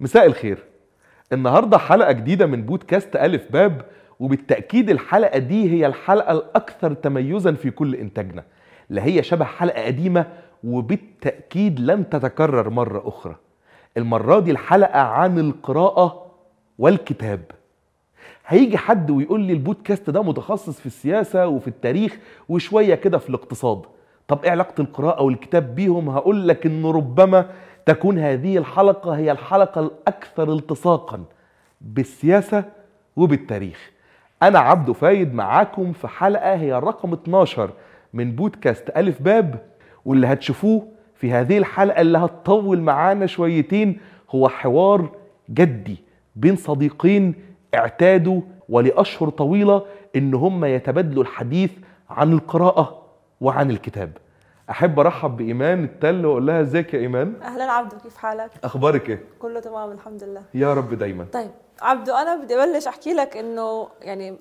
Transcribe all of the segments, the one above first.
مساء الخير. النهارده حلقة جديدة من بودكاست ألف باب وبالتأكيد الحلقة دي هي الحلقة الأكثر تميزا في كل إنتاجنا لا هي شبه حلقة قديمة وبالتأكيد لن تتكرر مرة أخرى. المرة دي الحلقة عن القراءة والكتاب. هيجي حد ويقول لي البودكاست ده متخصص في السياسة وفي التاريخ وشوية كده في الاقتصاد. طب إيه علاقة القراءة والكتاب بيهم؟ هقول لك إن ربما تكون هذه الحلقة هي الحلقة الأكثر التصاقا بالسياسة وبالتاريخ. أنا عبدو فايد معاكم في حلقة هي رقم 12 من بودكاست ألف باب واللي هتشوفوه في هذه الحلقة اللي هتطول معانا شويتين هو حوار جدي بين صديقين اعتادوا ولأشهر طويلة إن هم يتبادلوا الحديث عن القراءة وعن الكتاب. أحب أرحب بإيمان التل وأقول لها إزيك يا إيمان؟ أهلا عبدو كيف حالك؟ أخبارك إيه؟ كله تمام الحمد لله. يا رب دايما. طيب عبدو أنا بدي أبلش أحكي لك إنه يعني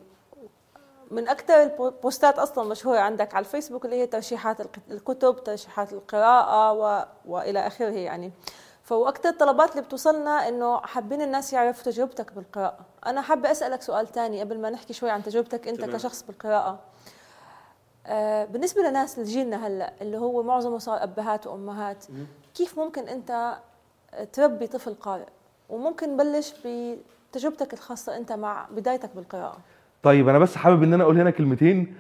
من أكثر البوستات أصلا مشهورة عندك على الفيسبوك اللي هي ترشيحات الك- الكتب ترشيحات القراءة و... وإلى آخره يعني. فاكثر الطلبات اللي بتوصلنا إنه حابين الناس يعرفوا تجربتك بالقراءة. أنا حابة أسألك سؤال تاني قبل ما نحكي شوي عن تجربتك أنت تمام. كشخص بالقراءة. بالنسبة لناس لجيلنا هلأ اللي هو معظمه صار أبهات وأمهات كيف ممكن أنت تربي طفل قارئ؟ وممكن نبلش بتجربتك الخاصة أنت مع بدايتك بالقراءة؟ طيب أنا بس حابب إن أنا أقول هنا كلمتين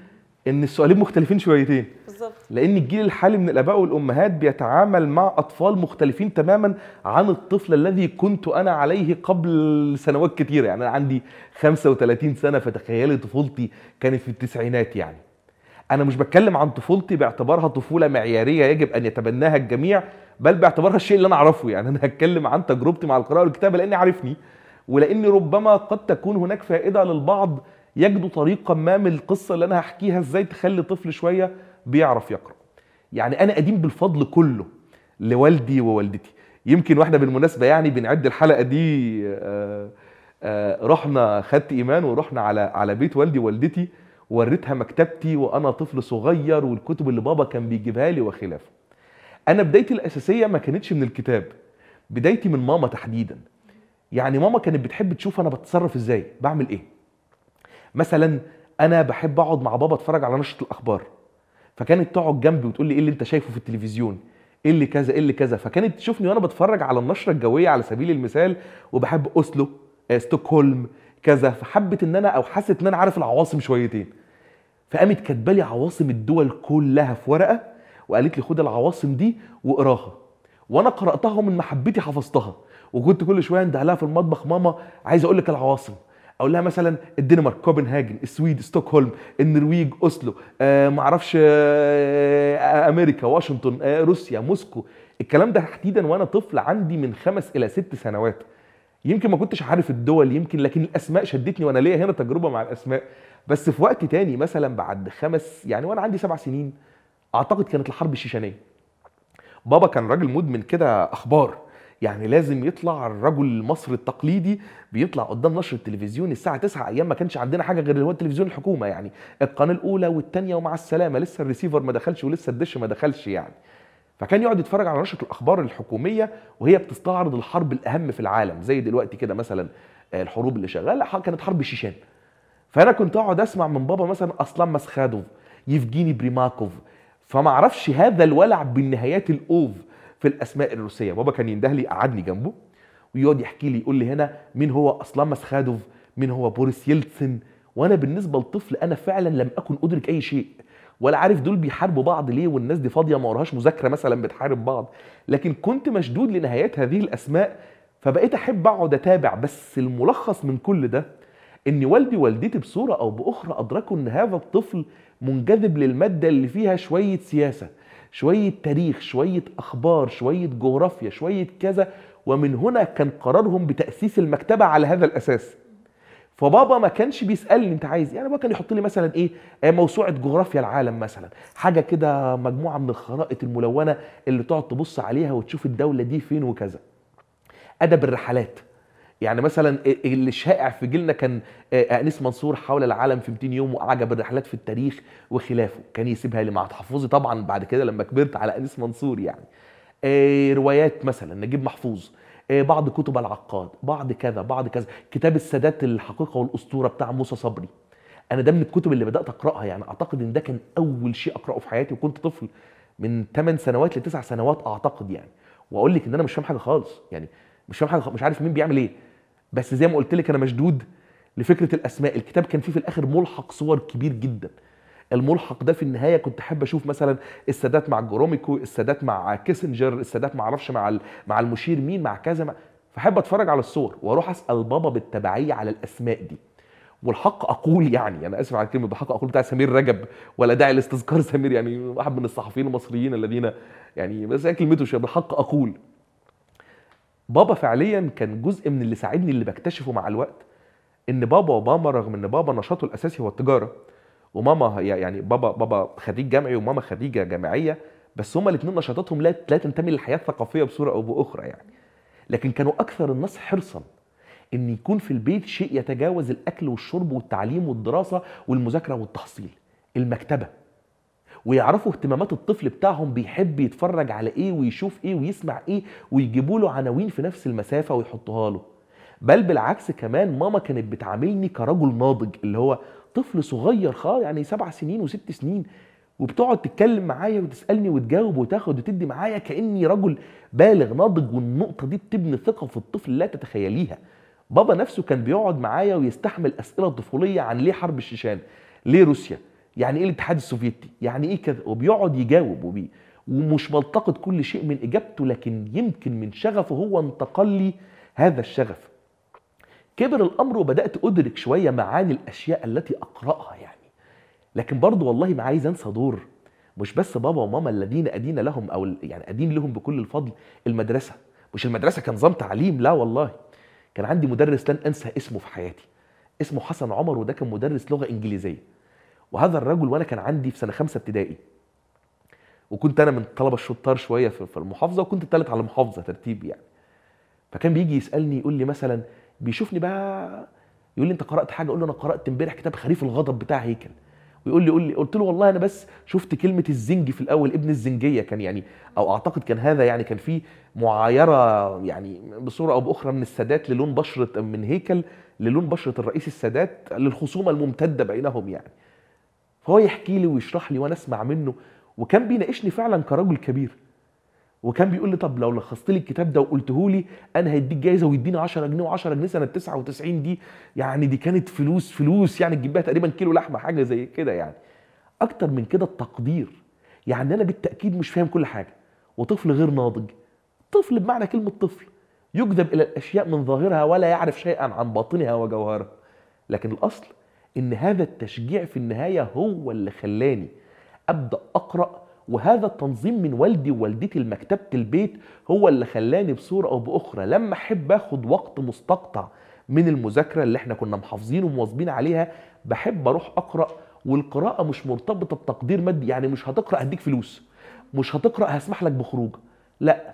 إن السؤالين مختلفين شويتين. بالضبط لأن الجيل الحالي من الأباء والأمهات بيتعامل مع أطفال مختلفين تماما عن الطفل الذي كنت أنا عليه قبل سنوات كتيرة. يعني أنا عندي 35 سنة فتخيلي طفولتي كانت في التسعينات يعني. أنا مش بتكلم عن طفولتي باعتبارها طفولة معيارية يجب أن يتبناها الجميع بل باعتبارها الشيء اللي أنا أعرفه. يعني أنا هتكلم عن تجربتي مع القراءة والكتابة لأني عارفني ولأني ربما قد تكون هناك فائدة للبعض يجدوا طريقا ما من القصة اللي أنا هحكيها إزاي تخلي طفل شوية بيعرف يقرأ. يعني أنا قديم بالفضل كله لوالدي ووالدتي. يمكن واحدة بالمناسبة يعني بنعد الحلقة دي آه، آه، رحنا خدت إيمان ورحنا على على بيت والدي ووالدتي. وريتها مكتبتي وأنا طفل صغير والكتب اللي بابا كان بيجيبها لي وخلافه. أنا بدايتي الأساسية ما كانتش من الكتاب بدايتي من ماما تحديدا. يعني ماما كانت بتحب تشوف أنا بتصرف إزاي بعمل إيه. مثلا أنا بحب أقعد مع بابا أتفرج على نشرة الأخبار. فكانت تقعد جنبي وتقول لي إيه اللي أنت شايفه في التلفزيون؟ إيه اللي كذا إيه اللي كذا؟ فكانت تشوفني وأنا بتفرج على النشرة الجوية على سبيل المثال وبحب أوسلو آه، ستوكهولم كذا فحبت إن أنا أو حست إن أنا عارف العواصم شويتين. فقامت كاتبة لي عواصم الدول كلها في ورقة وقالت لي خد العواصم دي واقراها. وأنا قرأتها ومن محبتي حفظتها. وكنت كل شوية اندهلها لها في المطبخ ماما عايز أقول لك العواصم. أقول لها مثلا الدنمارك كوبنهاجن السويد ستوكهولم النرويج أوسلو آه معرفش آه أمريكا واشنطن آه روسيا موسكو. الكلام ده تحديدا وأنا طفل عندي من خمس إلى ست سنوات. يمكن ما كنتش عارف الدول يمكن لكن الأسماء شدتني وأنا ليا هنا تجربة مع الأسماء. بس في وقت تاني مثلا بعد خمس يعني وأنا عندي سبع سنين أعتقد كانت الحرب الشيشانية. بابا كان راجل مدمن كده أخبار. يعني لازم يطلع الرجل المصري التقليدي بيطلع قدام نشر التلفزيون الساعة 9 أيام ما كانش عندنا حاجة غير اللي هو التلفزيون الحكومة يعني. القناة الأولى والثانيه ومع السلامة لسه الريسيفر ما دخلش ولسه الدش ما دخلش يعني. فكان يقعد يتفرج على نشرة الأخبار الحكومية وهي بتستعرض الحرب الأهم في العالم زي دلوقتي كده مثلا آه، الحروب اللي شغالة كانت حرب الشيشان فأنا كنت أقعد أسمع من بابا مثلا اسلام مسخادوف يفجيني بريماكوف. فما أعرفش هذا الولع بالنهايات الأوف في الأسماء الروسية. بابا كان ينده لي قعدني جنبه ويقعد يحكي لي يقول لي هنا مين هو اسلام مسخادوف مين هو بوريس يلتسن. وأنا بالنسبة لطفل أنا فعلا لم أكن أدرك أي شيء. ولا عارف دول بيحاربوا بعض ليه والناس دي فاضية ما وراهاش مذاكرة مثلا بتحارب بعض. لكن كنت مشدود لنهايات هذه الأسماء فبقيت أحب أقعد أتابع. بس الملخص من كل ده إن والدي ووالدتي بصورة أو بأخرى أدركوا إن هذا الطفل منجذب للمادة اللي فيها شوية سياسة شوية تاريخ شوية أخبار شوية جغرافيا شوية كذا. ومن هنا كان قرارهم بتأسيس المكتبة على هذا الأساس. فبابا ما كانش بيسألني أنت عايز إيه؟ يعني بابا كان يحط لي مثلا إيه آه، موسوعة جغرافيا العالم مثلا. حاجة كده مجموعة من الخرائط الملونة اللي تقعد تبص عليها وتشوف الدولة دي فين وكذا. أدب الرحلات. يعني مثلا اللي شائع في جيلنا كان آه، انيس منصور حول العالم في 200 يوم وأعجب الرحلات في التاريخ وخلافه. كان يسيبها لي مع تحفظي طبعا بعد كده لما كبرت على انيس منصور يعني. آه، روايات مثلا نجيب محفوظ. بعض كتب العقاد بعض كذا بعض كذا. كتاب السادات الحقيقة والأسطورة بتاع موسى صبري. أنا ده من الكتب اللي بدأت أقرأها يعني. أعتقد إن ده كان أول شيء أقرأه في حياتي وكنت طفل. من 8 سنوات ل 9 سنوات أعتقد يعني. وأقول لك إن أنا مش فاهم حاجة خالص يعني. مش فاهم حاجة خالص، مش عارف مين بيعمل إيه. بس زي ما قلت لك أنا مشدود لفكرة الأسماء. الكتاب كان فيه في الآخر ملحق صور كبير جدا. الملحق ده في النهاية كنت أحب أشوف مثلا السادات مع جروميكو السادات مع كيسنجر السادات ما أعرفش مع مع المشير مين مع كذا. فأحب أتفرج على الصور وأروح أسأل بابا بالتبعية على الأسماء دي والحق أقول يعني أنا آسف على الكلمة بالحق أقول بتاع سمير رجب ولا داعي لاستذكار سمير يعني واحد من الصحفيين المصريين الذين يعني بس هي كلمته شوية بالحق أقول بابا فعليا كان جزء من اللي ساعدني اللي بكتشفه مع الوقت إن بابا وماما رغم إن بابا نشاطه الأساسي هو التجارة وماما يعني بابا بابا خريج جامعي وماما خريجة جامعية بس هما الاثنين نشاطاتهم لا لا تنتمي للحياة الثقافية بصورة أو بأخرى يعني. لكن كانوا أكثر الناس حرصا إن يكون في البيت شيء يتجاوز الأكل والشرب والتعليم والدراسة والمذاكرة والتحصيل المكتبة. ويعرفوا اهتمامات الطفل بتاعهم بيحب يتفرج على إيه ويشوف إيه ويسمع إيه ويجيبوا له عناوين في نفس المسافة ويحطوها له. بل بالعكس كمان ماما كانت بتعاملني كرجل ناضج اللي هو طفل صغير خالص يعني سبع سنين وست سنين وبتقعد تتكلم معايا وتسألني وتجاوب وتاخد وتدي معايا كأني رجل بالغ ناضج والنقطة دي بتبني ثقة في الطفل لا تتخيليها. بابا نفسه كان بيقعد معايا ويستحمل أسئلة طفولية عن ليه حرب الشيشان ليه روسيا يعني إيه الاتحاد السوفيتي يعني إيه كذا وبيقعد يجاوب وبي ومش ملتقط كل شيء من إجابته لكن يمكن من شغفه هو انتقل لي هذا الشغف. كبر الأمر وبدأت أدرك شوية معاني الأشياء التي أقرأها يعني. لكن برضه والله ما عايز أنسى دور. مش بس بابا وماما الذين أدين لهم أو يعني أدين لهم بكل الفضل المدرسة. مش المدرسة كنظام تعليم لا والله. كان عندي مدرس لن أنسى اسمه في حياتي. اسمه حسن عمر وده كان مدرس لغة إنجليزية. وهذا الرجل وأنا كان عندي في سنة خمسة ابتدائي. وكنت أنا من الطلبه الشطار شوية في المحافظة وكنت الثالث على المحافظة ترتيب يعني. فكان بيجي يسألني يقول لي مثلا بيشوفني بقى يقول لي انت قرأت حاجة؟ أقول له أنا قرأت امبارح كتاب خريف الغضب بتاع هيكل. ويقول لي يقول لي قلت له والله أنا بس شفت كلمة الزنجي في الأول ابن الزنجية كان يعني أو أعتقد كان هذا يعني كان في معايرة يعني بصورة أو بأخرى من السادات للون بشرة من هيكل للون بشرة الرئيس السادات للخصومة الممتدة بينهم يعني. فهو يحكي لي ويشرح لي وأنا أسمع منه وكان بيناقشني فعلا كرجل كبير. وكان بيقول لي طب لو لخصت لي الكتاب ده وقلته لي أنا هديك جايزة ويديني 10 جنيه و10 جنيه سنة 99 دي. يعني دي كانت فلوس فلوس يعني تجيب بيها تقريبا كيلو لحمة حاجة زي كده يعني. أكتر من كده التقدير. يعني أنا بالتأكيد مش فاهم كل حاجة. وطفل غير ناضج. طفل بمعنى كلمة طفل. يجذب إلى الأشياء من ظاهرها ولا يعرف شيئا عن باطنها وجوهرها. لكن الأصل إن هذا التشجيع في النهاية هو اللي خلاني أبدأ أقرأ وهذا التنظيم من والدي ووالدتي لمكتبة البيت هو اللي خلاني بصورة أو بأخرى. لما أحب آخد وقت مستقطع من المذاكرة اللي إحنا كنا محافظين ومواظبين عليها بحب أروح أقرأ والقراءة مش مرتبطة بتقدير مادي. يعني مش هتقرأ هديك فلوس مش هتقرأ هسمح لك بخروج. لا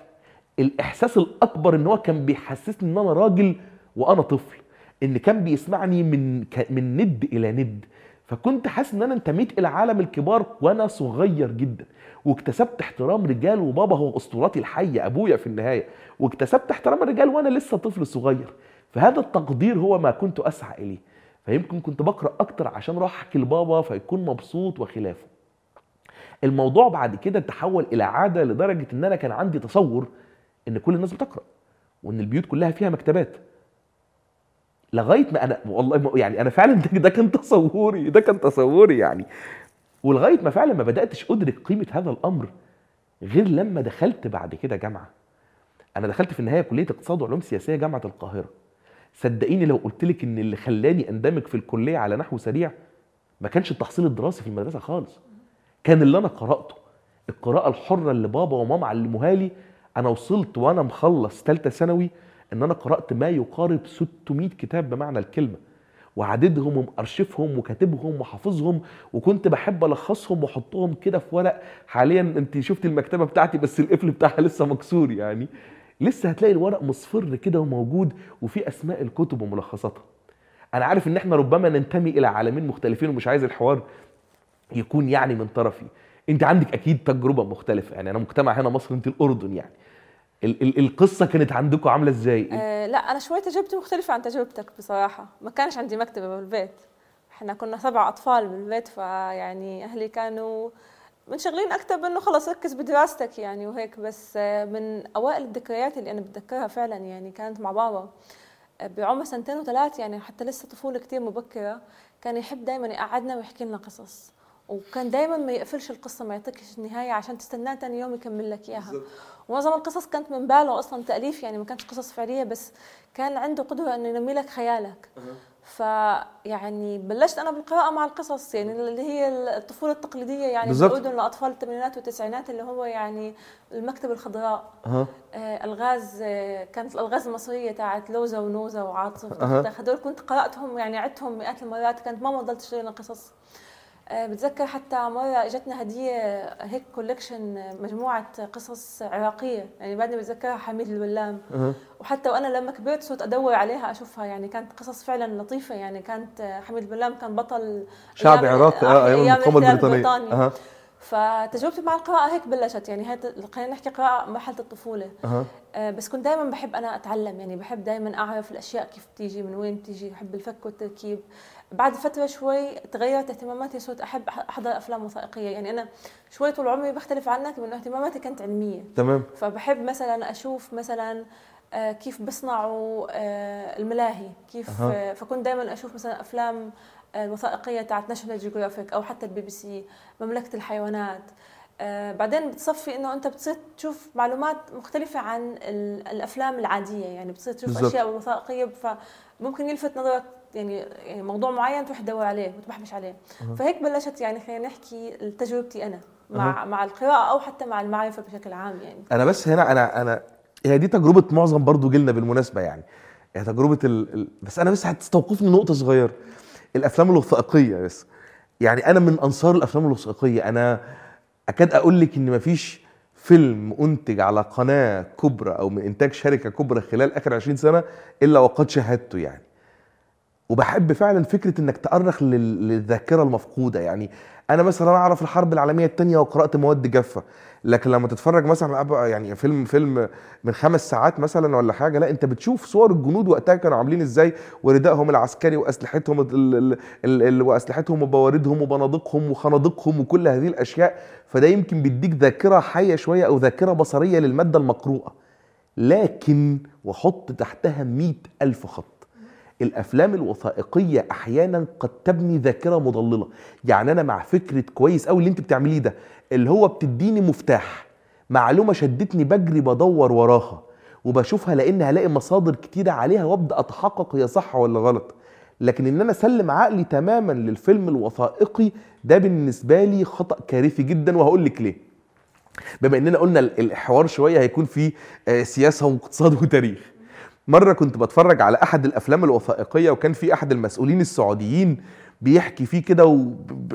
الإحساس الأكبر إن هو كان بيحسسني إن أنا راجل وأنا طفل إن كان بيسمعني من من ند إلى ند. فكنت حاسس إن أنا انتميت إلى عالم الكبار وأنا صغير جدا. واكتسبت احترام رجال وبابا هو أسطورتي الحية أبويا في النهاية. واكتسبت احترام الرجال وأنا لسه طفل صغير. فهذا التقدير هو ما كنت أسعى إليه. فيمكن كنت بقرأ أكتر عشان أروح احكي لبابا فيكون مبسوط وخلافه. الموضوع بعد كده تحول إلى عادة لدرجة إن أنا كان عندي تصور إن كل الناس بتقرأ وإن البيوت كلها فيها مكتبات. لغاية ما أنا والله يعني أنا فعلا ده, ده كان تصوري ده كان تصوري يعني. ولغاية ما فعلا ما بدأتش أدرك قيمة هذا الأمر غير لما دخلت بعد كده جامعة. أنا دخلت في النهاية كلية اقتصاد وعلوم سياسية جامعة القاهرة. صدقيني لو قلت لك إن اللي خلاني أندمج في الكلية على نحو سريع ما كانش التحصيل الدراسي في المدرسة خالص. كان اللي أنا قرأته. القراءة الحرة اللي بابا وماما علموها لي. أنا وصلت وأنا مخلص ثالثه ثانوي إن أنا قرأت ما يقارب 600 كتاب بمعنى الكلمة وعددهم ومأرشفهم وكاتبهم وحافظهم وكنت بحب ألخصهم وأحطهم كده في ورق. حاليا أنت شفت المكتبة بتاعتي بس القفل بتاعها لسه مكسور يعني. لسه هتلاقي الورق مصفر كده وموجود وفيه أسماء الكتب وملخصاتها. أنا عارف إن إحنا ربما ننتمي إلى عالمين مختلفين ومش عايز الحوار يكون يعني من طرفي. أنت عندك أكيد تجربة مختلفة يعني. أنا مجتمع هنا مصر أنت الأردن يعني. ال- ال- القصة كانت عندكم عاملة إزاي؟ آه لا أنا شوي تجربتي مختلفة عن تجربتك بصراحة. ما كانش عندي مكتبة بالبيت. إحنا كنا سبع أطفال بالبيت فيعني أهلي كانوا منشغلين أكثر بإنه خلص ركز بدراستك يعني وهيك. بس آه، من أوائل الذكريات اللي أنا بتذكرها فعلا يعني كانت مع بابا. آه، بعمر سنتين وثلاث يعني حتى لسه طفولة كتير مبكرة. كان يحب دائما يقعدنا ويحكي لنا قصص. وكان دائما ما يقفلش القصة ما يعطيكش النهاية عشان تستناه ثاني يوم يكمل لك إياها. معظم القصص كانت من باله أصلا تأليف يعني ما كانتش قصص فعلية بس كان عنده قدره إنه ينمي لك خيالك. فيعني بلشت أنا بالقراءة مع القصص يعني اللي هي الطفولة التقليدية يعني بالظبط. بالاردن لاطفال الثمانينات والتسعينات اللي هو يعني المكتبه الخضراء. أها. آه، الغاز آه، كانت الألغاز المصرية تاعت لوزة ونوزة وعاطف أها. هدول كنت قرأتهم يعني عدتهم مئات المرات. كانت ماما تضل تشتري لنا قصص. بتذكر حتى مرة إجتنا هدية هيك كولكشن مجموعة قصص عراقية يعني بعدني بتذكرها حميد الولام. وحتى وأنا لما كبرت صرت أدور عليها أشوفها يعني كانت قصص فعلا لطيفة يعني كانت آه، حميد الولام كان بطل شعب عراقي آه أيام المقاومه الاحتلال البريطانية. البريطاني. أها. فتجربتي مع القراءة هيك بلشت يعني هي خلينا نحكي قراءة مرحلة الطفولة. آه، بس كنت دائما بحب أنا أتعلم يعني بحب دائما أعرف الأشياء كيف بتيجي من وين بتيجي بحب الفك والتركيب. بعد فترة شوي تغيرت اهتماماتي صرت أحب أح- أحضر أفلام وثائقية. يعني أنا شوي طول عمري بختلف عنك بانه اهتماماتي كانت علمية. تمام. فبحب مثلا أشوف مثلا آه، كيف بيصنعوا آه، الملاهي كيف. آه، فكنت دائما أشوف مثلا أفلام آه، الوثائقيه تاعت National Geographic أو حتى البي بي سي مملكة الحيوانات. آه، بعدين بتصفي إنه أنت بتصير تشوف معلومات مختلفة عن ال- الأفلام العادية. يعني بتصير تشوف بالضبط. أشياء وثائقية فممكن يلفت نظرك يعني يعني موضوع معين تروح تدور عليه وتبحبش عليه. فهيك بلشت يعني خلينا نحكي تجربتي أنا مع مع القراءة أو حتى مع المعرفة بشكل عام يعني. أنا بس هنا أنا أنا هي دي تجربة معظم برضو جيلنا بالمناسبة يعني. هي تجربة ال... ال... بس أنا بس هتستوقفني نقطة صغيره الأفلام الوثائقية بس. يعني أنا من أنصار الأفلام الوثائقية. أنا أكاد أقول لك إن مفيش فيلم أنتج على قناة كبرى أو من إنتاج شركة كبرى خلال آخر 20 سنة إلا وقد شاهدته يعني. وبحب فعلا فكرة إنك تأرخ لل- للذاكرة المفقودة. يعني أنا مثلا أعرف الحرب العالمية الثانية وقرأت مواد جافة لكن لما تتفرج مثلا يعني فيلم فيلم من خمس ساعات مثلا ولا حاجة لا أنت بتشوف صور الجنود وقتها كانوا عاملين إزاي وردائهم العسكري وأسلحتهم ال ال ال ال وأسلحتهم وبواردهم وبنادقهم وخنادقهم وكل هذه الأشياء. فده يمكن بيديك ذاكرة حية شوية أو ذاكرة بصرية للمادة المقروءة. لكن وحط تحتها مئة ألف خط. الأفلام الوثائقية أحيانا قد تبني ذاكرة مضللة. يعني أنا مع فكرة كويس قوي اللي أنت بتعمليه ده اللي هو بتديني مفتاح معلومة شدتني بجري بدور وراها وبشوفها لأن هلاقي مصادر كتيرة عليها وأبدأ أتحقق هي صح ولا غلط. لكن إن أنا أسلم عقلي تماما للفيلم الوثائقي ده بالنسبة لي خطأ كارثي جدا وهقول لك ليه. بما إننا قلنا ال- الحوار شوية هيكون فيه آه، سياسة واقتصاد وتاريخ. مرة كنت بتفرج على أحد الأفلام الوثائقية وكان في أحد المسؤولين السعوديين بيحكي فيه كده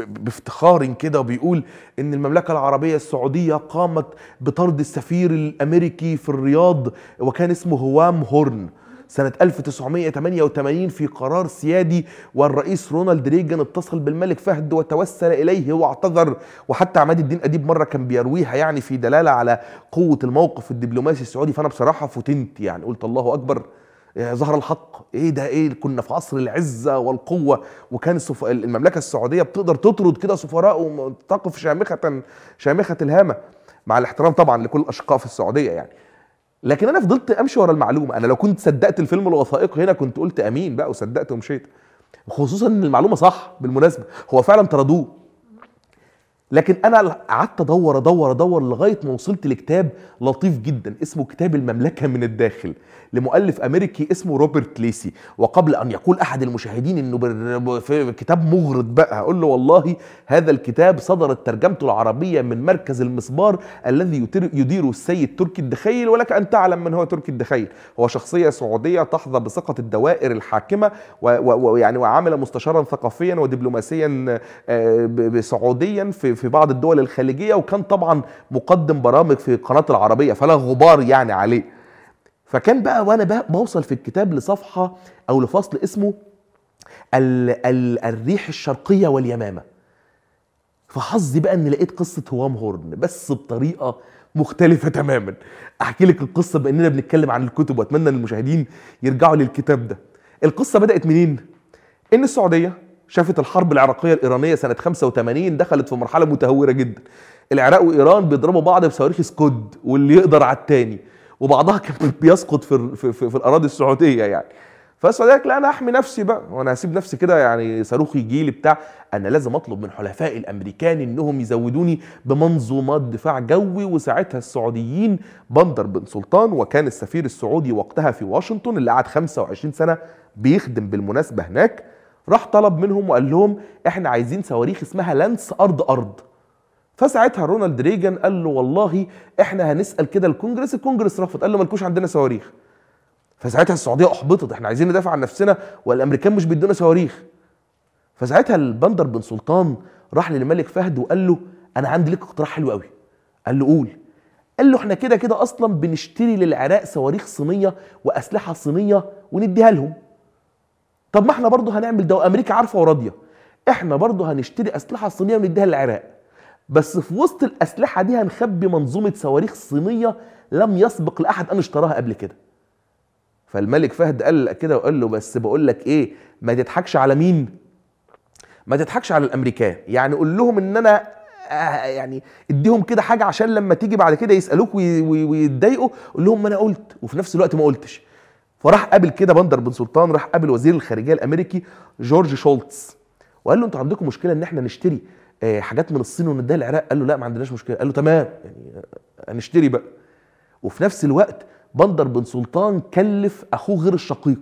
بافتخار كده وبيقول إن المملكة العربية السعودية قامت بطرد السفير الأمريكي في الرياض وكان اسمه هوام هورن. سنة 1988 في قرار سيادي والرئيس رونالد ريجن اتصل بالملك فهد وتوسل إليه واعتذر. وحتى عماد الدين أديب مرة كان بيرويها يعني في دلالة على قوة الموقف الدبلوماسي السعودي. فأنا بصراحة فتنت يعني قلت الله أكبر. إيه ظهر الحق. إيه ده؟ إيه؟ كنا في عصر العزة والقوة. وكان السف... المملكة السعودية بتقدر تطرد كده سفراء وتقف شامخة شامخة الهامة. مع الاحترام طبعا لكل الأشقاء في السعودية يعني. لكن أنا فضلت أمشي ورا المعلومة. أنا لو كنت صدقت الفيلم الوثائقي هنا كنت قلت آمين بقى وصدقت ومشيت. خصوصا إن المعلومة صح بالمناسبة. هو فعلا طردوه لكن أنا قعدت أدور أدور أدور لغاية ما وصلت لكتاب لطيف جدا اسمه كتاب المملكة من الداخل لمؤلف أمريكي اسمه روبرت ليسي. وقبل أن يقول أحد المشاهدين إنه في كتاب مغرض بقى هقول له والله هذا الكتاب صدرت ترجمته العربية من مركز المسبار الذي يديره السيد تركي الدخيل ولك أن تعلم من هو تركي الدخيل. هو شخصية سعودية تحظى بثقة الدوائر الحاكمة ويعني وعمل مستشارا ثقافيا ودبلوماسيا آه، سعوديا في في بعض الدول الخليجية وكان طبعا مقدم برامج في قناة العربية فلا غبار يعني عليه. فكان بقى وأنا بقى بوصل في الكتاب لصفحة أو لفصل اسمه ال ال الريح الشرقية واليمامة. فحظي بقى ان لقيت قصة هوام هورن بس بطريقة مختلفة تماما. أحكي لك القصة بأننا بنتكلم عن الكتب وأتمنى إن المشاهدين يرجعوا للكتاب ده. القصة بدأت منين؟ إن السعودية شافت الحرب العراقية الإيرانية سنة 85 دخلت في مرحلة متهورة جدا. العراق وإيران بيضربوا بعض بصواريخ سكود واللي يقدر على التاني وبعضها كان بيسقط في, في, في, في الأراضي السعودية يعني. فالسعودية قالت لا أنا أحمي نفسي بقى وأنا هسيب نفسي كده يعني صاروخ يجي لي بتاع. أنا لازم أطلب من حلفائي الأمريكان إنهم يزودوني بمنظومات دفاع جوي وساعتها السعوديين بندر بن سلطان وكان السفير السعودي وقتها في واشنطن اللي قعد 25 سنة بيخدم بالمناسبة هناك. راح طلب منهم وقال لهم إحنا عايزين صواريخ اسمها لانس أرض أرض. فساعتها رونالد ريجان قال له والله إحنا هنسأل كده الكونجرس الكونجرس رفض قال له مالكوش عندنا صواريخ. فساعتها السعودية أحبطت إحنا عايزين ندافع عن نفسنا والأمريكان مش بيدونا صواريخ. فساعتها البندر بن سلطان راح للملك فهد وقال له أنا عندي لك اقتراح حلو قوي. قال له قول. قال له إحنا كده كده أصلا بنشتري للعراق صواريخ صينية وأسلحة صينية ونديها لهم. طب ما إحنا برضه هنعمل ده وأمريكا عارفة وراضية. إحنا برضه هنشتري أسلحة صينية ونديها للعراق. بس في وسط الأسلحة دي هنخبي منظومة صواريخ صينية لم يسبق لأحد أن اشتراها قبل كده. فالملك فهد قال كده وقال له بس بقول لك إيه ما تضحكش على مين؟ ما تضحكش على الأمريكان. يعني قول لهم إن أنا آه يعني اديهم كده حاجة عشان لما تيجي بعد كده يسألوك وي- وي- ويتضايقوا قول لهم ما أنا قلت. وفي نفس الوقت ما قلتش. فراح قابل كده بندر بن سلطان راح قابل وزير الخارجية الأمريكي جورج شولتز. وقال له أنتوا عندكم مشكلة إن إحنا نشتري آه، حاجات من الصين ونديها للعراق قال له لا ما عندناش مشكلة. قال له تمام يعني آه، هنشتري بقى. وفي نفس الوقت بندر بن سلطان كلف أخوه غير الشقيق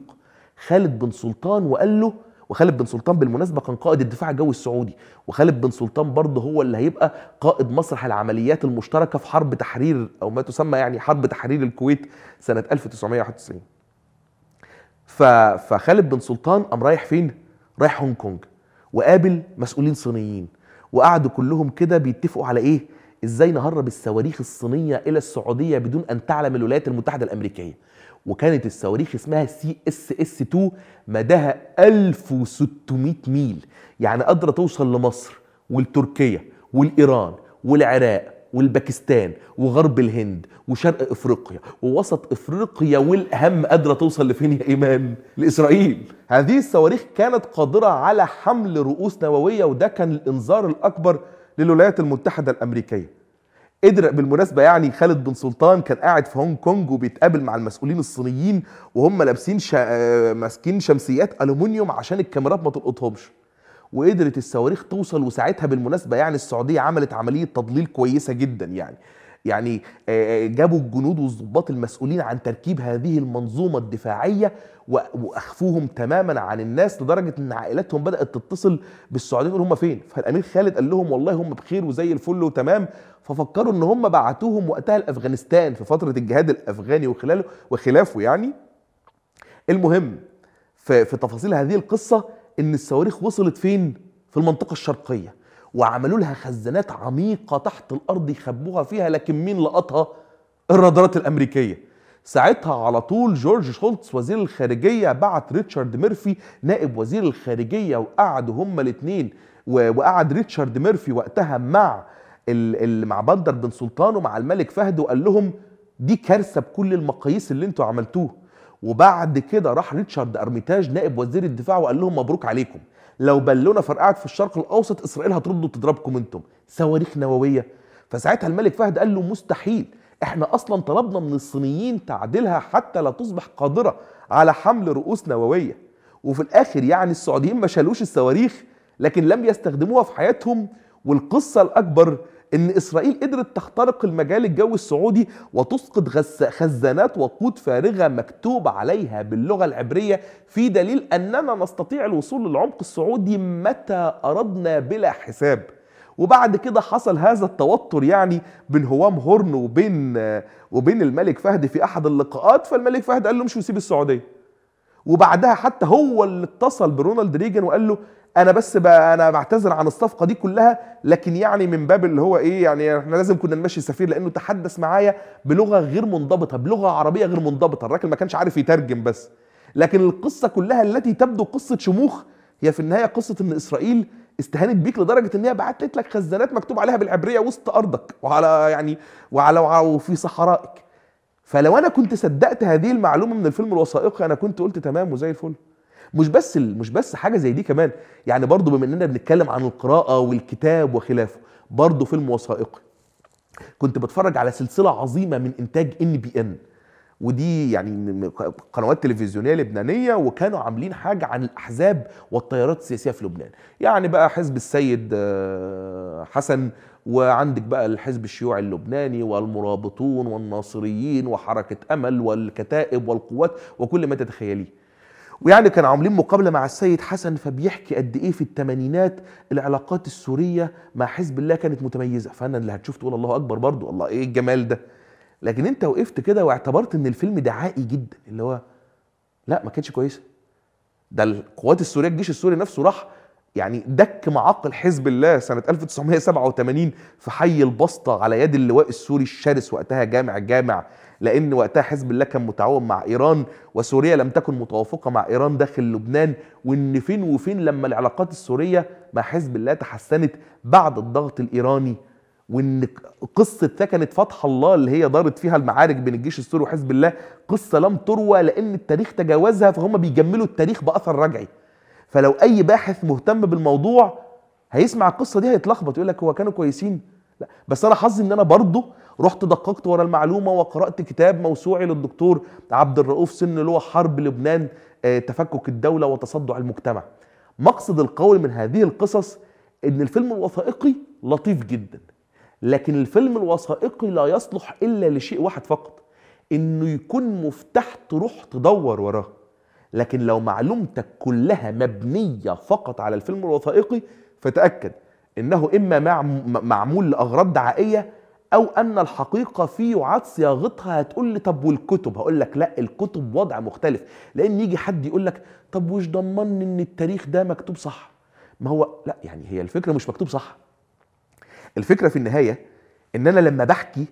خالد بن سلطان وقال له وخالد بن سلطان بالمناسبة كان قائد الدفاع الجوي السعودي وخالد بن سلطان برضه هو اللي هيبقى قائد مسرح العمليات المشتركة في حرب تحرير أو ما تسمى يعني حرب تحرير الكويت سنة 1991 ف... فخالد بن سلطان قام رايح فين؟ رايح هونج كونج وقابل مسؤولين صينيين وقعدوا كلهم كده بيتفقوا على إيه؟ إزاي نهرب الصواريخ الصينية إلى السعودية بدون أن تعلم الولايات المتحدة الأمريكية. وكانت الصواريخ اسمها CSS 2 مداها 1600 ميل يعني قادرة توصل لمصر والتركيا والإيران والعراق والباكستان وغرب الهند وشرق إفريقيا ووسط إفريقيا والأهم قادرة توصل لفين يا إيمان؟ لإسرائيل. هذه الصواريخ كانت قادرة على حمل رؤوس نووية وده كان الإنذار الأكبر للولايات المتحدة الأمريكية. قدر بالمناسبة يعني خالد بن سلطان كان قاعد في هونج كونج وبيتقابل مع المسؤولين الصينيين وهم لابسين شا... آه، ماسكين شمسيات ألومنيوم عشان الكاميرات ما تلقطهمش. وقدرت الصواريخ توصل وساعتها بالمناسبة يعني السعودية عملت عملية تضليل كويسة جدا يعني. يعني آه، جابوا الجنود والضباط المسؤولين عن تركيب هذه المنظومة الدفاعية وأخفوهم تماما عن الناس لدرجة إن عائلاتهم بدأت تتصل بالسعوديه تقول هم فين؟ فالأمير خالد قال لهم والله هم بخير وزي الفل وتمام. ففكروا إن هم بعتوهم وقتها لافغانستان في فترة الجهاد الأفغاني وخلاله وخلافه يعني. المهم في, في تفاصيل هذه القصة إن الصواريخ وصلت فين؟ في المنطقة الشرقية وعملوا لها خزانات عميقة تحت الأرض يخبوها فيها لكن مين لقطها؟ الرادارات الأمريكية ساعتها على طول جورج شولتز وزير الخارجية بعت ريتشارد ميرفي نائب وزير الخارجية وقعدوا هما الاثنين وقعد ريتشارد ميرفي وقتها مع مع بندر بن سلطان ومع الملك فهد وقال لهم دي كارثة بكل المقاييس اللي أنتوا عملتوه وبعد كده راح ريتشارد أرميتاج نائب وزير الدفاع وقال لهم مبروك عليكم. لو بالونة فرقعت في الشرق الأوسط إسرائيل هترد وتضربكم أنتم. صواريخ نووية. فساعتها الملك فهد قال له مستحيل. إحنا أصلا طلبنا من الصينيين تعديلها حتى لا تصبح قادرة على حمل رؤوس نووية. وفي الآخر يعني السعوديين ما شالوش الصواريخ لكن لم يستخدموها في حياتهم. والقصة الأكبر إن إسرائيل قدرت تخترق المجال الجوي السعودي وتسقط خزانات وقود فارغة مكتوب عليها باللغة العبرية في دليل أننا نستطيع الوصول للعمق السعودي متى أردنا بلا حساب. وبعد كده حصل هذا التوتر يعني بين هوام هورن وبين وبين الملك فهد في أحد اللقاءات فالملك فهد قال له مش وسيب السعودية. وبعدها حتى هو اللي اتصل برونالد ريجن وقال له أنا بس بقى أنا بعتذر عن الصفقة دي كلها لكن يعني من باب اللي هو إيه يعني إحنا لازم كنا نمشي سفير لأنه تحدث معايا بلغة غير منضبطة بلغة عربية غير منضبطة الراجل ما كانش عارف يترجم بس. لكن القصة كلها التي تبدو قصة شموخ هي في النهاية قصة إن إسرائيل استهانت بيك لدرجة إن هي بعتت لك خزانات مكتوب عليها بالعبرية وسط أرضك وعلى يعني وعلى وفي صحرائك. فلو أنا كنت صدقت هذه المعلومة من الفيلم الوثائقي أنا كنت قلت تمام وزي الفل. مش بس مش بس حاجة زي دي كمان. يعني برضو بما إننا بنتكلم عن القراءة والكتاب وخلافه برضو فيلم وثائقي. كنت بتفرج على سلسلة عظيمة من إنتاج إن بي إن. ودي يعني قنوات تلفزيونية لبنانية وكانوا عاملين حاجة عن الأحزاب والتيارات السياسية في لبنان. يعني بقى حزب السيد آه، حسن وعندك بقى الحزب الشيوعي اللبناني والمرابطون والناصريين وحركة أمل والكتائب والقوات وكل ما تتخيليه. ويعني كانوا عاملين مقابلة مع السيد حسن فبيحكي قد إيه في الثمانينات العلاقات السورية مع حزب الله كانت متميزة. فأنا اللي هتشوف تقول الله أكبر برضو الله إيه الجمال ده؟ لكن أنت وقفت كده واعتبرت إن الفيلم دعائي جدا اللي هو لا ما كانتش كويسة. ده القوات السورية الجيش السوري نفسه راح يعني دك معاقل حزب الله سنة 1987 في حي البسطة على يد اللواء السوري الشرس وقتها جامع جامع لأن وقتها حزب الله كان متعاون مع إيران وسوريا لم تكن متوافقة مع إيران داخل لبنان وإن فين وفين لما العلاقات السورية مع حزب الله تحسنت بعد الضغط الإيراني وإن قصة ثكنه فتح الله اللي هي دارت فيها المعارك بين الجيش السوري وحزب الله قصة لم تروى لأن التاريخ تجاوزها فهم بيجملوا التاريخ بأثر رجعي. فلو أي باحث مهتم بالموضوع هيسمع القصة دي هيتلخبط يقول لك هو كانوا كويسين. لا بس أنا حظي إن أنا برضه رحت دققت ورا المعلومة وقرأت كتاب موسوعي للدكتور عبد الرؤوف سن اللي هو حرب لبنان آه، تفكك الدولة وتصدع المجتمع. مقصد القول من هذه القصص إن الفيلم الوثائقي لطيف جدا لكن الفيلم الوثائقي لا يصلح إلا لشيء واحد فقط إنه يكون مفتاح تروح تدور وراه. لكن لو معلومتك كلها مبنية فقط على الفيلم الوثائقي فتأكد إنه إما معمول لأغراض دعائية أو أن الحقيقة في يعاد صياغتها هتقول لي طب والكتب؟ هقول لك لا الكتب وضع مختلف. لأن يجي حد يقول لك طب وش ضمني إن التاريخ ده مكتوب صح؟ ما هو لا يعني هي الفكرة مش مكتوب صح. الفكرة في النهاية إن أنا لما بحكي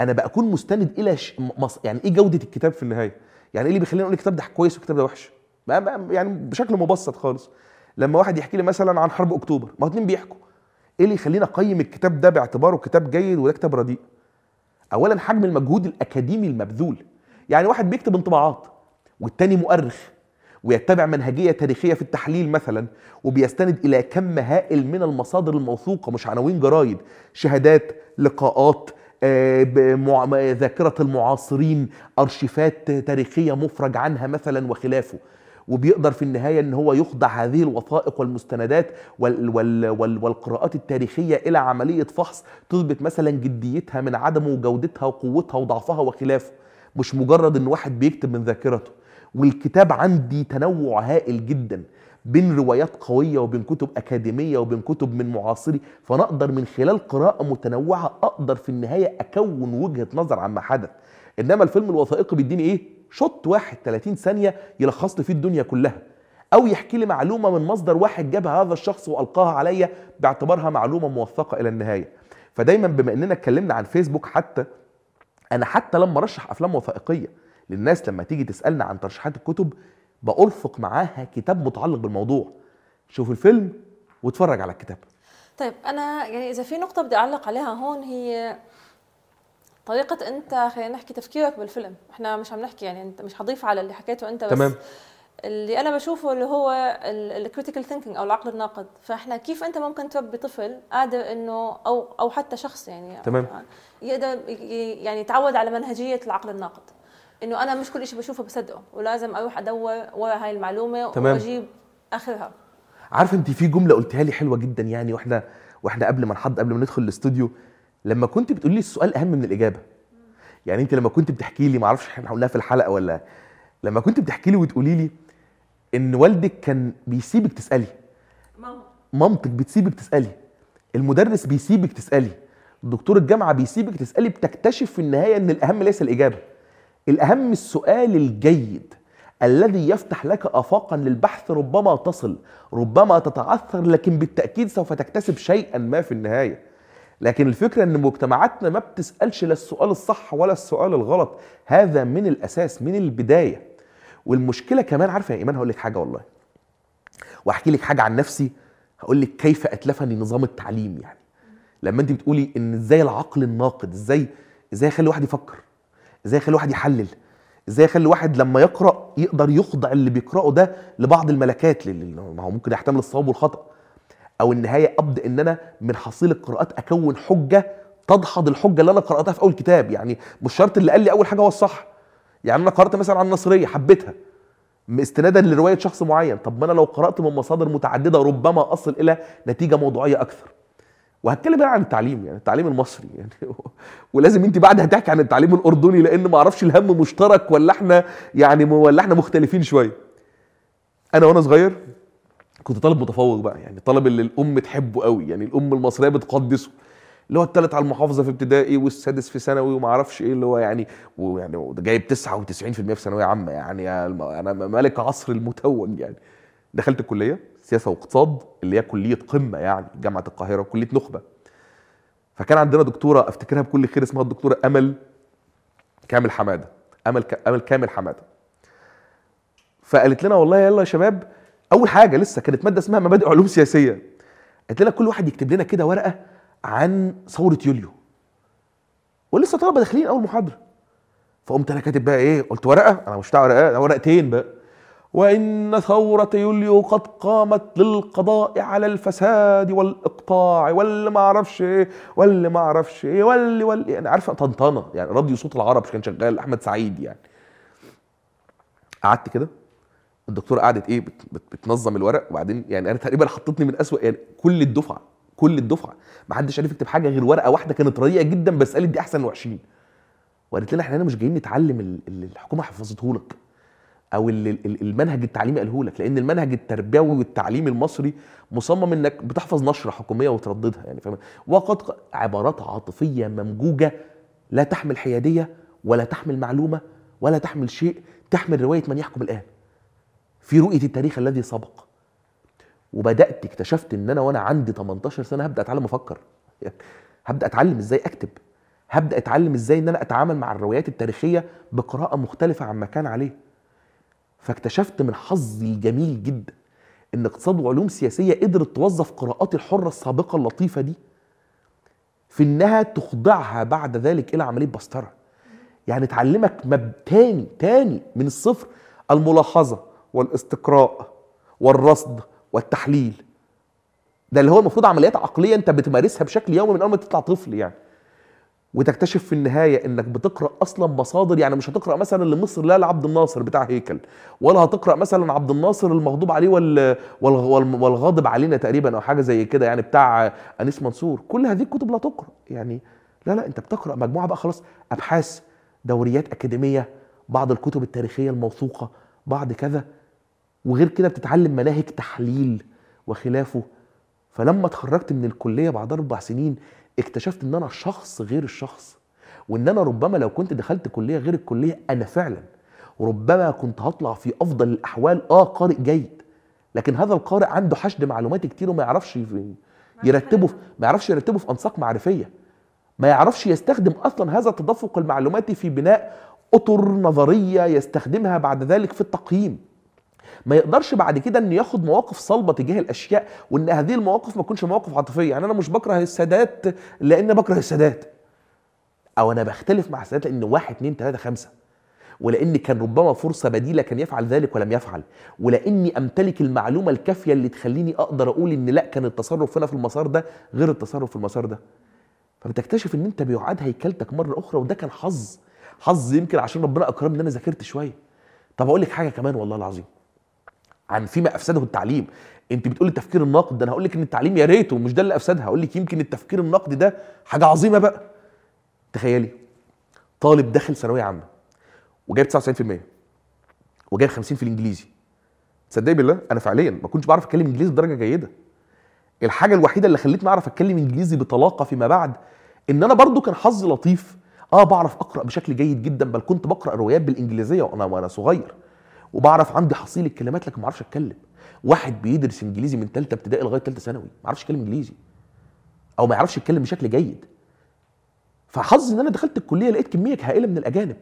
أنا بكون مستند إلى ش... مص... يعني إيه جودة الكتاب في النهاية؟ يعني إيه اللي بيخليني أقول الكتاب ده كويس والكتاب ده وحش؟ يعني بشكل مبسط خالص. لما واحد يحكي لي مثلا عن حرب أكتوبر ما اتنين بيحكوا. إيه اللي يخليني اقيم الكتاب ده باعتباره كتاب جيد وده كتاب رديء؟ اولا حجم المجهود الأكاديمي المبذول. يعني واحد بيكتب انطباعات والتاني مؤرخ ويتبع منهجية تاريخية في التحليل مثلا وبيستند إلى كم هائل من المصادر الموثوقة مش عناوين جرايد شهادات لقاءات آه، ذاكرة المعاصرين أرشيفات تاريخية مفرج عنها مثلا وخلافه. وبيقدر في النهاية إن هو يخضع هذه الوثائق والمستندات وال وال وال والقراءات التاريخية إلى عملية فحص تثبت مثلا جديتها من عدمه وجودتها وقوتها وضعفها وخلافه. مش مجرد إن واحد بيكتب من ذاكرته. والكتاب عندي تنوع هائل جدا بين روايات قوية وبين كتب أكاديمية وبين كتب من معاصري. فنقدر من خلال قراءة متنوعة أقدر في النهاية أكون وجهة نظر عما حدث. إنما الفيلم الوثائقي بيديني إيه؟ شوت واحد 30 ثانية يلخص لي فيه الدنيا كلها. أو يحكي لي معلومة من مصدر واحد جابها هذا الشخص وألقاها عليا باعتبارها معلومة موثقة إلى النهاية. فدايما بما إننا اتكلمنا عن فيسبوك حتى أنا حتى لما أرشح أفلام وثائقية للناس لما تيجي تسألنا عن ترشيحات الكتب بأرفق معاها كتاب متعلق بالموضوع. شوف الفيلم واتفرج على الكتاب. طيب أنا يعني إذا في نقطة بدي أعلق عليها هون هي طريقة أنت خلينا نحكي تفكيرك بالفيلم، إحنا مش عم نحكي يعني أنت مش حضيف على اللي حكيته أنت بس تمام. اللي أنا بشوفه اللي هو ال critical thinking أو العقل الناقد، فإحنا كيف أنت ممكن تربي طفل قادر إنه أو أو حتى شخص يعني تمام. يقدر يعني يتعود على منهجية العقل الناقد. إنه أنا مش كل شيء بشوفه بصدقه ولازم أروح أدور ورا هاي المعلومة تمام. وأجيب آخرها. عارفه أنت في جملة قلتها لي حلوة جدا يعني وإحنا وإحنا قبل ما نحض قبل ما ندخل الاستوديو لما كنت بتقولي لي السؤال أهم من الإجابة. يعني أنت لما كنت بتحكي لي ما أعرفش إحنا قلناها في الحلقة ولا لما كنت بتحكي لي وتقولي لي إن والدك كان بيسيبك تسألي مامتك بتسيبك تسألي المدرس بيسيبك تسألي دكتور الجامعة بيسيبك تسألي بتكتشف في النهاية إن الأهم ليس الإجابة. الأهم السؤال الجيد الذي يفتح لك آفاقا للبحث ربما تصل ربما تتعثر لكن بالتأكيد سوف تكتسب شيئا ما في النهاية. لكن الفكرة أن مجتمعاتنا ما بتسألش لا السؤال الصح ولا السؤال الغلط. هذا من الأساس من البداية. والمشكلة كمان عارفة يا إيمان؟ هقول لك حاجة والله. وأحكي لك حاجة عن نفسي. هقول لك كيف اتلفني نظام التعليم يعني. لما أنت بتقولي إن إزاي العقل الناقد إزاي إزاي يخلي واحد يفكر؟ إزاي يخلي واحد يحلل؟ إزاي يخلي واحد لما يقرأ يقدر يخضع اللي بيقرأه ده لبعض الملكات ما هو ممكن يحتمل الصواب والخطأ. أو النهايه ابدا إن أنا من حصيل القراءات أكون حجة تدحض الحجة اللي أنا قرأتها في أول كتاب. يعني مش شرط اللي قال لي أول حاجة هو الصح. يعني أنا قرأت مثلا عن النصرية حبيتها. استنادا لرواية شخص معين. طب ما أنا لو قرأت من مصادر متعددة ربما أصل إلى نتيجة موضوعية أكثر. وهتكلم بقى عن التعليم يعني التعليم المصري. يعني ولازم أنت بعد هتحكي عن التعليم الأردني لأن ما أعرفش الهم مشترك ولا إحنا يعني ولا إحنا مختلفين شوية. أنا وأنا صغير كنت طالب متفوق بقى يعني طالب اللي الأم تحبه قوي يعني الأم المصرية بتقدسه اللي هو الثالث على المحافظة في ابتدائي والسادس في ثانوي وما أعرفش إيه اللي هو يعني ويعني جايب 99% في ثانوية عامة يعني أنا ملك عصر المتوج يعني دخلت الكلية سياسة واقتصاد اللي هي كلية قمة يعني جامعة القاهرة كليه نخبة فكان عندنا دكتورة أفتكرها بكل خير اسمها الدكتورة أمل كامل حمادة أمل. أمل كامل حمادة فقالت لنا والله يلا يا شباب أول حاجة لسه كانت مادة اسمها مبادئ علوم سياسية. قالت لنا كل واحد يكتب لنا كده ورقة عن ثورة يوليو. ولسه طلبة داخلين أول محاضرة. فقمت أنا كاتب بقى إيه قلت ورقة؟ أنا مش بتاع ورقة ورقتين بقى. وإن ثورة يوليو قد قامت للقضاء على الفساد والإقطاع واللي ما أعرفش إيه واللي ما أعرفش إيه واللي واللي. يعني عارفة طنطنة يعني راديو صوت العرب كان شغال أحمد سعيد يعني. قعدت كده. الدكتورة قعدت إيه بت بت بتنظم الورق وبعدين يعني أنا تقريبا حطتني من أسوأ يعني كل الدفعة كل الدفعة ما حدش عارف يكتب حاجة غير ورقة واحدة كانت رديئة جدا بس قالت دي أحسن وحشين وقالت لنا إحنا هنا مش جايين نتعلم ال- اللي الحكومة حفظته لك أو اللي ال- المنهج التعليمي قاله لك لأن المنهج التربوي والتعليمي المصري مصمم إنك بتحفظ نشرة حكومية وترددها يعني فاهم وقد عبارات عاطفية ممجوجة لا تحمل حيادية ولا تحمل معلومة ولا تحمل شيء تحمل رواية من يحكم الآن. في رؤية التاريخ الذي سبق. وبدأت اكتشفت إن أنا وأنا عندي 18 سنة هبدأ أتعلم أفكر. هبدأ أتعلم إزاي أكتب. هبدأ أتعلم إزاي إن أنا أتعامل مع الروايات التاريخية بقراءة مختلفة عما كان عليه. فاكتشفت من حظي الجميل جدا إن اقتصاد وعلوم سياسية قدرت توظف قراءاتي الحرة السابقة اللطيفة دي في إنها تخضعها بعد ذلك إلى عملية بسطرة. يعني تعلمك مب تاني تاني من الصفر الملاحظة. والاستقراء والرصد والتحليل. ده اللي هو المفروض عمليات عقلية انت بتمارسها بشكل يومي من أول ما تطلع طفل يعني. وتكتشف في النهاية إنك بتقرأ أصلا مصادر يعني مش هتقرأ مثلا لمصر لا لعبد الناصر بتاع هيكل ولا هتقرأ مثلا عبد الناصر المغضوب عليه وال وال وال- والغاضب علينا تقريبا أو حاجة زي كده يعني بتاع أنيس منصور. كل هذه الكتب لا تقرأ يعني. لا لا أنت بتقرأ مجموعة بقى خلاص. أبحاث دوريات أكاديمية بعض الكتب التاريخية الموثوقة بعض كذا. وغير كده بتتعلم مناهج تحليل وخلافه. فلما اتخرجت من الكلية بعد أربع سنين اكتشفت إن أنا شخص غير الشخص وإن أنا ربما لو كنت دخلت كلية غير الكلية أنا فعلا وربما كنت هطلع في أفضل الأحوال آه قارئ جيد. لكن هذا القارئ عنده حشد معلومات كتير وما يعرفش يرتبه ما يعرفش يرتبه في أنساق معرفية. ما يعرفش يستخدم أصلا هذا التدفق المعلوماتي في بناء أطر نظرية يستخدمها بعد ذلك في التقييم. ما يقدرش بعد كده انه ياخد مواقف صلبة تجاه الأشياء وإن هذه المواقف ما تكونش مواقف عاطفية. يعني أنا مش بكره السادات لأن بكره السادات. أو أنا بختلف مع السادات لأن واحد اتنين تلاتة خمسة. ولأن كان ربما فرصة بديلة كان يفعل ذلك ولم يفعل. ولأني أمتلك المعلومة الكافية اللي تخليني أقدر أقول إن لأ كان التصرف هنا في المسار ده غير التصرف في المسار ده. فبتكتشف إن أنت بيعاد هيكلتك مرة أخرى وده كان حظ. حظ يمكن عشان ربنا أكرمني إن أنا ذاكرت شوية. طب أقول لك حاجة كمان والله العظيم. عن فيما أفسده التعليم. أنت بتقول التفكير الناقد ده أنا هقول لك إن التعليم يا ريته مش ده اللي أفسدها. هقول لك يمكن التفكير النقدي ده حاجة عظيمة بقى. تخيلي طالب داخل ثانوية عامة وجايب 99% وجايب 50 في الإنجليزي. تصدقي بالله أنا فعليا ما كنتش بعرف أتكلم إنجليزي بدرجة جيدة. الحاجة الوحيدة اللي خلتني أعرف أتكلم إنجليزي بطلاقة فيما بعد إن أنا برضو كان حظي لطيف. آه بعرف أقرأ بشكل جيد جدا بل كنت بقرأ روايات بالإنجليزية وأنا وأنا صغير. وبعرف عندي حصيل الكلمات لكن ما أعرفش أتكلم. واحد بيدرس إنجليزي من ثالثه ابتدائي لغاية ثالثه ثانوي ما يعرفش يتكلم إنجليزي. أو ما يعرفش يتكلم بشكل جيد. فحظي إن أنا دخلت الكلية لقيت كمية هائلة من الأجانب.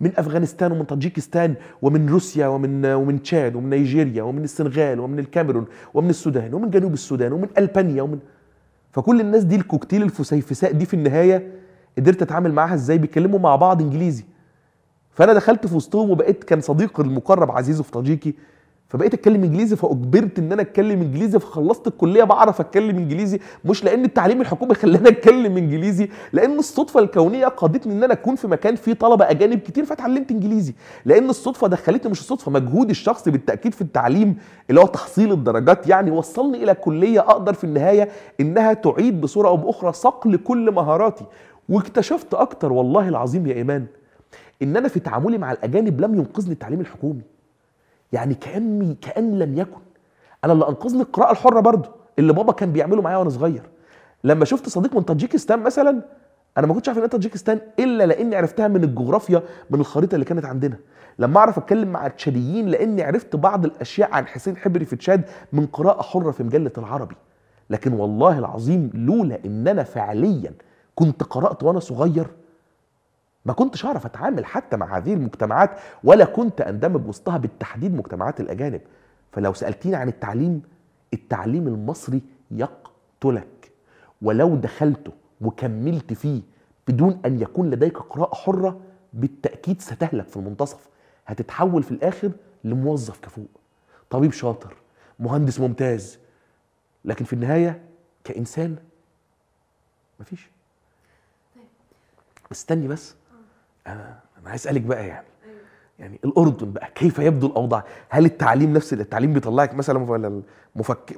من أفغانستان ومن طاجيكستان ومن روسيا ومن ومن تشاد ومن نيجيريا ومن السنغال ومن الكاميرون ومن السودان ومن جنوب السودان ومن ألبانيا ومن فكل الناس دي الكوكتيل الفسيفساء دي في النهاية قدرت أتعامل معاها إزاي؟ بيتكلموا مع بعض إنجليزي. فأنا دخلت في وسطهم وبقيت كان صديق المقرب عزيزه في طاجيكي فبقيت أتكلم إنجليزي فأجبرت إن أنا أتكلم إنجليزي فخلصت الكلية بعرف أتكلم إنجليزي مش لأن التعليم الحكومي خلاني أتكلم إنجليزي لأن الصدفة الكونية قادتني إن أنا أكون في مكان فيه طلبة أجانب كتير فاتعلمت إنجليزي لأن الصدفة دخلتني مش الصدفة مجهود الشخص بالتأكيد في التعليم اللي هو تحصيل الدرجات يعني وصلني إلى كلية أقدر في النهاية إنها تعيد بصورة أو بأخرى صقل كل مهاراتي واكتشفت أكتر والله العظيم يا إيمان إن أنا في تعاملي مع الأجانب لم ينقذني التعليم الحكومي. يعني كاني كأن لم يكن. أنا اللي أنقذني القراءة الحرة برضه اللي بابا كان بيعمله معايا وأنا صغير. لما شفت صديق من طاجيكستان مثلا أنا ما كنتش عارف إن طاجيكستان إلا لأني عرفتها من الجغرافيا من الخريطة اللي كانت عندنا. لما أعرف أتكلم مع التشاديين لأني عرفت بعض الأشياء عن حسين حبري في تشاد من قراءة حرة في مجلة العربي. لكن والله العظيم لولا إن أنا فعليا كنت قرأت وأنا صغير ما كنتش اعرف أتعامل حتى مع هذه المجتمعات ولا كنت أندمج وسطها بالتحديد مجتمعات الأجانب. فلو سالتيني عن التعليم التعليم المصري يقتلك. ولو دخلته وكملت فيه بدون أن يكون لديك قراءة حرة بالتأكيد ستهلك في المنتصف. هتتحول في الآخر لموظف كفوء. طبيب شاطر مهندس ممتاز. لكن في النهاية كإنسان مفيش. استني بس. أنا أنا عايز أسألك بقى يعني يعني الأردن بقى كيف يبدو الأوضاع؟ هل التعليم نفس التعليم بيطلعك مثلا ولا.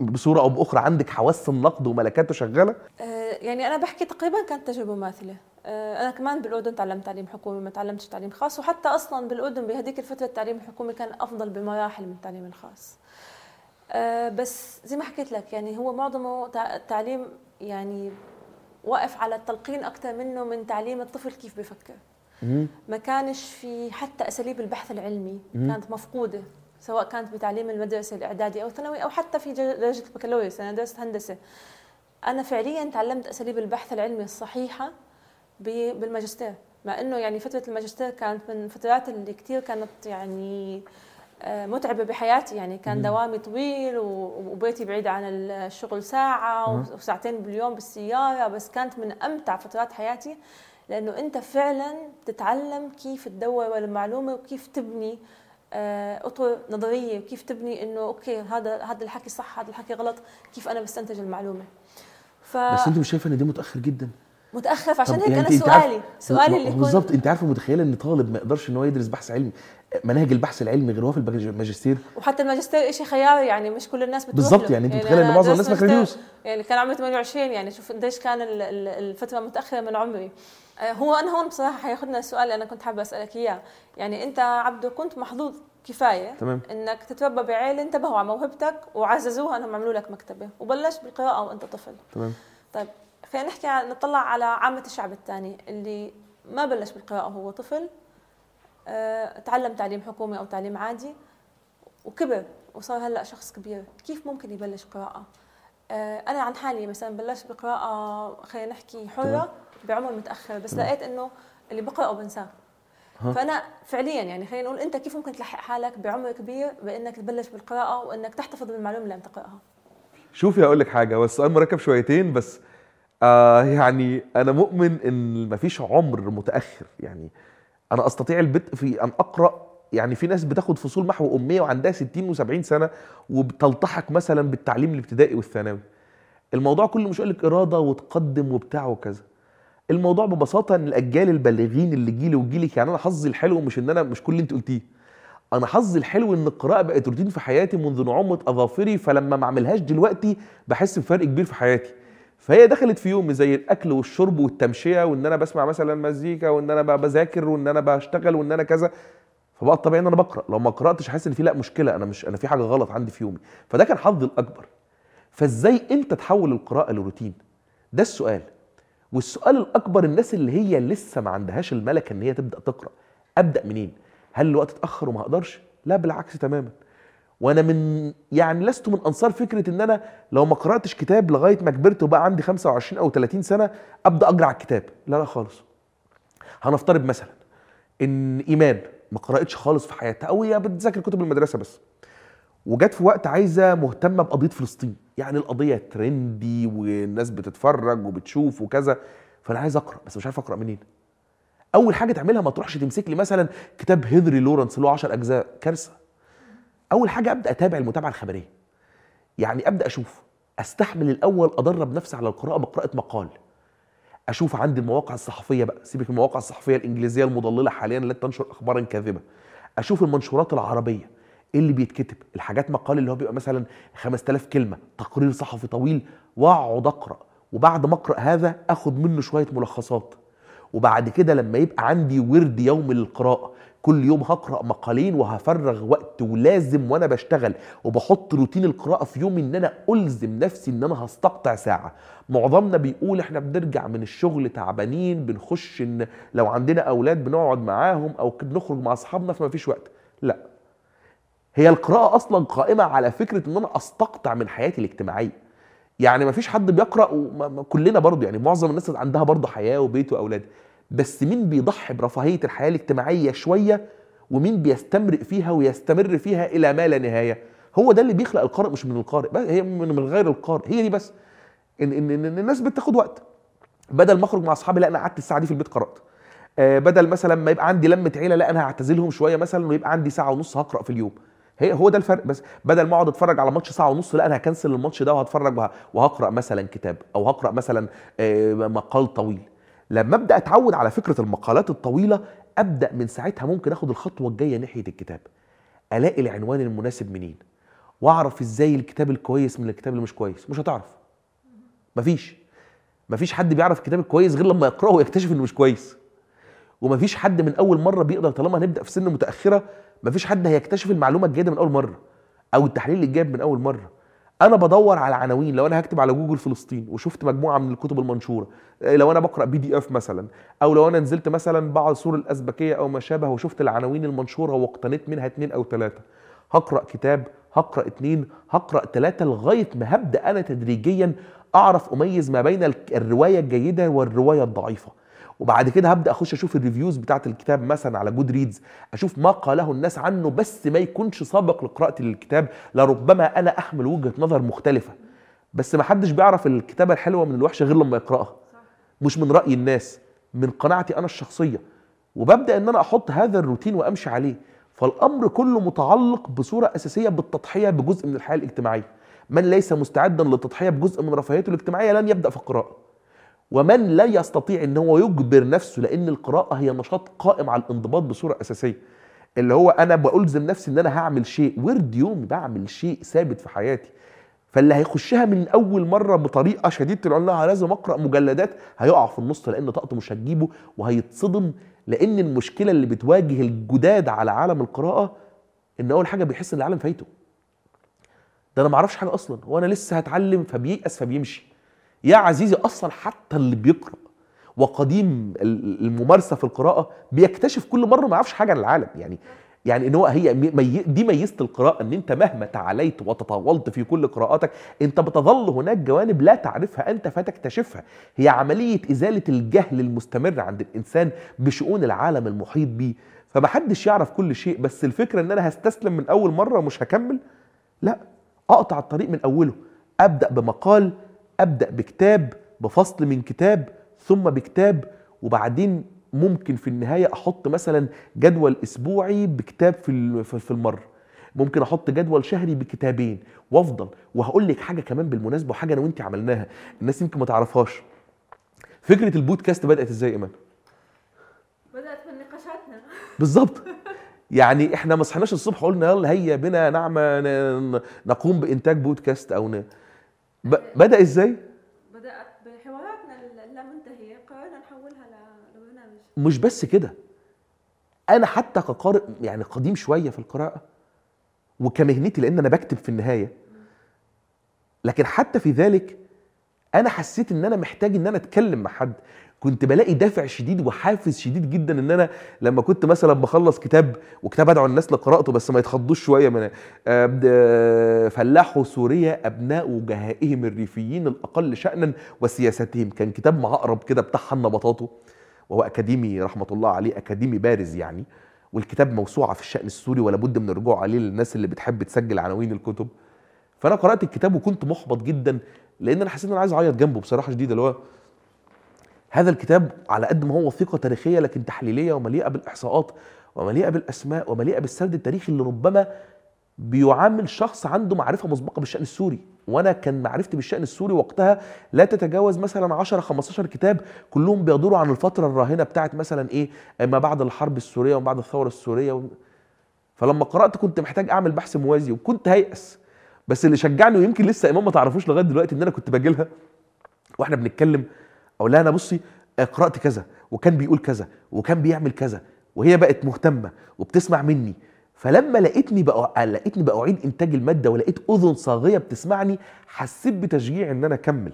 بصورة أو بأخرى عندك حواس النقد وملكاته شغالة؟ آه، يعني أنا بحكي تقريبا كانت تجربة ماثله آه، أنا كمان بالأردن تعلمت تعليم حكومي ما تعلمتش تعليم خاص وحتى أصلا بالأردن بهذيك الفترة التعليم الحكومي كان أفضل بمراحل من التعليم الخاص. آه، بس زي ما حكيت لك يعني هو معظمه تعليم يعني واقف على التلقين أكثر منه من تعليم الطفل كيف بفكر ما كانش في حتى أساليب البحث العلمي كانت مفقودة سواء كانت بتعليم المدرسة الإعدادي أو الثانوي أو حتى في درجة البكالوريوس. أنا درست هندسة. أنا فعليا تعلمت أساليب البحث العلمي الصحيحة بالماجستير. مع إنه يعني فترة الماجستير كانت من الفترات اللي كثير كانت يعني آه، متعبة بحياتي. يعني كان دوامي طويل وبيتي بعيد عن الشغل ساعة وساعتين باليوم بالسيارة بس كانت من أمتع فترات حياتي. لأنه أنت فعلا تتعلم كيف تدور المعلومه وكيف تبني آه، اطر نظرية وكيف تبني إنه أوكي هذا هذا الحكي صح هذا الحكي غلط كيف أنا بستنتج المعلومة؟ ف... بس أنت مش شايفة إن ده متأخر جدا؟ متأخر فعشان هيك يعني أنا سؤالي سؤالي اللي بالظبط أنت عارفه متخيله إن طالب ما يقدرش إن هو يدرس بحث علمي مناهج البحث العلمي غير هو في الماجستير وحتى الماجستير شيء خياري يعني مش كل الناس بتروح بالظبط يعني أنت يعني متخيلة إن معظم الناس بكالوريوس يعني كان عمري 28 يعني شوف قديش كان الفترة متأخرة من عمري. آه، هو أنا هون بصراحة حياخذنا السؤال اللي أنا كنت حابة أسألك إياه. يعني أنت عبدو كنت محظوظ كفاية تمام. إنك تتربى بعيله انتبهوا على موهبتك وعززوها أنهم عملوا لك مكتبة وبلشت بالقراءة وأنت طفل. تمام. طيب خلينا نحكي نطلع على عامة الشعب الثاني اللي ما بلش بالقراءة وهو طفل أه، تعلم تعليم حكومي أو تعليم عادي وكبر وصار هلأ شخص كبير. كيف ممكن يبلش قراءة؟ أه، أنا عن حالي مثلا بلشت بقراءة خلينا نحكي حرة بعمر متأخر بس لقيت إنه اللي بقرأه بنساه فأنا فعليا يعني خلينا نقول أنت كيف ممكن تلحق حالك بعمر كبير بإنك تبلش بالقراءة وإنك تحتفظ بالمعلومة اللي عم تقرأها؟ شوفي أقول لك حاجة بس السؤال مركب شويتين بس آه يعني أنا مؤمن إن مفيش عمر متأخر. يعني أنا أستطيع البدء في أن أقرأ يعني في ناس بتاخد فصول محو أمية وعندها 60 و70 سنة وبتلتحق مثلا بالتعليم الابتدائي والثانوي. الموضوع كله مش لك إرادة وتقدم وبتاع وكذا. الموضوع ببساطة إن الأجيال البالغين اللي جيلي وجيلك يعني أنا حظي الحلو مش إن أنا مش كل اللي أنت قلتيه. أنا حظي الحلو إن القراءة بقت روتين في حياتي منذ نعومة أظافري فلما ما أعملهاش دلوقتي بحس بفرق كبير في حياتي. فهي دخلت في يومي زي الأكل والشرب والتمشية وإن أنا بسمع مثلا مزيكا وإن أنا بذاكر وإن أنا بشتغل وإن أنا كذا. فبقى الطبيعي إن أنا بقرأ. لو ما قرأتش أحس إن في لأ مشكلة. أنا مش أنا في حاجة غلط عندي في يومي. فده كان حظي الأكبر. فإزاي أنت تحول القراءة لروتين؟ ده السؤال. والسؤال الأكبر الناس اللي هي لسه ما عندهاش الملكة إن هي تبدأ تقرأ أبدأ منين؟ هل الوقت اتأخر وما أقدرش؟ لا بالعكس تماما. وأنا من يعني لست من أنصار فكرة إن أنا لو ما قرأتش كتاب لغاية ما كبرت وبقى عندي 25 أو 30 سنة أبدأ أقرأ على الكتاب. لا لا خالص. هنفترض مثلا إن إيمان ما قرأتش خالص في حياتها أو هي بتذاكر كتب المدرسة بس وجت في وقت عايزة مهتمة بقضية فلسطين. يعني القضية ترندي والناس بتتفرج وبتشوف وكذا فأنا عايز أقرأ بس مش عارف أقرأ منين. أول حاجة تعملها ما تروحش تمسك لي مثلا كتاب هنري لورنس اللي هو 10 أجزاء كارثة. أول حاجة أبدأ أتابع المتابعة الخبرية. يعني أبدأ أشوف أستحمل الأول أدرب نفسي على القراءة بقراءة مقال. أشوف عندي المواقع الصحفية بقى سيبك من المواقع الصحفية الإنجليزية المضللة حاليا التي تنشر اخبارا كاذبة. أشوف المنشورات العربية. إيه اللي بيتكتب؟ الحاجات مقال اللي هو بيبقى مثلا 5000 كلمة تقرير صحفي طويل واقعد أقرأ. وبعد ما أقرأ هذا آخد منه شوية ملخصات. وبعد كده لما يبقى عندي ورد يومي للقراءه كل يوم هقرأ مقالين وهفرغ وقت ولازم وأنا بشتغل وبحط روتين القراءة في يومي إن أنا ألزم نفسي إن أنا هستقطع ساعة. معظمنا بيقول إحنا بنرجع من الشغل تعبانين بنخش إن لو عندنا أولاد بنقعد معاهم أو بنخرج مع أصحابنا فما فيش وقت. لا. هي القراءة أصلا قائمة على فكرة إن أنا أستقطع من حياتي الاجتماعية. يعني ما فيش حد بيقرأ وما ما- كلنا برضو يعني معظم الناس عندها برضو حياة وبيت وأولاد. بس مين بيضحي برفاهية الحياة الاجتماعية شوية ومين بيستمرئ فيها ويستمر فيها إلى ما لا نهاية؟ هو ده اللي بيخلق القارئ مش من القارئ. بس هي من غير القارئ. هي دي بس. ان ان, إن إن الناس بتاخد وقت. بدل ما أخرج مع أصحابي لا أنا قعدت الساعة دي في البيت قرأت. آه، بدل مثلا ما يبقى عندي لمة عيلة لا أنا هعتزلهم شوية مثلا ويبقى عندي ساعة ونص هقرأ في اليوم. هي هو ده الفرق. بس بدل ما اقعد اتفرج على ماتش ساعة ونص لا أنا هكنسل الماتش ده وهتفرج وه- وهقرأ مثلا كتاب أو هقرأ مثلا آه، مقال طويل. لما أبدأ أتعود على فكرة المقالات الطويلة أبدأ من ساعتها ممكن آخد الخطوة الجاية ناحية الكتاب. ألاقي العنوان المناسب منين؟ وأعرف إزاي الكتاب الكويس من الكتاب اللي مش كويس. مش هتعرف. مفيش. مفيش حد بيعرف الكتاب الكويس غير لما يقرأه ويكتشف إنه مش كويس. ومفيش حد من أول مرة بيقدر طالما هنبدأ في سن متأخرة مفيش حد هيكتشف المعلومة الجيدة من أول مرة أو التحليل الايجابي من أول مرة. أنا بدور على عناوين لو أنا هكتب على جوجل فلسطين وشفت مجموعة من الكتب المنشورة إيه لو أنا بقرأ PDF مثلا أو لو أنا نزلت مثلا بعض سور الازبكيه أو ما شابه وشفت العناوين المنشورة واقتنيت منها اتنين أو ثلاثة هقرأ كتاب هقرأ اتنين هقرأ ثلاثة لغاية ما هبدأ أنا تدريجيا أعرف أميز ما بين الرواية الجيدة والرواية الضعيفة. وبعد كده هبدأ أخش أشوف ال reviews بتاعت الكتاب مثلا على Goodreads أشوف ما قاله الناس عنه بس ما يكونش سابق لقراءتي للكتاب لربما أنا أحمل وجهة نظر مختلفة. بس ما حدش بيعرف الكتابة الحلوة من الوحشة غير لما يقرأها. مش من رأي الناس من قناعتي أنا الشخصية. وببدأ إن أنا أحط هذا الروتين وأمشي عليه. فالأمر كله متعلق بصورة أساسية بالتضحية بجزء من الحياة الاجتماعية. من ليس مستعدا للتضحية بجزء من رفاهيته الاجتماعية لن يبدأ في القراءة. ومن لا يستطيع إن هو يجبر نفسه لأن القراءة هي نشاط قائم على الانضباط بصورة أساسية. اللي هو أنا بلزم نفسي إن أنا هعمل شيء ورد يومي بعمل شيء ثابت في حياتي. فاللي هيخشها من أول مرة بطريقة شديدة العنف لازم أقرأ مجلدات هيقع في النص لأن طاقته مش هتجيبه وهيتصدم لأن المشكلة اللي بتواجه الجداد على عالم القراءة إن أول حاجة بيحس إن العالم فايته. ده أنا ما أعرفش حاجة أصلا وأنا لسه هتعلم فبييأس فبيمشي. يا عزيزي أصلا حتى اللي بيقرأ وقديم ال- الممارسة في القراءة بيكتشف كل مرة ما يعرفش حاجة عن العالم. يعني يعني إن هو هي دي ميزة القراءة إن أنت مهما تعاليت وتطاولت في كل قراءاتك أنت بتظل هناك جوانب لا تعرفها أنت فتكتشفها هي عملية إزالة الجهل المستمر عند الإنسان بشؤون العالم المحيط بيه. فمحدش يعرف كل شيء بس الفكرة إن أنا هستسلم من أول مرة ومش هكمل لا. أقطع الطريق من أوله. أبدأ بمقال أبدأ بكتاب بفصل من كتاب ثم بكتاب وبعدين ممكن في النهاية أحط مثلا جدول أسبوعي بكتاب في في المرة. ممكن أحط جدول شهري بكتابين وأفضل. وهقول لك حاجة كمان بالمناسبة وحاجة أنا وانت عملناها الناس يمكن ما تعرفهاش. فكرة البودكاست بدأت إزاي يا إيمان؟ بدأت من نقاشاتنا. بالظبط. يعني إحنا ما صحناش الصبح قلنا يلا هيا بنا نعمل نقوم بإنتاج بودكاست أو ن... بدأ إزاي؟ بدات بحواراتنا اللامنتهية. قررنا نحولها لبرنامج. مش بس كده. أنا حتى كقارئ يعني قديم شوية في القراءة وكمهنتي لأن أنا بكتب في النهاية. لكن حتى في ذلك أنا حسيت إن أنا محتاج إن أنا أتكلم مع حد. كنت بلاقي دافع شديد وحافز شديد جدا إن أنا لما كنت مثلا بخلص كتاب وكتاب أدعو الناس لقراءته بس ما يتخضوش شوية من فلاحوا سوريا أبناء وجهائهم الريفيين الأقل شانا وسياستهم. كان كتاب معقرب كده بتاع حنا بطاطو وهو أكاديمي رحمة الله عليه أكاديمي بارز يعني والكتاب موسوعة في الشأن السوري ولا بد من الرجوع عليه للناس اللي بتحب تسجل عناوين الكتب. فأنا قرأت الكتاب وكنت محبط جدا لأن أنا حسيت إن أنا عايز أعيط جنبه بصراحة شديده اللي هو هذا الكتاب على قد ما هو وثيقه تاريخية لكن تحليلية ومليئة بالإحصاءات ومليئة بالأسماء ومليئة بالسرد التاريخي اللي ربما بيعامل شخص عنده معرفة مسبقة بالشأن السوري. وأنا كان معرفتي بالشأن السوري وقتها لا تتجاوز مثلا 10 15 كتاب كلهم بيدوروا عن الفترة الراهنة بتاعت مثلا إيه؟ ما بعد الحرب السورية وما بعد الثورة السورية و... فلما قرأت كنت محتاج أعمل بحث موازي وكنت هيأس. بس اللي شجعني ويمكن لسه إمام ما تعرفوش لغاية دلوقتي إن أنا كنت باجي لها وإحنا بنتكلم أقول لها أنا بصي قرأت كذا وكان بيقول كذا وكان بيعمل كذا وهي بقت مهتمة وبتسمع مني. فلما لقيتني بقى لقيتني باعيد إنتاج المادة ولقيت أذن صاغية بتسمعني حسيت بتشجيع إن أنا أكمل.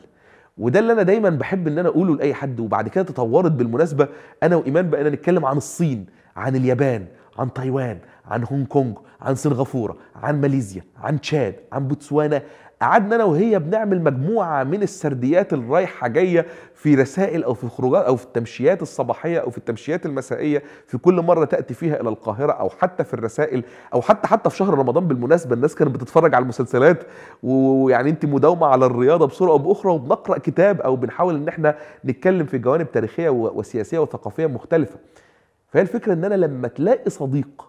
وده اللي أنا دايما بحب إن أنا أقوله لأي حد. وبعد كده تطورت بالمناسبة أنا وإيمان بقينا نتكلم عن الصين عن اليابان عن تايوان عن هونج كونج عن سنغافورة عن ماليزيا عن تشاد عن بوتسوانا. قعدنا أنا وهي بنعمل مجموعة من السرديات الرايحة جاية في رسائل أو في خروجات أو في التمشيات الصباحية أو في التمشيات المسائية في كل مرة تأتي فيها إلى القاهرة أو حتى في الرسائل أو حتى حتى في شهر رمضان بالمناسبة الناس كانت بتتفرج على المسلسلات ويعني أنت مداومة على الرياضة بصورة أو بأخرى وبنقرأ كتاب أو بنحاول إن إحنا نتكلم في جوانب تاريخية وسياسية وثقافية مختلفة. فهي الفكرة إن أنا لما تلاقي صديق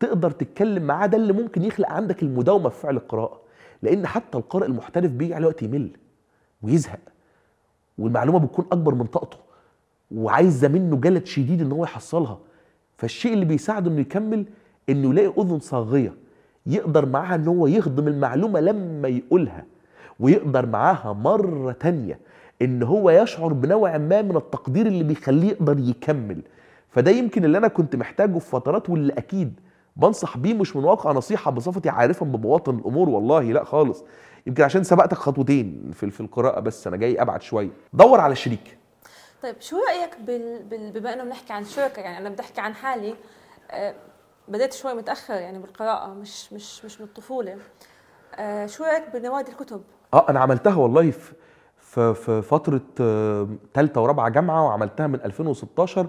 تقدر تتكلم معاه ده اللي ممكن يخلق عندك المداومة في فعل القراءة. لأن حتى القارئ المحترف بيجي عليه وقت يمل ويزهق والمعلومة بتكون أكبر من طاقته وعايزة منه جلد شديد إن هو يحصلها. فالشيء اللي بيساعده إنه يكمل إنه يلاقي أذن صاغية يقدر معاها إن هو يخدم المعلومة لما يقولها ويقدر معاها مرة تانية إن هو يشعر بنوع ما من التقدير اللي بيخليه يقدر يكمل. فده يمكن اللي أنا كنت محتاجه في فترات واللي أكيد بنصح بيه مش من واقع نصيحة بصفتي عارفا ببواطن الأمور والله لا خالص. يمكن عشان سبقتك خطوتين في في القراءة بس أنا جاي أبعد شوية. دور على شريك. طيب شو رأيك بال... بال... بما إنه بنحكي عن شركة يعني أنا بدي أحكي عن حالي أه بديت شوي متأخر يعني بالقراءة مش مش مش من الطفولة. أه شو رأيك بنوادي الكتب؟ آه أنا عملتها والله في في, في فترة ثالثه ورابعة جامعة وعملتها من 2016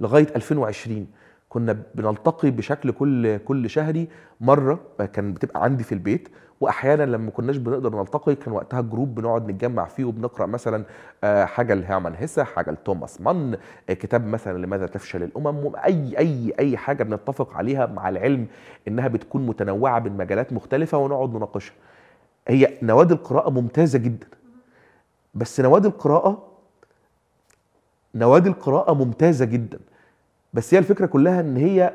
لغاية 2020 كنا بنلتقي بشكل كل كل شهري مرة كان بتبقى عندي في البيت وأحيانا لما كناش بنقدر نلتقي كان وقتها group بنقعد نتجمع فيه وبنقرأ مثلا حاجة لهيرمان هيسة حاجة لتوماس مان كتاب مثلا لماذا تفشل الأمم أي أي أي حاجة بنتفق عليها مع العلم إنها بتكون متنوعة من مجالات مختلفة ونقعد نناقشها. هي نوادي القراءة ممتازة جدا. بس نوادي القراءة نوادي القراءة ممتازة جدا. بس هي الفكرة كلها إن هي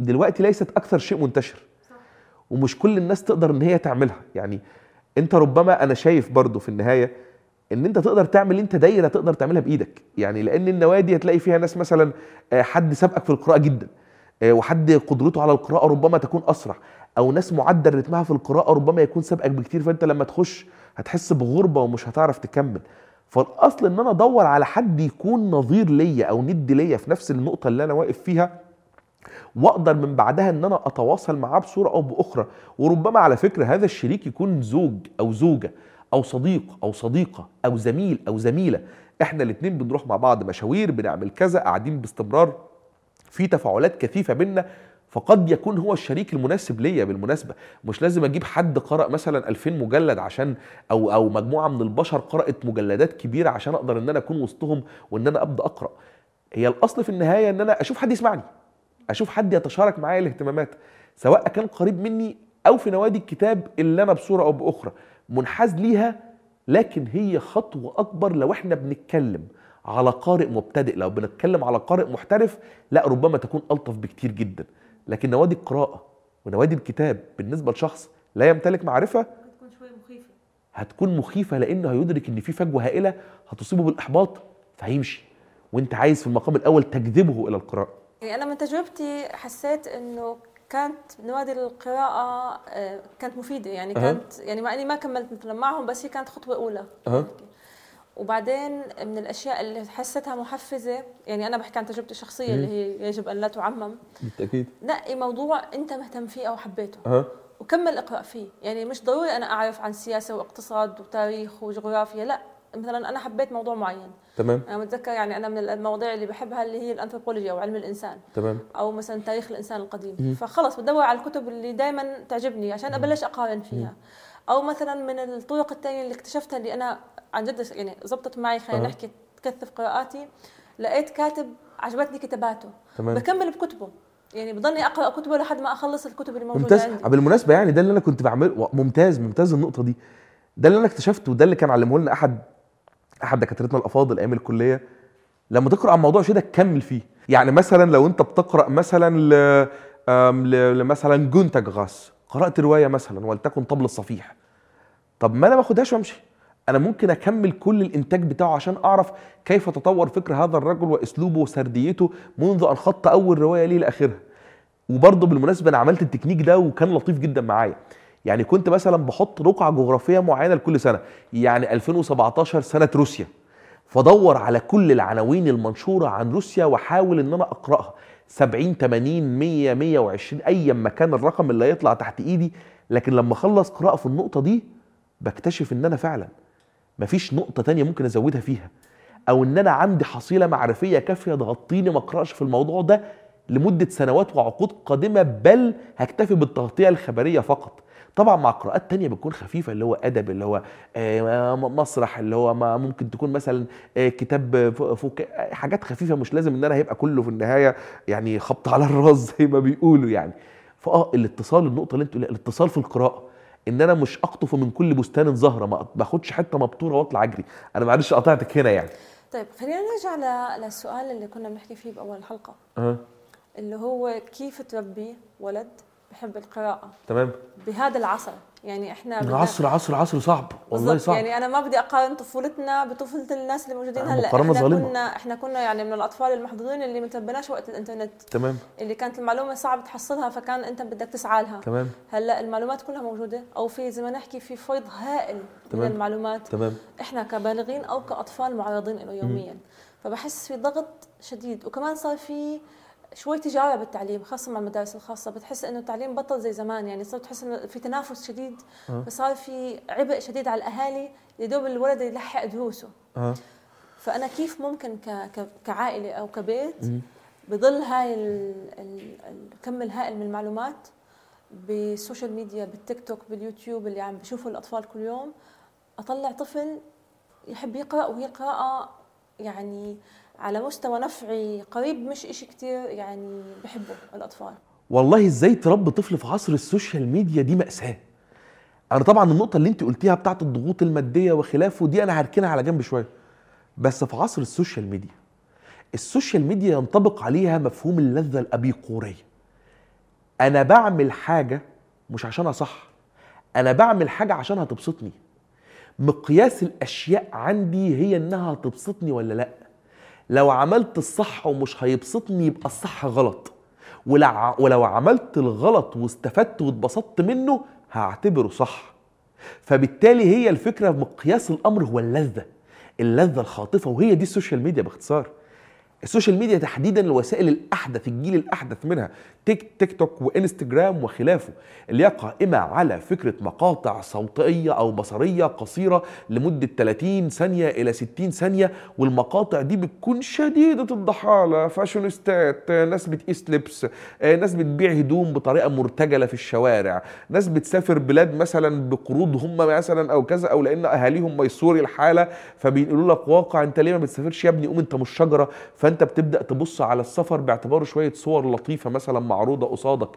دلوقتي ليست أكثر شيء منتشر. ومش كل الناس تقدر إن هي تعملها. يعني أنت ربما أنا شايف برضو في النهاية إن أنت تقدر تعمل أنت دايرة تقدر تعملها بإيدك. يعني لأن النوادي هتلاقي فيها ناس مثلا حد سابقك في القراءة جدا وحد قدرته على القراءة ربما تكون أسرع أو ناس معدل رتمها في القراءة ربما يكون سابقك بكتير. فأنت لما تخش هتحس بغربة ومش هتعرف تكمل. فالأصل إن أنا أدور على حد يكون نظير ليا أو ند ليا في نفس النقطة اللي أنا واقف فيها وأقدر من بعدها إن أنا أتواصل معاه بصورة أو بأخرى. وربما على فكرة هذا الشريك يكون زوج أو زوجة أو صديق أو صديقة أو زميل أو زميلة. إحنا الاثنين بنروح مع بعض مشاوير بنعمل كذا قاعدين باستمرار في تفاعلات كثيفة بينا. فقد يكون هو الشريك المناسب ليا بالمناسبة. مش لازم أجيب حد قرأ مثلا 2000 مجلد عشان أو أو مجموعة من البشر قرأت مجلدات كبيرة عشان أقدر إن أنا أكون وسطهم وإن أنا أبدأ أقرأ. هي الأصل في النهاية إن أنا أشوف حد يسمعني أشوف حد يتشارك معايا الاهتمامات سواء كان قريب مني أو في نوادي الكتاب اللي أنا بصورة أو بأخرى. منحاز ليها لكن هي خطوة أكبر لو إحنا بنتكلم على قارئ مبتدئ. لو بنتكلم على قارئ محترف لا ربما تكون ألطف بكتير جدا. لكن نوادي القراءة ونوادي الكتاب بالنسبة لشخص لا يمتلك معرفة هتكون شوي مخيفة. هتكون مخيفة لأنه هيدرك إن في فجوة هائلة هتصيبه بالإحباط فهيمشي. وأنت عايز في المقام الأول تجذبه إلى القراءة. يعني أنا من تجربتي حسيت إنه كانت نوادي القراءة كانت مفيدة. يعني كانت يعني مع إني ما كملت مثلا معهم بس هي كانت خطوة أولى. أه. وبعدين من الأشياء اللي حسيتها محفزة يعني أنا بحكي عن تجربتي الشخصية اللي هي يجب أن لا تعمم. بالتأكيد. نقي موضوع أنت مهتم فيه أو حبيته. أه. وكمل إقرأ فيه. يعني مش ضروري أنا أعرف عن سياسة واقتصاد وتاريخ وجغرافيا لا. مثلا أنا حبيت موضوع معين. تمام. أنا متذكر يعني أنا من المواضيع اللي بحبها اللي هي الأنثروبولوجيا أو علم الإنسان. تمام. أو مثلا تاريخ الإنسان القديم. فخلص بدور على الكتب اللي دائما تعجبني عشان أبلش أقارن فيها. أو مثلا من الطرق الثانية اللي اكتشفتها اللي أنا عن جد يعني زبطت معي خلينا. نحكي تكثف قراءاتي. لقيت كاتب عجبتني كتاباته. تمام. بكمل بكتبه. يعني بضلني أقرأ كتبه لحد ما أخلص الكتب اللي موجودة ممتاز. عندي. بالمناسبة يعني ده اللي أنا كنت بعمله ممتاز ممتاز النقطة دي. ده اللي أنا اكتشفته وده اللي كان علمه لنا احد أحد دكاترتنا الأفاضل أيام الكلية. لما تقرأ عن موضوع كده كمل فيه. يعني مثلا لو أنت بتقرأ مثلا ل لمثلا جونتاج غاس. قرأت رواية مثلا ولتكن طبل الصفيح. طب ما أنا ما اخدهاش وأمشي. أنا ممكن أكمل كل الإنتاج بتاعه عشان أعرف كيف تطور فكر هذا الرجل وأسلوبه وسرديته منذ أن خط أول رواية ليه لآخرها. وبرضه بالمناسبة أنا عملت التكنيك ده وكان لطيف جدا معايا. يعني كنت مثلا بحط رقعة جغرافية معينة لكل سنة. يعني 2017 سنة روسيا. فادور على كل العناوين المنشورة عن روسيا وأحاول إن أنا أقرأها. 70 80 100 120 ايا ما كان الرقم اللي هيطلع تحت إيدي. لكن لما أخلص قراءة في النقطة دي بكتشف إن أنا فعلا مفيش نقطة تانية ممكن أزودها فيها. أو إن أنا عندي حصيلة معرفية كافيه تغطيني ما أقرأش في الموضوع ده لمدة سنوات وعقود قادمة بل هكتفي بالتغطية الخبرية فقط. طبعا مع قراءات تانية بتكون خفيفة اللي هو أدب اللي هو آه، مسرح اللي هو ممكن تكون مثلا آه، كتاب فوق حاجات خفيفة مش لازم إن أنا هيبقى كله في النهاية يعني خبط على الراس زي ما بيقولوا يعني. فأه الاتصال النقطة اللي أنت تقولها، الاتصال في القراءة. إن أنا مش أقطف من كل بستان زهره ما باخدش حتة مبتورة وأطلع أجري. أنا معلش قطعتك هنا يعني. طيب خلينا نرجع للسؤال اللي كنا بنحكي فيه باول الحلقة آه اللي هو كيف تربي ولد بحب القراءة؟ تمام. بهذا العصر. يعني إحنا بدنا- عصر عصر عصر صعب. والله. صعب. يعني أنا ما بدي أقارن طفولتنا بطفولة الناس اللي موجودين آه، هلأ. إحنا ظالمة. كنا إحنا كنا يعني من الأطفال المحظوظين اللي ما تربيناش وقت الإنترنت. تمام. اللي كانت المعلومة صعب تحصلها فكان أنت بدك تسعى لها. تمام. هلأ المعلومات كلها موجودة. أو في زي ما نحكي في فيض هائل من تمام. المعلومات. تمام. إحنا كبالغين أو كأطفال معرضين له يوميا. فبحس في ضغط شديد. وكمان صار في شوي تجارة بالتعليم خاصة مع المدارس الخاصة بتحس إنه التعليم بطل زي زمان يعني صرت تحس إنه في تنافس شديد. فصار في عبء شديد على الأهالي يدوب الولد يلحق دروسه آه فأنا كيف ممكن ك... ك... كعائلة أو كبيت. بظل هاي ال... ال... الكم الهائل من المعلومات بال social media بالتيك توك باليوتيوب اللي عم بشوفه الأطفال كل يوم أطلع طفل يحب يقرأ وهي القراءه يعني على مستوى نفعي قريب مش إشي كتير يعني بحبه الأطفال. والله إزاي تربي طفل في عصر ال social media دي مأساة؟ أنا طبعا النقطة اللي أنت قلتيها بتاعت الضغوط المادية وخلافه دي أنا هركنها على جنب شوية. بس في عصر ال social media ال social media ينطبق عليها مفهوم اللذة الأبيقورية. أنا بعمل حاجة مش عشانها صح أنا بعمل حاجة عشان هتبسطني مقياس الأشياء عندي هي إنها هتبسطني ولا لأ؟ لو عملت الصح ومش هيبسطني يبقى الصح غلط. ولو عملت الغلط واستفدت واتبسطت منه هعتبره صح. فبالتالي هي الفكرة مقياس الأمر هو اللذة. اللذة الخاطفة وهي دي ال social media باختصار. ال social media تحديدا الوسائل الأحدث الجيل الأحدث منها Tik TikTok و Instagram وخلافه اللي هي قائمة على فكرة مقاطع صوتية أو بصرية قصيرة لمدة 30 ثانية إلى 60 ثانية والمقاطع دي بتكون شديدة الضحالة فاشونستات ناس بتقيس لبس ناس بتبيع هدوم بطريقة مرتجلة في الشوارع ناس بتسافر بلاد مثلا بقروض هم مثلا أو كذا أو لأن أهاليهم ميسوري الحالة فبينقلوا لك واقع أنت ليه ما بتسافرش يا ابني؟ قوم أنت مش شجرة. فانت بتبدأ تبص على السفر باعتباره شوية صور لطيفة مثلا معروضة قصادك.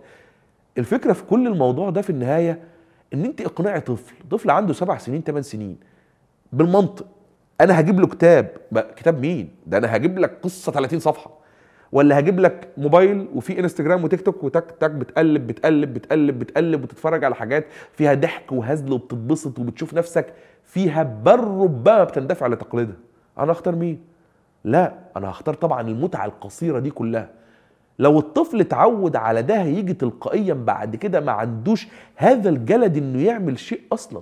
الفكرة في كل الموضوع ده في النهاية إن أنت اقنعي طفل. طفل عنده سبع سنين ثمان سنين. بالمنطق. أنا هجيب له كتاب. كتاب مين؟ ده أنا هجيب لك قصة 30 صفحة. ولا هجيب لك موبايل وفي إنستجرام وتيك توك وتك تك بتقلب بتقلب بتقلب بتقلب وتتفرج على حاجات فيها ضحك وهزل وبتتبسط وبتشوف نفسك فيها بل ربما بتندفع لتقليدها. أنا أختار مين؟ لا. أنا هختار طبعا المتعة القصيرة دي كلها. لو الطفل اتعود على ده هيجي تلقائيا بعد كده ما عندوش هذا الجلد إنه يعمل شيء أصلا.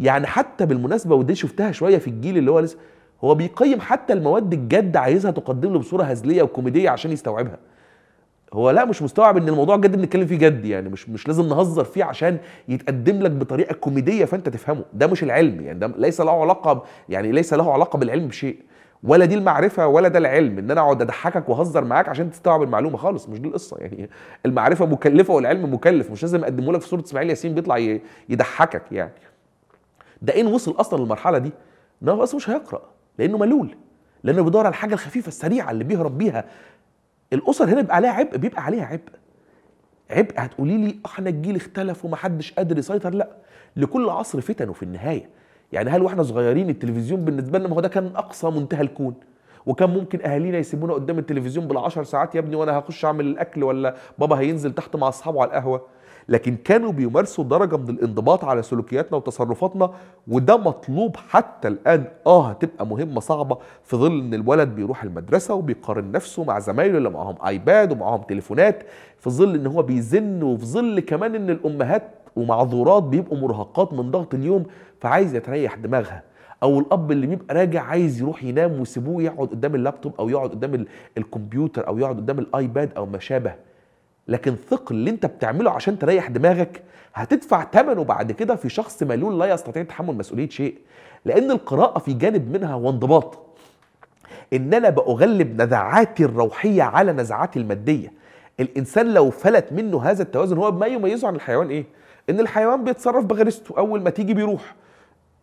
يعني حتى بالمناسبة ودي شفتها شوية في الجيل اللي هو لسه هو بيقيم حتى المواد الجد عايزها تقدم له بصورة هزلية وكوميدية عشان يستوعبها. هو لا مش مستوعب إن الموضوع جد بنتكلم فيه جد يعني مش مش لازم نهزر فيه عشان يتقدم لك بطريقة كوميدية فأنت تفهمه. ده مش العلم يعني ده ليس له علاقة يعني ليس له علاقة بالعلم بشيء. ولا دي المعرفة ولا ده العلم إن أنا أقعد أضحكك وأهزر معاك عشان تستوعب المعلومة خالص مش دي القصة. يعني المعرفة مكلفة والعلم مكلف مش لازم أقدمه لك في صورة إسماعيل ياسين بيطلع يضحكك يعني. ده ان وصل أصلا للمرحلة دي؟ إن هو أصلا مش هيقرأ لأنه ملول لأنه بيدور على الحاجة الخفيفة السريعة اللي بيهرب بيها. الأسر هنا بيبقى عليها عبء بيبقى عليها عبء. عبء هتقولي لي إحنا الجيل اختلف ومحدش قادر يسيطر لأ لكل عصر فتنه في النهاية. يعني هل وإحنا صغيرين التلفزيون بالنسبة لنا ما هو ده كان أقصى منتهى الكون. وكان ممكن أهالينا يسيبونا قدام التلفزيون بالعشر ساعات يا ابني وأنا هخش أعمل الأكل ولا بابا هينزل تحت مع أصحابه على القهوة. لكن كانوا بيمارسوا درجة من الانضباط على سلوكياتنا وتصرفاتنا وده مطلوب حتى الآن. آه هتبقى مهمة صعبة في ظل إن الولد بيروح المدرسة وبيقارن نفسه مع زمايله اللي معاهم ايباد ومعاهم تليفونات في ظل إن هو بيزن وفي ظل كمان إن الأمهات ومعذورات بيبقوا مرهقات من ضغط اليوم. فعايز يتريح دماغها. أو الأب اللي بيبقى راجع عايز يروح ينام ويسيبوه يقعد قدام اللابتوب أو يقعد قدام ال- الكمبيوتر أو يقعد قدام الآيباد أو ما شابه لكن ثق اللي أنت بتعمله عشان تريح دماغك هتدفع ثمنه بعد كده في شخص ملول لا يستطيع تحمل مسؤولية شيء. لأن القراءة في جانب منها هو انضباط. إن أنا باغلب نزعاتي الروحية على نزعاتي المادية. الإنسان لو فلت منه هذا التوازن هو ما يميزه عن الحيوان إيه؟ إن الحيوان بيتصرف بغريزته أول ما تيجي بيروح.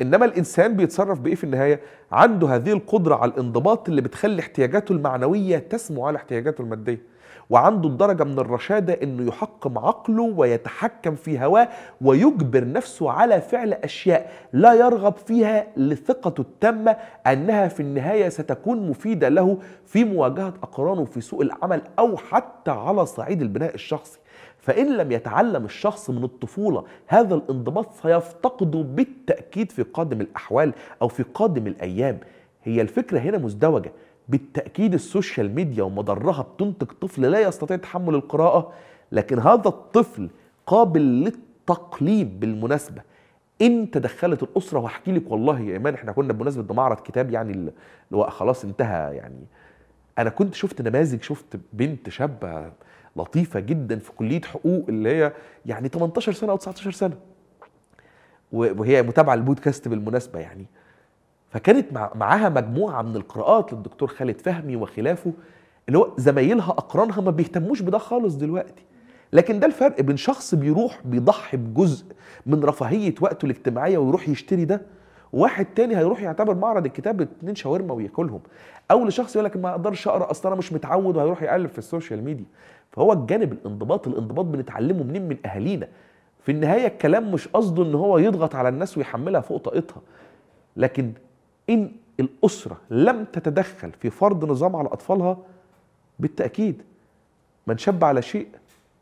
إنما الإنسان بيتصرف بإيه في النهاية؟ عنده هذه القدرة على الانضباط اللي بتخلي احتياجاته المعنوية تسمو على احتياجاته المادية. وعنده الدرجة من الرشادة إنه يحكم عقله ويتحكم في هواه ويجبر نفسه على فعل أشياء لا يرغب فيها لثقته التامة أنها في النهاية ستكون مفيدة له في مواجهة أقرانه في سوق العمل أو حتى على صعيد البناء الشخصي. فإن لم يتعلم الشخص من الطفولة هذا الانضباط سيفتقده بالتأكيد في قادم الأحوال أو في قادم الأيام. هي الفكرة هنا مزدوجة. بالتأكيد السوشيال ميديا ومضرها بتنتج طفل لا يستطيع تحمل القراءة لكن هذا الطفل قابل للتقليد بالمناسبة. إن تدخلت الأسرة واحكي لك والله يا إيمان إحنا كنا بمناسبة ده معرض كتاب يعني اللي هو خلاص انتهى يعني. أنا كنت شفت نماذج شفت بنت شابة لطيفة جدا في كلية حقوق اللي هي يعني 18 سنة أو 19 سنة. وهي متابعة البودكاست بالمناسبة يعني. فكانت مع معاها مجموعة من القراءات للدكتور خالد فهمي وخلافه اللي هو زمايلها أقرانها ما بيهتموش بده خالص دلوقتي. لكن ده الفرق بين شخص بيروح بيضحي بجزء من رفاهية وقته الاجتماعية ويروح يشتري ده وواحد تاني هيروح يعتبر معرض الكتاب اتنين شاورما وياكلهم. أو لشخص يقول لك ما أقدرش أقرأ أصل أنا مش متعود وهيروح يقلب في ال social media. فهو الجانب الانضباط الانضباط بنتعلمه منين؟ من أهالينا. في النهاية الكلام مش قصده إن هو يضغط على الناس ويحملها فوق طاقتها. لكن إن الأسرة لم تتدخل في فرض نظام على أطفالها بالتأكيد من شب على شيء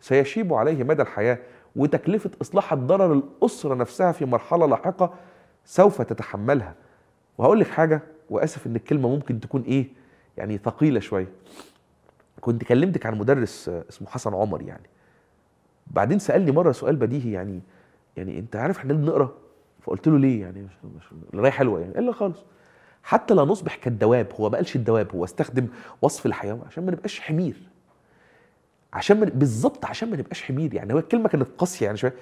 سيشيب عليه مدى الحياة. وتكلفة إصلاح الضرر الأسرة نفسها في مرحلة لاحقة سوف تتحملها. وهقول لك حاجة وأسف إن الكلمة ممكن تكون إيه؟ يعني ثقيلة شوية. كنت كلمتك عن مدرس اسمه حسن عمر يعني. بعدين سألني مرة سؤال بديهي يعني يعني أنت عارف إحنا بنقرأ؟ فقلت له ليه يعني؟ مش القراية حلوة يعني. قال لي خالص. حتى لا نصبح كالدواب هو ما قالش الدواب هو استخدم وصف الحيوان عشان ما نبقاش حمير. عشان من بالظبط عشان ما نبقاش حمير يعني. هو الكلمة كانت قاسية يعني شوية.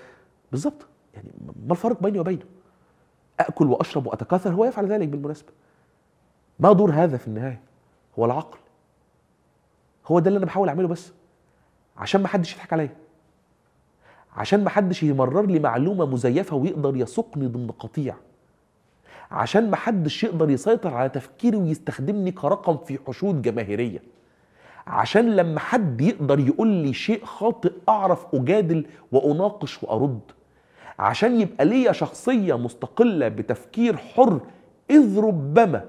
بالظبط. يعني ما الفرق بيني وبينه؟ أكل وأشرب وأتكاثر هو يفعل ذلك بالمناسبة. ما دور هذا في النهاية. هو العقل. هو ده اللي أنا بحاول أعمله بس عشان ما حدش يضحك عليا. عشان ما حدش يمرر لي معلومة مزيفة ويقدر يسوقني ضمن قطيع. عشان ما حدش يقدر يسيطر على تفكيري ويستخدمني كرقم في حشود جماهيرية. عشان لما حد يقدر يقول لي شيء خاطئ أعرف أجادل وأناقش وأرد. عشان يبقى ليا شخصية مستقلة بتفكير حر إذ ربما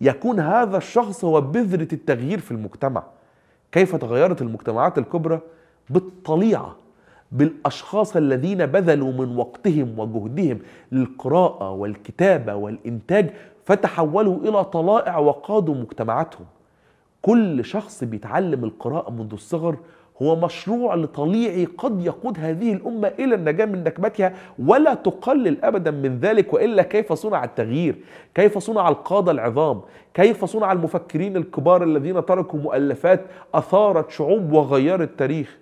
يكون هذا الشخص هو بذرة التغيير في المجتمع. كيف تغيرت المجتمعات الكبرى بالطليعة بالأشخاص الذين بذلوا من وقتهم وجهدهم للقراءة والكتابة والإنتاج فتحولوا إلى طلائع وقادوا مجتمعاتهم. كل شخص بيتعلم القراءة منذ الصغر هو مشروع لطليعي قد يقود هذه الأمة إلى النجاة من نكبتها ولا تقلل ابدا من ذلك وإلا كيف صنع التغيير؟ كيف صنع القادة العظام؟ كيف صنع المفكرين الكبار الذين تركوا مؤلفات أثارت شعوب وغيرت التاريخ؟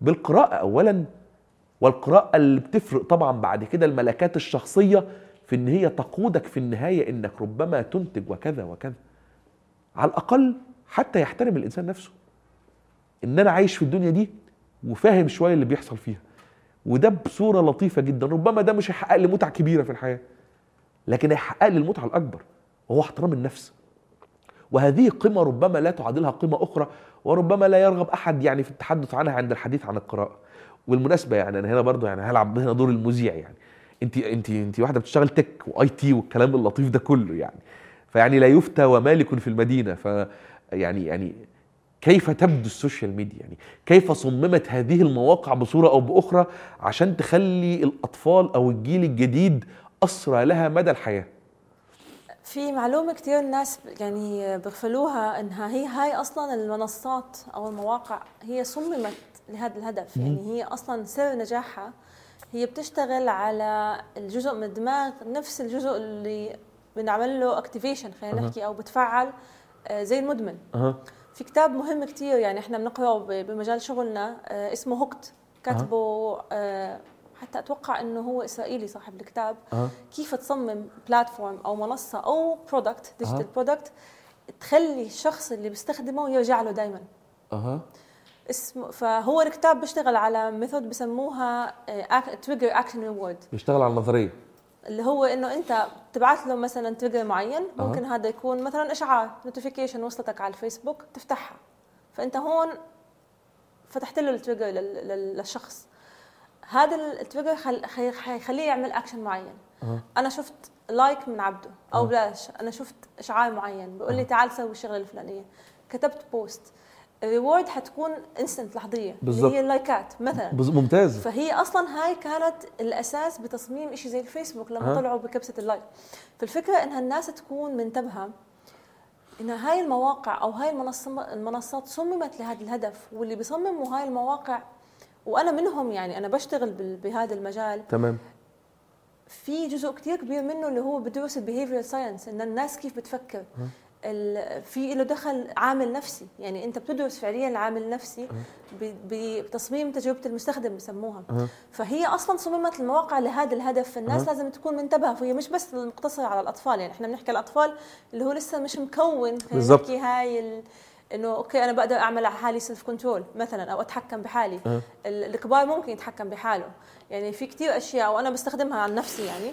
بالقراءة اولا والقراءة اللي بتفرق طبعا بعد كده الملكات الشخصية في إن هي تقودك في النهاية إنك ربما تنتج وكذا وكذا. على الأقل حتى يحترم الإنسان نفسه. إن أنا عايش في الدنيا دي وفاهم شوية اللي بيحصل فيها. وده بصورة لطيفة جدا. ربما ده مش هيحقق لي متعة كبيرة في الحياة لكن هيحقق لي المتعة الأكبر وهو احترام النفس. وهذه قمة ربما لا تعادلها قمة أخرى وربما لا يرغب أحد يعني في التحدث عنها عند الحديث عن القراءة. والمناسبة يعني أنا هنا برضو يعني هلعب هنا دور المذيع يعني. أنت أنت أنت واحدة بتشتغل tech و IT والكلام اللطيف ده كله يعني. فيعني لا يفتى ومالك في المدينة. ف يعني يعني كيف تبدو ال social media؟ يعني كيف صممت هذه المواقع بصورة أو بأخرى عشان تخلي الأطفال أو الجيل الجديد أسرى لها مدى الحياة؟ في معلومة كثير الناس يعني بيغفلوها انها هي هاي أصلا المنصات أو المواقع هي صممت لهذا الهدف. يعني هي أصلا سر نجاحها. هي بتشتغل على الجزء من الدماغ نفس الجزء اللي بنعمل له activation خلينا. نحكي أو بتفعل آه، زي المدمن. أها. في كتاب مهم كتير يعني إحنا بنقرأه بمجال شغلنا آه، اسمه Hooked. كاتبه آه، حتى أتوقع إنه هو إسرائيلي صاحب الكتاب. أها كيف تصمم platform أو منصة أو product. digital product تخلي الشخص اللي بيستخدمه يرجع له دائما أها اسمه فهو الكتاب بيشتغل على method بسموها trigger action reward بيشتغل على النظرية اللي هو إنه أنت تبعت له مثلا trigger معين. ممكن هذا يكون مثلا إشعار notification وصلتك على الفيسبوك تفتحها. فأنت هون فتحت له ال trigger لل- لل- للشخص. هذا ال trigger حيخليه يعمل اكشن معين. أها. أنا شفت like من عبده أو أه. بلاش أنا شفت إشعار معين بيقول لي تعال سوي الشغله الفلانية. كتبت post ال reward حتكون instant لحظية بالظبط. اللي هي اللايكات مثلا. بز- ممتاز. فهي أصلا هاي كانت الأساس بتصميم شيء زي الفيسبوك لما أه. طلعوا بكبسة ال like. فالفكرة إنها الناس تكون منتبهة إن هاي المواقع أو هاي المنصات صممت لهذا الهدف واللي بيصمموا هاي المواقع وأنا منهم يعني أنا بشتغل بهذا المجال. تمام. في جزء كتير كبير منه اللي هو بدرس ال behavioral science إن الناس كيف بتفكر. في له دخل عامل نفسي. يعني أنت بتدرس فعليا العامل النفسي بتصميم تجربة المستخدم بسموها. فهي أصلا صممت المواقع لهذا الهدف. فالناس. لازم تكون منتبهة. فهي مش بس مقتصرة على الأطفال. يعني إحنا بنحكي الأطفال اللي هو لسه مش مكون. بالضبط. نحكي هاي ال... إنه okay أنا بقدر أعمل على حالي self control مثلا أو أتحكم بحالي. أه. ال- الكبار ممكن يتحكم بحاله. يعني في كتير أشياء وأنا بستخدمها عن نفسي يعني.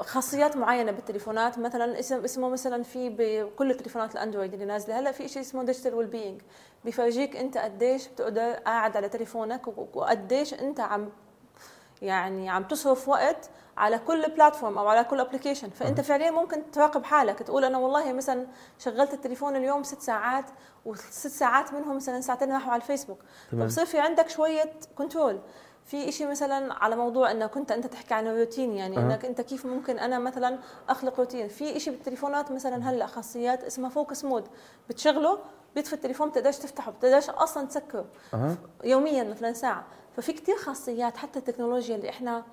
خاصيات معينة بالتليفونات. مثلا اسم اسمه مثلا في بكل التليفونات الأندرويد اللي نازلة. هلأ في شيء اسمه digital wellbeing بيفرجيك أنت قديش بتقدر قاعد على تليفونك وقديش أنت عم يعني عم تصرف وقت على كل platform أو على كل application فأنت فعليا ممكن تراقب حالك. تقول أنا والله مثلا شغلت التليفون اليوم ست ساعات وست ساعات منهم مثلا ساعتين راحوا على الفيسبوك. فبصير في عندك شوية control في إشي مثلا على موضوع انه كنت أنت تحكي عن الروتين يعني أه. إنك أنت كيف ممكن أنا مثلا أخلق روتين؟ في إشي بالتليفونات مثلا هلأ خاصيات اسمها focus mode بتشغله بيطفي التليفون بتقدرش تفتحه بتقدرش أصلا تسكره أها. يوميا مثلا ساعة. ففي كتير خاصيات حتى التكنولوجيا اللي إحنا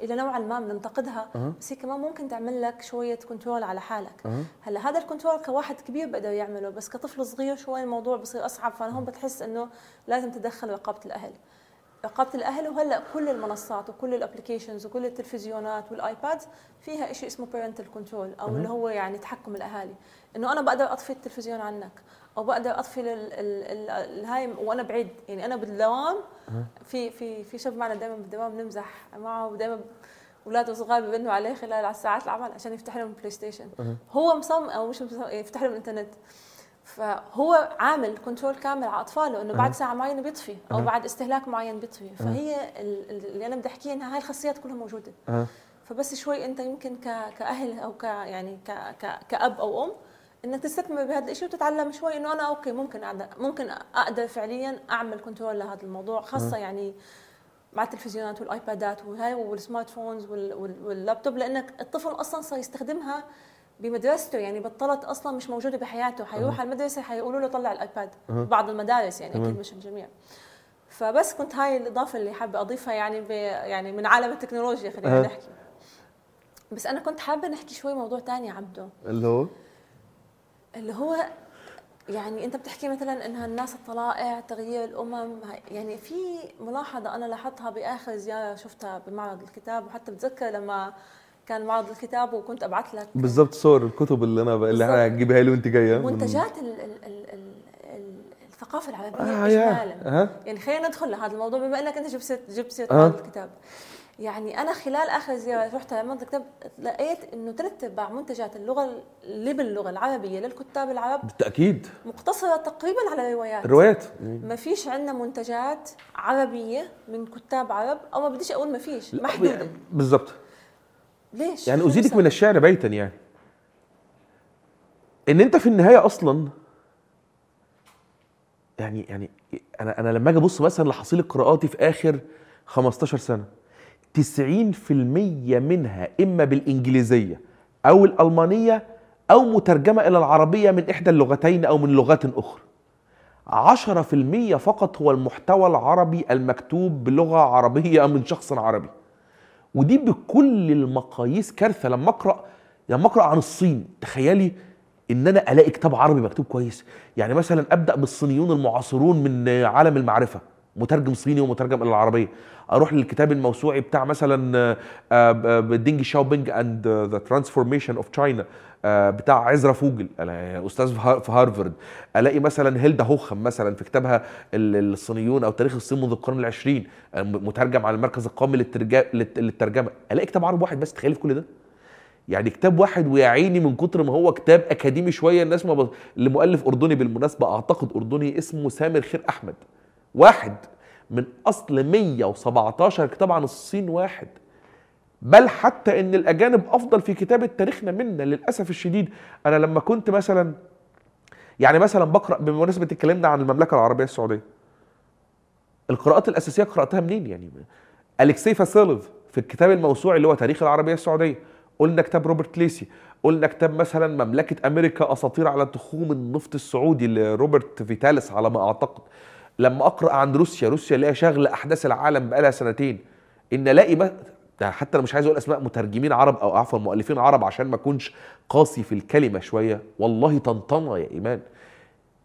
إلى نوعا ما بننتقدها أه. بس هي كمان ممكن تعمل لك شوية control على حالك. أها. هلأ هذا ال control كواحد كبير بقدر يعمله بس كطفل صغير شوي الموضوع بصير أصعب فأنا هون بتحس إنه لازم تدخل رقابة الأهل. رقابه الاهل وهلا كل المنصات وكل ال applications وكل التلفزيونات والايباد فيها شيء اسمه parental control أو. اللي هو يعني تحكم الأهالي إنه أنا بقدر أطفي التلفزيون عنك أو بقدر أطفي ال- ال- ال- الهاي وأنا بعيد يعني أنا بالدوام. في في في شاب معنا دائما بالدوام نمزح معه ودائما اولاده صغار ببنوا عليه خلال على ساعات العمل عشان يفتح لهم بلاي ستيشن. هو مصمم أو مش مصمم يفتح لهم الإنترنت فهو عامل control كامل على أطفاله إنه بعد. ساعة معينة بيطفي أو. بعد استهلاك معين بيطفي فهي ال- ال- اللي أنا بدي أحكيه إنها هاي الخاصيات كلها موجودة فبس شوي أنت يمكن. كأهل أو ك يعني ك... ك... كأب أو أم إنك تستثمر بهذا الشيء وتتعلم شوي إنه أنا okay ممكن ممكن أقدر فعليا أعمل control لهذا الموضوع خاصة يعني مع التلفزيونات والآيبادات وهاي وال smart phones وال... وال... واللابتوب لأنك الطفل أصلا صار يستخدمها بمدرسته يعني بطلت أصلا مش موجودة بحياته. حيروح على المدرسة حيقولوا له طلع الآيباد. بعض المدارس يعني أكيد مش الجميع. فبس كنت هاي الإضافة اللي حابة أضيفها يعني ب يعني من عالم التكنولوجيا خلينا أه. نحكي. بس أنا كنت حابة نحكي شوي موضوع تاني يا عبده اللي هو؟ اللي هو يعني أنت بتحكي مثلا إنها الناس الطلائع تغيير الأمم يعني في ملاحظة أنا لاحظتها بآخر زيارة شفتها بمعرض الكتاب وحتى بتذكر لما كان معرض الكتاب وكنت أبعث لك. بالظبط صور الكتب اللي أنا اللي إحنا بالظبط. هتجيبها لي وأنت جاية. من- منتجات ال ال ال ال ال الثقافة العربية آه اجمالا ها يعني خلينا ندخل لهذا الموضوع بما إنك أنت جبت جبت سيره آه. هذا الكتاب يعني أنا خلال آخر زيارة رحت على معرض الكتاب لقيت إنه ثلاث ارباع منتجات اللغة اللي باللغة العربية للكتاب العرب. بالتأكيد. مقتصرة تقريبا على روايات. الروايات ما فيش عندنا منتجات عربية من كتاب عرب أو ما بديش أقول ما فيش محدوده بالظبط ليش؟ يعني أزيدك؟ من الشعر بيتا يعني. إن أنت في النهاية أصلا يعني يعني أنا أنا لما أجي أبص مثلا لحصيله قراءاتي في آخر 15 سنة 90% منها إما بالإنجليزية أو الألمانية أو مترجمة إلى العربية من إحدى اللغتين أو من لغات أخرى. 10% فقط هو المحتوى العربي المكتوب بلغة عربية من شخص عربي. ودي بكل المقاييس كارثة. لما اقرا لما أقرأ عن الصين تخيلي إن أنا ألاقي كتاب عربي مكتوب كويس. يعني مثلا أبدأ بالصينيون المعاصرون من عالم المعرفة مترجم صيني ومترجم إلى العربية. أروح للكتاب الموسوعي بتاع مثلا آه، آه، Deng Xiaoping and the Transformation of China بتاع عزرا فوجل أنا أستاذ في هار- في هارفارد ألاقي مثلا هيلدا هوخم مثلا في كتابها ال- الصينيون أو تاريخ الصين منذ القرن العشرين آه، مترجم على المركز القومي للترجمة. ألاقي كتاب عربي واحد بس تخيلي في كل ده. يعني كتاب واحد ويا عيني من كتر ما هو كتاب أكاديمي شوية الناس ما. لمؤلف أردني بالمناسبة أعتقد أردني اسمه سامر خير أحمد. واحد من أصل 117 كتاب عن الصين واحد. بل حتى إن الأجانب أفضل في كتابة تاريخنا منا للأسف الشديد. أنا لما كنت مثلا يعني مثلا بقرأ بمناسبة اتكلمنا عن المملكة العربية السعودية القراءات الأساسية قرأتها منين يعني؟ الكسي فاسيلوف في الكتاب الموسوعي اللي هو تاريخ العربية السعودية. قلنا كتاب روبرت ليسي قلنا كتاب مثلا مملكة أمريكا أساطير على تخوم النفط السعودي لروبرت فيتاليس على ما أعتقد. لما أقرأ عن روسيا روسيا اللي هي شاغله أحداث العالم بقالها سنتين إن ألاقي حتى أنا مش عايز أقول أسماء مترجمين عرب أو عفوا مؤلفين عرب عشان ما أكونش قاسي في الكلمة شوية. والله طنطنة يا إيمان.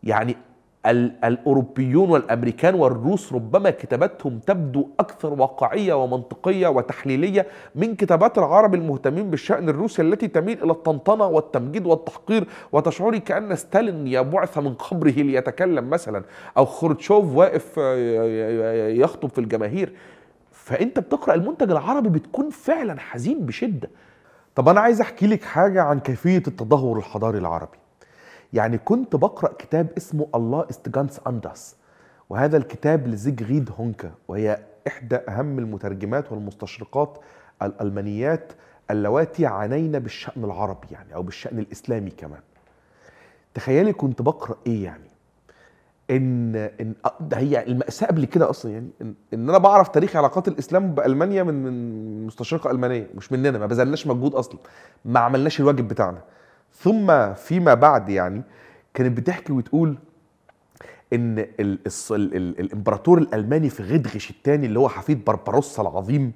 يعني ال- الأوروبيون والأمريكان والروس ربما كتاباتهم تبدو أكثر واقعية ومنطقية وتحليلية من كتابات العرب المهتمين بالشأن الروسي التي تميل إلى الطنطنة والتمجيد والتحقير وتشعري كأن ستالين يبعث من قبره ليتكلم مثلا أو خروتشوف واقف يخطب في الجماهير. فأنت بتقرأ المنتج العربي بتكون فعلا حزين بشدة. طب أنا عايز أحكي لك حاجة عن كيفية التدهور الحضاري العربي. يعني كنت بقرأ كتاب اسمه الله استجانس انداس وهذا الكتاب لزيجريد هونكا وهي إحدى أهم المترجمات والمستشرقات الألمانيات اللواتي عانين بالشأن العربي يعني أو بالشأن الإسلامي كمان. تخيلي كنت بقرأ إيه يعني؟ إن إن ده هي المأساة قبل كده أصلا يعني إن, إن أنا بعرف تاريخ علاقات الإسلام بألمانيا من من مستشرقة ألمانية مش مننا ما بذلناش مجهود أصلا ما عملناش الواجب بتاعنا. ثم فيما بعد يعني كانت بتحكي وتقول إن ال الص- ال ال الإمبراطور الألماني في غدغش الثاني اللي هو حفيد بربروسا العظيم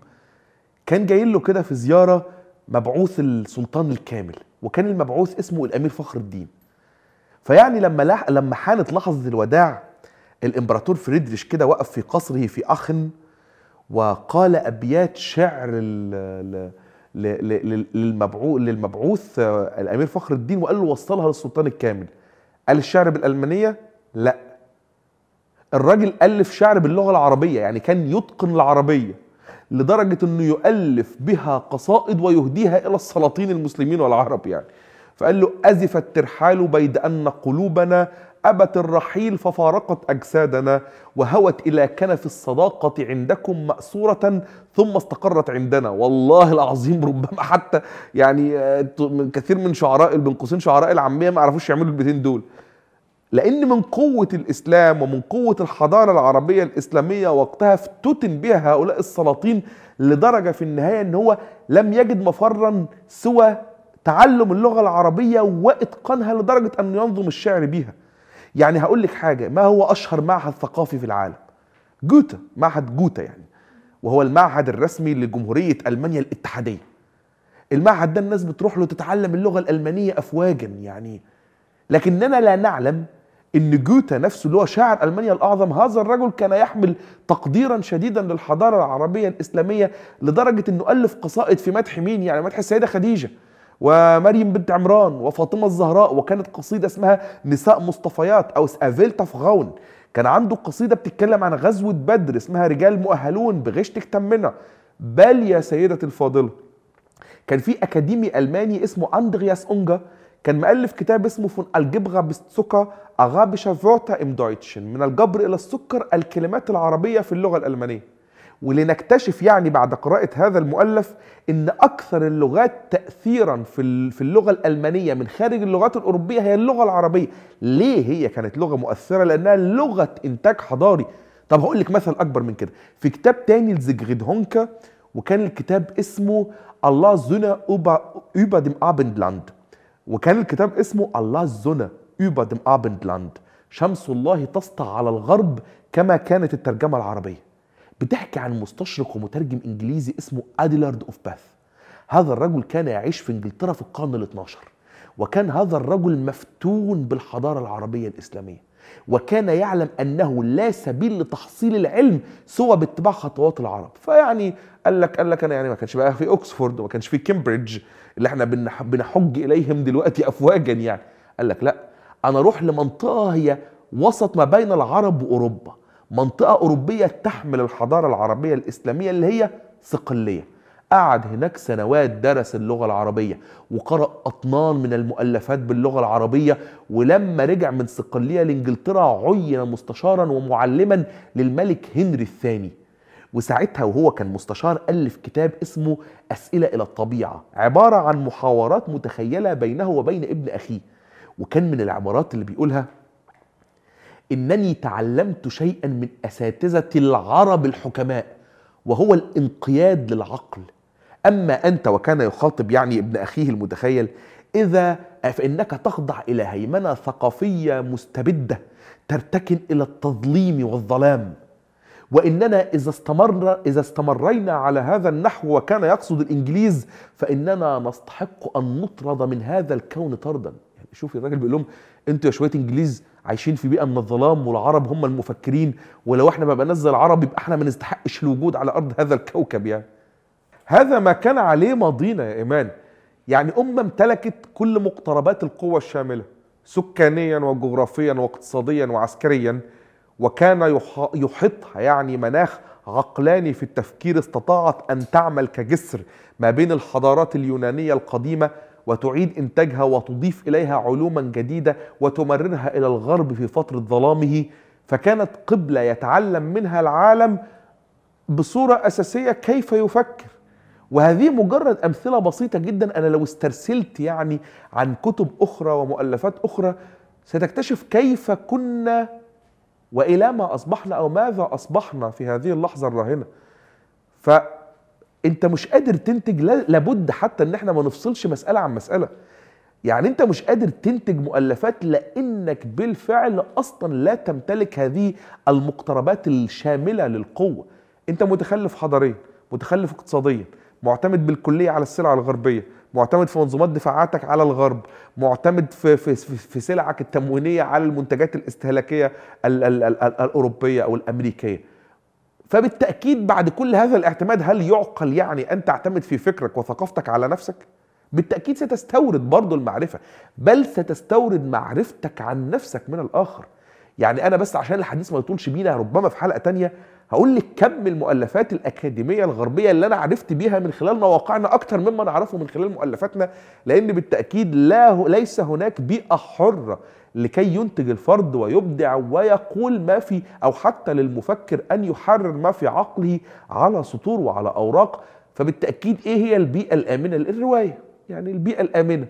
كان جاي له كده في زيارة مبعوث السلطان الكامل وكان المبعوث اسمه الأمير فخر الدين. فيعني لما لح... لما حانت لحظه الوداع الإمبراطور فريدريش كده وقف في قصره في أخن وقال أبيات شعر ل... ل... ل... ل... للمبعوث للمبعوث الأمير فخر الدين وقال له وصلها للسلطان الكامل. قال الشعر بالألمانية؟ لا. الراجل ألف شعر باللغة العربية يعني كان يتقن العربية لدرجة إنه يؤلف بها قصائد ويهديها إلى السلاطين المسلمين والعرب يعني. فقال له أزف الترحال بيد أن قلوبنا أبت الرحيل ففارقت أجسادنا وهوت إلى كنف الصداقة عندكم مأسورة ثم استقرت عندنا. والله العظيم ربما حتى يعني آه، كثير من شعراء بين قوسين شعراء العامية ما عرفوش يعملوا البيتين دول. لأن من قوة الإسلام ومن قوة الحضارة العربية الإسلامية وقتها افتتن بها هؤلاء السلاطين لدرجة في النهاية إن هو لم يجد مفرا سوى تعلم اللغة العربية وإتقانها لدرجة انه ينظم الشعر بيها. يعني هقول لك حاجة ما هو أشهر معهد ثقافي في العالم؟ جوتا معهد جوتا يعني. وهو المعهد الرسمي لجمهورية ألمانيا الاتحادية. المعهد ده الناس بتروح له تتعلم اللغة الألمانية افواجا يعني. لكننا لا نعلم إن جوتا نفسه اللي هو شاعر ألمانيا الأعظم هذا الرجل كان يحمل تقديرا شديدا للحضارة العربية الإسلامية لدرجة إنه ألف قصائد في مدح مين يعني؟ مدح السيدة خديجة. ومريم بنت عمران وفاطمة الزهراء وكانت قصيدة اسمها نساء مصطفيات أو افيلتا فغاون كان عنده قصيدة بتتكلم عن غزوة بدر اسمها رجال مؤهلون بغشتك تمنا بل يا سيدتي الفاضله كان في أكاديمي ألماني اسمه أندرياس أونجا. كان مؤلف كتاب اسمه فون الجبغا بستسوكا اغابشا فورتا إم دويتشن من الجبر إلى السكر الكلمات العربية في اللغة الألمانية. ولنكتشف يعني بعد قراءة هذا المؤلف إن أكثر اللغات تأثيرا في اللغة الألمانية من خارج اللغات الأوروبية هي اللغة العربية. ليه هي كانت لغة مؤثرة؟ لأنها لغة إنتاج حضاري. طب هقول لك مثل أكبر من كده. في كتاب تاني لزيجريد هونكا وكان الكتاب اسمه الله زونا über dem Abendland وكان الكتاب اسمه الله زونا über dem Abendland شمس الله تسطع على الغرب كما كانت الترجمة العربية بتحكي عن مستشرق ومترجم إنجليزي اسمه أديلارد أوف باث. هذا الرجل كان يعيش في إنجلترا في القرن ال 12 وكان هذا الرجل مفتون بالحضارة العربية الإسلامية وكان يعلم أنه لا سبيل لتحصيل العلم سوى باتباع خطوات العرب. فيعني قال لك قال لك أنا يعني ما كانش بقى في اوكسفورد وما كانش في كامبريدج اللي إحنا بنحج إليهم دلوقتي افواجا يعني. قال لك لا أنا أروح لمنطقة هي وسط ما بين العرب وأوروبا. منطقة أوروبية تحمل الحضارة العربية الإسلامية اللي هي صقلية. قعد هناك سنوات درس اللغة العربية وقرأ أطنان من المؤلفات باللغة العربية ولما رجع من صقلية لإنجلترا عين مستشارا ومعلما للملك هنري الثاني. وساعتها وهو كان مستشار ألف كتاب اسمه أسئلة إلى الطبيعة عبارة عن محاورات متخيلة بينه وبين ابن أخيه. وكان من العبارات اللي بيقولها إنني تعلمت شيئا من أساتذة العرب الحكماء وهو الانقياد للعقل. أما أنت وكان يخاطب يعني ابن أخيه المتخيل إذا فإنك تخضع إلى هيمنة ثقافية مستبدة ترتكن إلى التظليم والظلام. وإننا إذا استمر إذا استمرينا على هذا النحو وكان يقصد الإنجليز فإننا نستحق أن نطرد من هذا الكون طردا. يعني شوف الراجل بيقول لهم أنتوا يا شوية إنجليز عايشين في بيئة من الظلام والعرب هم المفكرين ولو إحنا ما زي العرب يبقى إحنا ما نستحقش الوجود على أرض هذا الكوكب يعني. هذا ما كان عليه ماضينا يا إيمان. يعني أمة امتلكت كل مقتربات القوة الشاملة سكانيا وجغرافيا واقتصاديا وعسكريا وكان يحيطها يعني مناخ عقلاني في التفكير استطاعت أن تعمل كجسر ما بين الحضارات اليونانية القديمة وتعيد إنتاجها وتضيف إليها علوما جديدة وتمررها إلى الغرب في فترة ظلامه. فكانت قبلة يتعلم منها العالم بصورة أساسية كيف يفكر. وهذه مجرد أمثلة بسيطة جدا. أنا لو استرسلت يعني عن كتب أخرى ومؤلفات أخرى ستكتشف كيف كنا وإلى ما أصبحنا أو ماذا أصبحنا في هذه اللحظة الراهنة. فانت مش قادر تنتج لابد حتى ان إحنا ما نفصلش مسألة عن مسألة. يعني انت مش قادر تنتج مؤلفات لأنك بالفعل أصلا لا تمتلك هذه المقتربات الشاملة للقوة. انت متخلف حضاريا متخلف اقتصاديا معتمد بالكلية على السلع الغربية معتمد في منظومات دفاعاتك على الغرب معتمد في في في سلعك التموينية على المنتجات الاستهلاكية ال ال ال الأوروبية أو الأمريكية. فبالتأكيد بعد كل هذا الاعتماد هل يعقل يعني أن تعتمد في فكرك وثقافتك على نفسك؟ بالتأكيد ستستورد برضه المعرفة بل ستستورد معرفتك عن نفسك من الآخر. يعني أنا بس عشان الحديث ما يطولش بينا ربما في حلقة تانية هقول لك كم المؤلفات الأكاديمية الغربية اللي أنا عرفت بيها من خلال مواقعنا أكتر مما نعرفه من خلال مؤلفاتنا لأن بالتأكيد لا ليس هناك بيئة حرة لكي ينتج الفرد ويبدع ويقول ما في أو حتى للمفكر أن يحرر ما في عقله على سطور وعلى أوراق. فبالتأكيد إيه هي البيئة الآمنة؟ للروايه يعني البيئة الآمنة.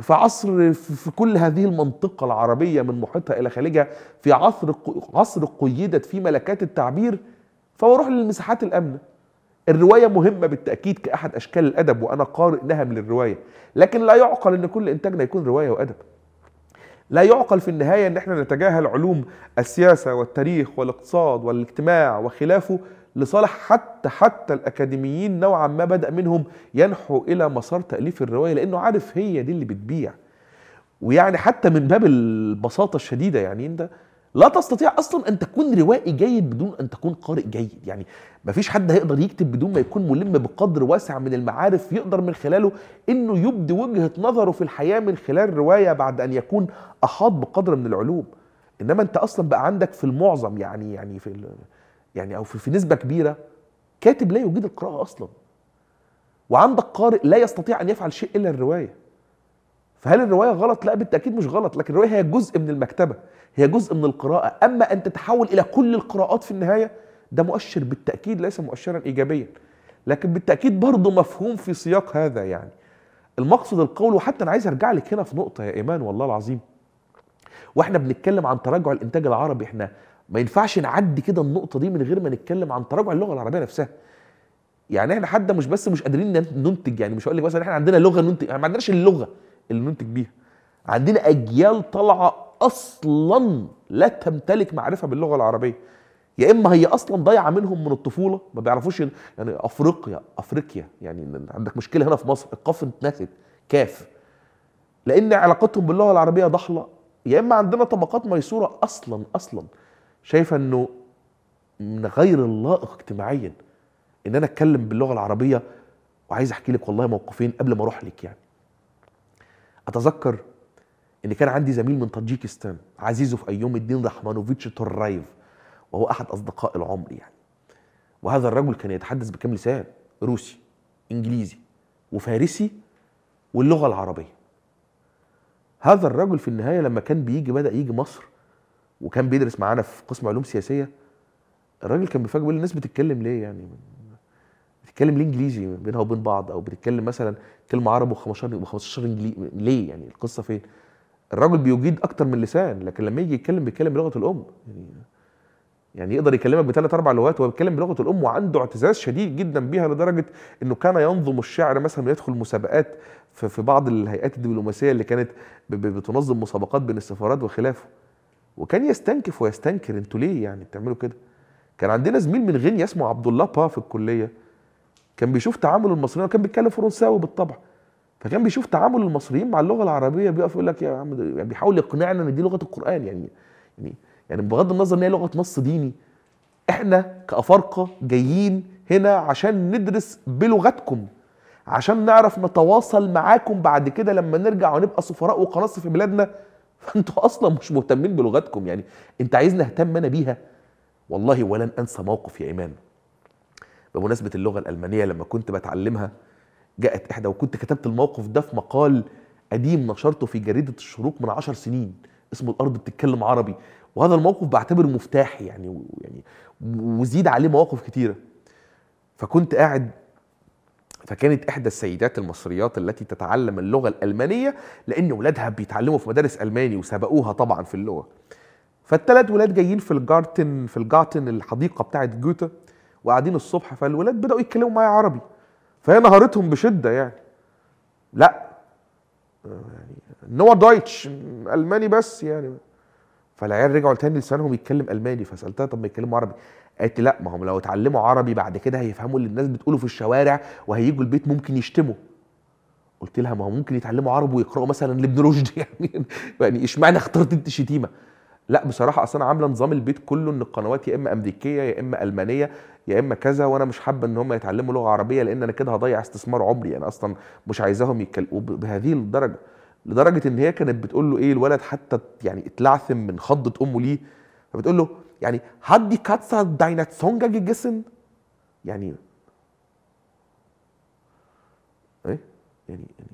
في عصر في كل هذه المنطقة العربية من محيطها إلى خليجها في عصر عصر قيدت فيه ملكات التعبير فبروح للمساحات الآمنة. الرواية مهمة بالتأكيد كأحد أشكال الأدب وأنا قارئ نهم للروايه لكن لا يعقل إن كل إنتاجنا يكون رواية وأدب. لا يعقل في النهاية إن إحنا نتجاهل علوم السياسة والتاريخ والاقتصاد والاجتماع وخلافه لصالح حتى حتى الأكاديميين نوعا ما بدأ منهم ينحو إلى مسار تأليف الرواية لأنه عارف هي دي اللي بتبيع. ويعني حتى من باب البساطة الشديدة يعني أنت لا تستطيع أصلا أن تكون روائي جيد بدون أن تكون قارئ جيد. يعني مفيش حد هيقدر يكتب بدون ما يكون ملم بقدر واسع من المعارف يقدر من خلاله إنه يبدي وجهة نظره في الحياة من خلال رواية بعد أن يكون أحاط بقدر من العلوم. إنما أنت أصلا بقى عندك في المعظم يعني يعني في يعني أو في, نسبة كبيرة كاتب لا يجيد القراءة أصلا. وعندك قارئ لا يستطيع أن يفعل شيء إلا الرواية. فهل الرواية غلط؟ لا بالتأكيد مش غلط لكن الرواية هي جزء من المكتبة هي جزء من القراءة. أما أن تتحول إلى كل القراءات في النهاية ده مؤشر بالتأكيد ليس مؤشرا ايجابيا. لكن بالتأكيد برضه مفهوم في سياق هذا يعني. المقصد القول وحتى أنا عايز أرجع لك هنا في نقطة يا إيمان والله العظيم. وإحنا بنتكلم عن تراجع الإنتاج العربي إحنا ما ينفعش نعدي كده النقطة دي من غير ما نتكلم عن تراجع اللغة العربية نفسها. يعني إحنا حتى مش بس مش قادرين ننتج يعني مش هقول لك مثلا إحنا عندنا لغة ننتج ما عندناش اللغة اللي ننتج بيها. عندنا أجيال طالعة أصلا لا تمتلك معرفة باللغة العربية. يا إما هي أصلا ضايعة منهم من الطفولة ما بيعرفوش يعني أفريقيا أفريقيا يعني عندك مشكلة هنا في مصر القاف اتنست كاف. لأن علاقتهم باللغة العربية ضحله يا إما عندنا طبقات ميسورة أصلا أصلا. شايفة إنه من غير اللائق اجتماعيا إن أنا أتكلم باللغة العربية وعايز أحكي لك والله موقفين قبل ما أروح لك يعني. أتذكر إن كان عندي زميل من طاجيكستان عزيزه أيوم الدين رحمانوفيتش تورايف وهو أحد أصدقاء العمر يعني. وهذا الرجل كان يتحدث بكم لسان روسي إنجليزي وفارسي واللغة العربية. هذا الرجل في النهاية لما كان بيجي بدأ يجي مصر وكان بيدرس معانا في قسم علوم سياسية الراجل كان بيفاجئ بيقول الناس بتتكلم ليه يعني؟ بتتكلم ليه إنجليزي بينها وبين بعض؟ أو بتتكلم مثلا كلمة عربي و15 و15 انجليزي ليه يعني؟ القصة فين؟ الراجل بيجيد أكتر من لسان لكن لما يجي يتكلم بيتكلم بلغة الأم. يعني يعني يقدر يكلمك بثلاث أربع لغات وهو بيتكلم بلغة الأم وعنده اعتزاز شديد جدا بيها لدرجة إنه كان ينظم الشعر مثلا ويدخل مسابقات في بعض الهيئات الدبلوماسية اللي كانت بتنظم مسابقات بين السفارات وخلافه. وكان يستنكف ويستنكر. أنتوا ليه يعني بتعملوا كده؟ كان عندنا زميل من غينيا اسمه عبد الله با في الكلية. كان بيشوف تعامل المصريين وكان بيتكلم فرنساوي بالطبع. فكان بيشوف تعامل المصريين مع اللغة العربية بيقف يقول لك يا عم يعني بيحاول يقنعنا إن دي لغة القرآن يعني يعني يعني بغض النظر إن هي لغة نص ديني. إحنا كأفارقة جايين هنا عشان ندرس بلغتكم عشان نعرف نتواصل معاكم بعد كده لما نرجع ونبقى سفراء وقناص في بلادنا. فانتوا أصلا مش مهتمين بلغتكم يعني. انت عايزني اهتم أنا بيها؟ والله ولن انسى موقف يا إيمان. بمناسبة اللغة الألمانية لما كنت بتعلمها جاءت إحدى وكنت كتبت الموقف ده في مقال قديم نشرته في جريدة الشروق من عشر سنين اسمه الأرض بتتكلم عربي. وهذا الموقف بعتبره مفتاح يعني يعني وزيد عليه مواقف كتيرة. فكنت قاعد فكانت إحدى السيدات المصريات التي تتعلم اللغة الألمانية لأن ولادها بيتعلموا في مدارس ألماني وسبقوها طبعا في اللغة. فالثلاث ولاد جايين في ال Garten في ال Garten الحديقة بتاعت جوته وقاعدين الصبح فالولاد بدأوا يتكلموا معايا عربي. فهي نهرتهم بشدة يعني. لأ يعني nur Deutsch ألماني بس يعني. فالعيال رجعوا تاني لسانهم يتكلم ألماني فسألتها طب ما يتكلموا عربي. قالت لي لا ما هم لو اتعلموا عربي بعد كده هيفهموا اللي الناس بتقوله في الشوارع وهيجوا البيت ممكن يشتموا. قلت لها ما هو ممكن يتعلموا عربي ويقرأوا مثلا لابن رشد يعني يعني اشمعنى اخترت انت شتيمة؟ لا بصراحة أصل أنا عاملة نظام البيت كله إن القنوات يا إما أمريكية يا إما ألمانية يا إما كذا وأنا مش حابة إن هم يتعلموا لغة عربية لأن أنا كده هضيع استثمار عمري. أنا أصلا مش عايزاهم يتكلموا بهذه الدرجة لدرجة إن هي كانت بتقول له إيه الولد حتى يعني اتلعثم من خضة أمه ليه فبتقول له يعني hat die Katze deine Zunge gegessen يعني إيه؟ يعني يعني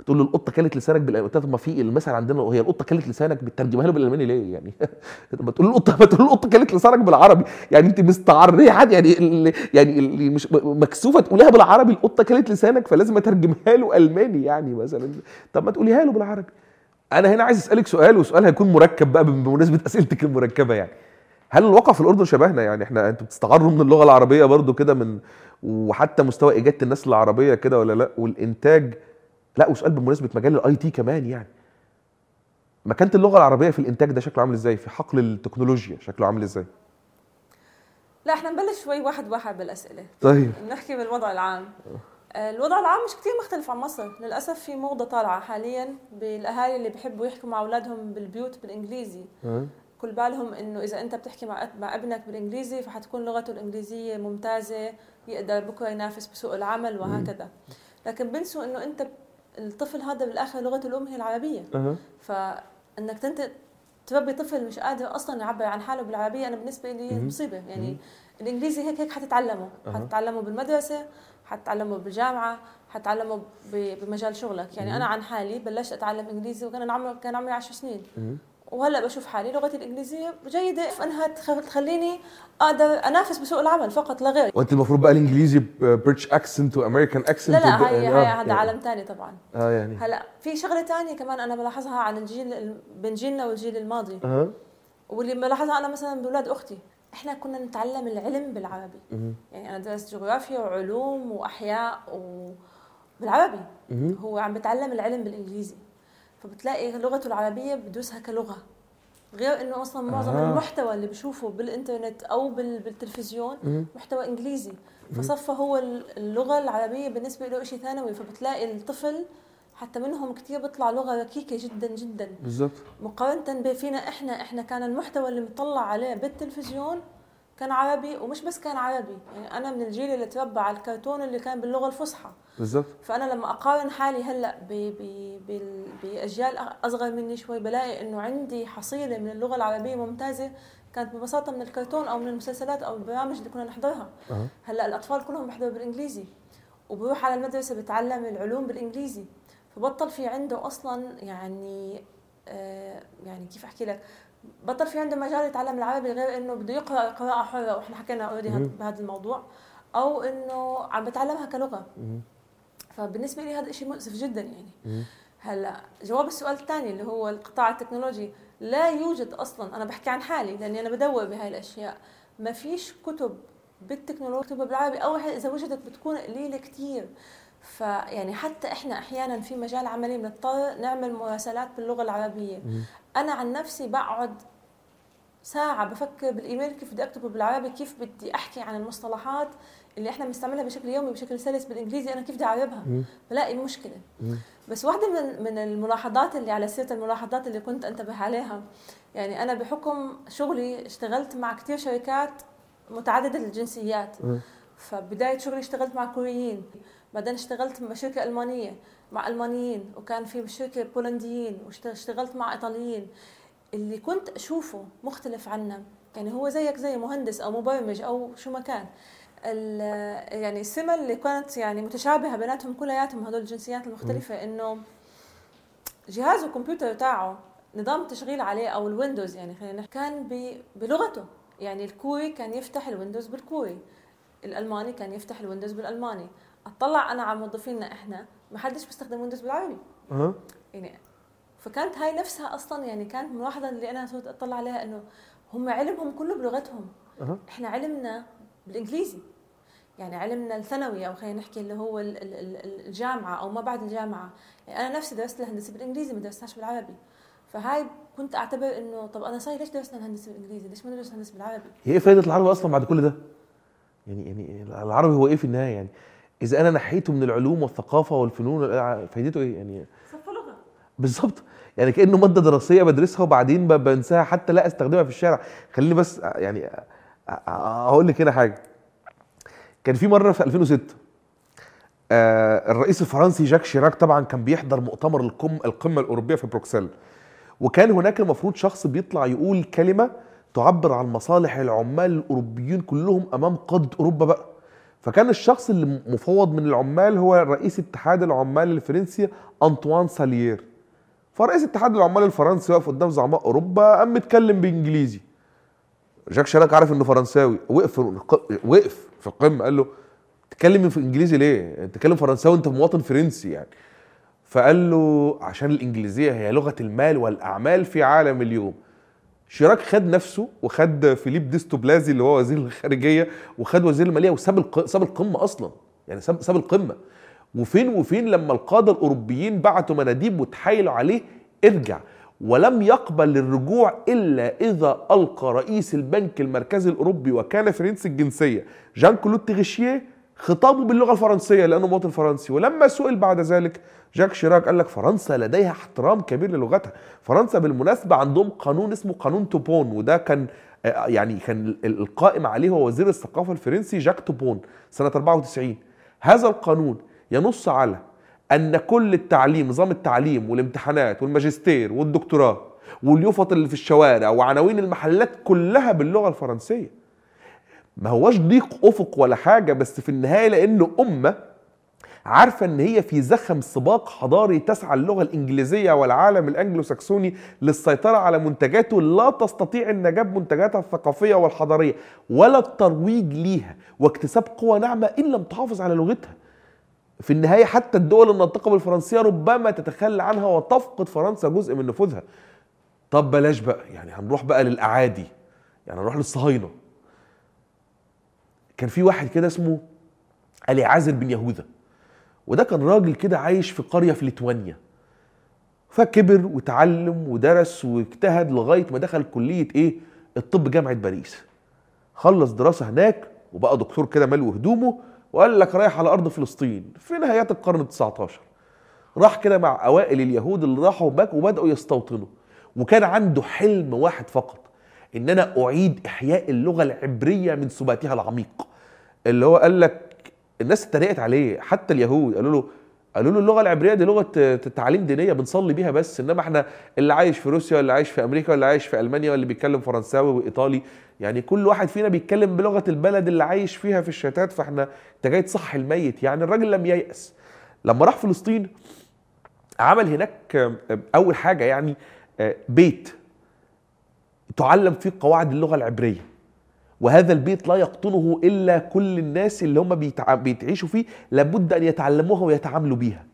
بتقول له القطة كلت لسانك بالألماني. طب ما في المثل عندنا هي القطة كلت لسانك بتترجمها له بالألماني ليه يعني؟ ما تقول القطه ما تقول القطة كلت لسانك بالعربي. يعني انت مستعريه حد يعني اللي يعني اللي مش مكسوفة تقوليها بالعربي القطة كلت لسانك فلازم أترجمها له ألماني يعني مثلا. طب ما تقوليها له بالعربي. أنا هنا عايز أسألك سؤال وسؤال هيكون مركب بقى بمناسبة أسئلتك المركبة يعني. هل الواقع في الأردن شبهنا؟ يعني إحنا أنتوا بتستعروا من اللغة العربية برضو كده من وحتى مستوى اجاده الناس العربية كده ولا لأ؟ والإنتاج لأ وسؤال بمناسبة مجال ال IT كمان يعني. مكانة اللغة العربية في الإنتاج ده شكله عامل إزاي؟ في حقل التكنولوجيا شكله عامل إزاي؟ لا إحنا نبلش شوي واحد واحد بالأسئلة. طيب. نحكي بالوضع العام. آه، الوضع العام مش كتير مختلف عن مصر. للأسف في موضة طالعة حاليا بالأهالي اللي بيحبوا يحكوا مع أولادهم بالبيوت بالإنجليزي. أه. كل بالهم إنه إذا أنت بتحكي مع مع ابنك بالإنجليزي فحتكون لغته الإنجليزية ممتازة يقدر بكرة ينافس بسوق العمل وهكذا لكن بنسوا إنه أنت الطفل هذا بالآخر لغته الأم هي العربية أه. فإنك أنت تربي طفل مش قادر أصلا يعبر عن حاله بالعربية أنا بالنسبة لي مم. مصيبة يعني مم. الإنجليزي هيك هيك حتتعلمه. حتتعلمه بالمدرسة حتتعلمه بالجامعة حتعلمه بمجال شغلك يعني. أنا عن حالي بلشت أتعلم إنجليزي وكان عمري كان عمري 10 سنين. وهلا بشوف حالي لغتي الإنجليزية جيدة انها تخ- تخليني أقدر أنافس بسوق العمل فقط لا غير. وأنت المفروض بقى الإنجليزي British accent و American accent لا لا هاي هاي هذا عالم ثاني طبعا. آه يعني. هلا في شغلة ثانية كمان أنا بلاحظها عن الجيل ال- بين جيلنا والجيل الماضي. آه واللي بلاحظها أنا مثلا بأولاد أختي. إحنا كنا نتعلم العلم بالعربي. مم. يعني أنا درست جغرافيا وعلوم وأحياء و بالعربي. هو عم بتعلم العلم بالإنجليزي. فبتلاقي لغته العربية بدوسها كلغة. غير إنه أصلا معظم آه. المحتوى اللي بشوفه بالإنترنت أو بال- بالتلفزيون مم. محتوى إنجليزي. فصفى هو ال- اللغة العربية بالنسبة له شيء ثانوي فبتلاقي الطفل حتى منهم كثير بيطلع لغة ركيكة جدا جدا. بالظبط مقارنة ب- فينا إحنا إحنا كان المحتوى اللي مطلع عليه بالتلفزيون كان عربي ومش بس كان عربي يعني أنا من الجيل اللي تربى على الكرتون اللي كان باللغة الفصحى. بالظبط. فأنا لما أقارن حالي هلأ بأجيال أصغر مني شوي بلاقي إنه عندي حصيلة من اللغة العربية ممتازة كانت ببساطة من الكرتون أو من المسلسلات أو البرامج اللي كنا نحضرها. آه هلأ الأطفال كلهم بيحضروا بالإنجليزي وبروح على المدرسة بتعلم العلوم بالإنجليزي. فبطل في عنده أصلا يعني آه يعني كيف أحكي لك؟ بطل في عنده مجال يتعلم العربي غير إنه بده يقرأ قراءة حرة وإحنا حكينا already. بهذا الموضوع أو إنه عم بتعلمها كلغة. فبالنسبة لي هذا شيء مؤسف جدا يعني. هلأ جواب السؤال الثاني اللي هو القطاع التكنولوجي لا يوجد أصلا أنا بحكي عن حالي لأني أنا بدور بهاي الأشياء ما فيش كتب بالتكنولوجيا كتب بالعربي أو إذا وجدت بتكون قليلة كثير فيعني حتى إحنا أحيانا في مجال عملي بنضطر نعمل مراسلات باللغة العربية. أنا عن نفسي بقعد ساعة بفكر بالإيميل كيف بدي أكتبه بالعربي كيف بدي أحكي عن المصطلحات اللي إحنا بنستعملها بشكل يومي بشكل سلس بالإنجليزي أنا كيف بدي أعربها. بلاقي مشكلة. بس واحدة من من الملاحظات اللي على سيرة الملاحظات اللي كنت أنتبه عليها يعني أنا بحكم شغلي اشتغلت مع كثير شركات متعددة الجنسيات. فبداية شغلي اشتغلت مع كوريين بعدين اشتغلت مع شركة ألمانية مع ألمانيين وكان في شركة بولنديين واشتغلت مع إيطاليين. اللي كنت أشوفه مختلف عنا يعني هو زيك زي مهندس أو مبرمج أو شو ما كان. يعني السمة اللي كانت يعني متشابهة بيناتهم كلياتهم هدول الجنسيات المختلفة إنه جهاز الكمبيوتر تاعه نظام التشغيل عليه أو الويندوز يعني خلينا نحكي كان بلغته. يعني الكوري كان يفتح ال Windows بالكوري الألماني كان يفتح ال Windows بالألماني. أطلع أنا على موظفينا إحنا ما حدش بيستخدم Windows بالعربي. آه يعني فكانت هاي نفسها أصلا يعني كانت ملاحظة اللي أنا صرت أطلع عليها إنه هم علمهم كله بلغتهم. آه إحنا علمنا بالإنجليزي. يعني علمنا الثانوي أو خلينا نحكي اللي هو ال- ال- ال- الجامعة أو ما بعد الجامعة. يعني أنا نفسي درست الهندسه بالإنجليزي ما درستهاش بالعربي. فهاي كنت أعتبر إنه طب أنا صاير ليش درسنا الهندسة بالإنجليزي؟ ليش ما ندرس الهندسة بالعربي؟ هي إيه فايدة العربي أصلا بعد كل ده؟ يعني يعني العربي هو إيه في النهاية يعني؟ إذا أنا نحيته من العلوم والثقافة والفنون فايدته إيه؟ يعني؟ بالظبط. يعني كأنه مادة دراسية بدرسها وبعدين بنساها حتى لا أستخدمها في الشارع. خليني بس يعني أ- أ- أقول لك هنا حاجة. كان في مرة في 2006 آه الرئيس الفرنسي جاك شيراك طبعا كان بيحضر مؤتمر القم القمة الأوروبية في بروكسل. وكان هناك المفروض شخص بيطلع يقول كلمة تعبر عن مصالح العمال الأوروبيين كلهم أمام قاده أوروبا بقى. فكان الشخص اللي مفوض من العمال هو رئيس اتحاد العمال الفرنسي أنطوان ساليير. فرئيس اتحاد العمال الفرنسي واقف قدام زعماء أوروبا قام متكلم بإنجليزي. جاك شيراك عارف إنه فرنساوي. وقف وقف في القمة قال له تتكلم في إنجليزي ليه؟ تتكلم فرنساوي انت مواطن فرنسي يعني. فقال له عشان الإنجليزية هي لغة المال والأعمال في عالم اليوم. شيراك خد نفسه وخد فيليب دوست بلازي اللي هو وزير الخارجية وخد وزير المالية وساب. ساب القمة أصلا. يعني ساب ساب القمة. وفين وفين لما القادة الأوروبيين بعتوا مناديب وتحايلوا عليه ارجع. ولم يقبل الرجوع إلا إذا ألقى رئيس البنك المركزي الأوروبي وكان فرنسي الجنسية. جان كلود تريشيه خطابه باللغة الفرنسية لأنه مواطن فرنسي. ولما سئل بعد ذلك جاك شيراك قال لك فرنسا لديها احترام كبير للغتها. فرنسا بالمناسبة عندهم قانون اسمه قانون توبون وده كان آه، يعني كان ال- القائم عليه هو وزير الثقافة الفرنسي جاك توبون سنة 94 هذا القانون ينص على أن كل التعليم نظام التعليم والامتحانات والماجستير والدكتوراه واليوفط اللي في الشوارع وعناوين المحلات كلها باللغة الفرنسية. ما هوش ضيق أفق ولا حاجة بس في النهاية لأنه أمة عارفة إن هي في زخم سباق حضاري تسعى اللغة الإنجليزية والعالم الانجلو ساكسوني للسيطرة على منتجاته لا تستطيع النجاه بمنتجاتها الثقافية والحضارية ولا الترويج ليها واكتساب قوى ناعمة إن لم تحافظ على لغتها. في النهاية حتى الدول الناطقة بالفرنسية ربما تتخلى عنها وتفقد فرنسا جزء من نفوذها. طب بلاش بقى يعني هنروح بقى للأعادي يعني نروح للصهاينة. كان في واحد كده اسمه أليعازر بن يهوذا. وده كان راجل كده عايش في قرية في ليتوانيا. فكبر وتعلم ودرس واجتهد لغاية ما دخل كلية إيه؟ الطب جامعة باريس. خلص دراسة هناك وبقى دكتور كده ملو هدومه وقال لك رايح على أرض فلسطين في نهايات القرن ال19 راح كده مع أوائل اليهود اللي راحوا باك وبدأوا يستوطنوا. وكان عنده حلم واحد فقط إن أنا أعيد إحياء اللغة العبرية من سباتها العميق. اللي هو قال لك الناس اتريقت عليه حتى اليهود قالوا له قالوا له اللغة العبرية دي لغة ت- تعليم دينية بنصلي بيها بس إنما إحنا اللي عايش في روسيا واللي عايش في أمريكا واللي عايش في ألمانيا واللي بيتكلم فرنساوي وإيطالي يعني كل واحد فينا بيتكلم بلغة البلد اللي عايش فيها في الشتات فإحنا أنت جاي تصحي الميت. يعني الراجل لم ييأس. لما راح فلسطين عمل هناك أول حاجة يعني آه، بيت تعلم فيه قواعد اللغة العبرية. وهذا البيت لا يقطنه الا كل الناس اللي هم بيتع... بيتعيشوا فيه لابد ان يتعلموها ويتعاملوا بيها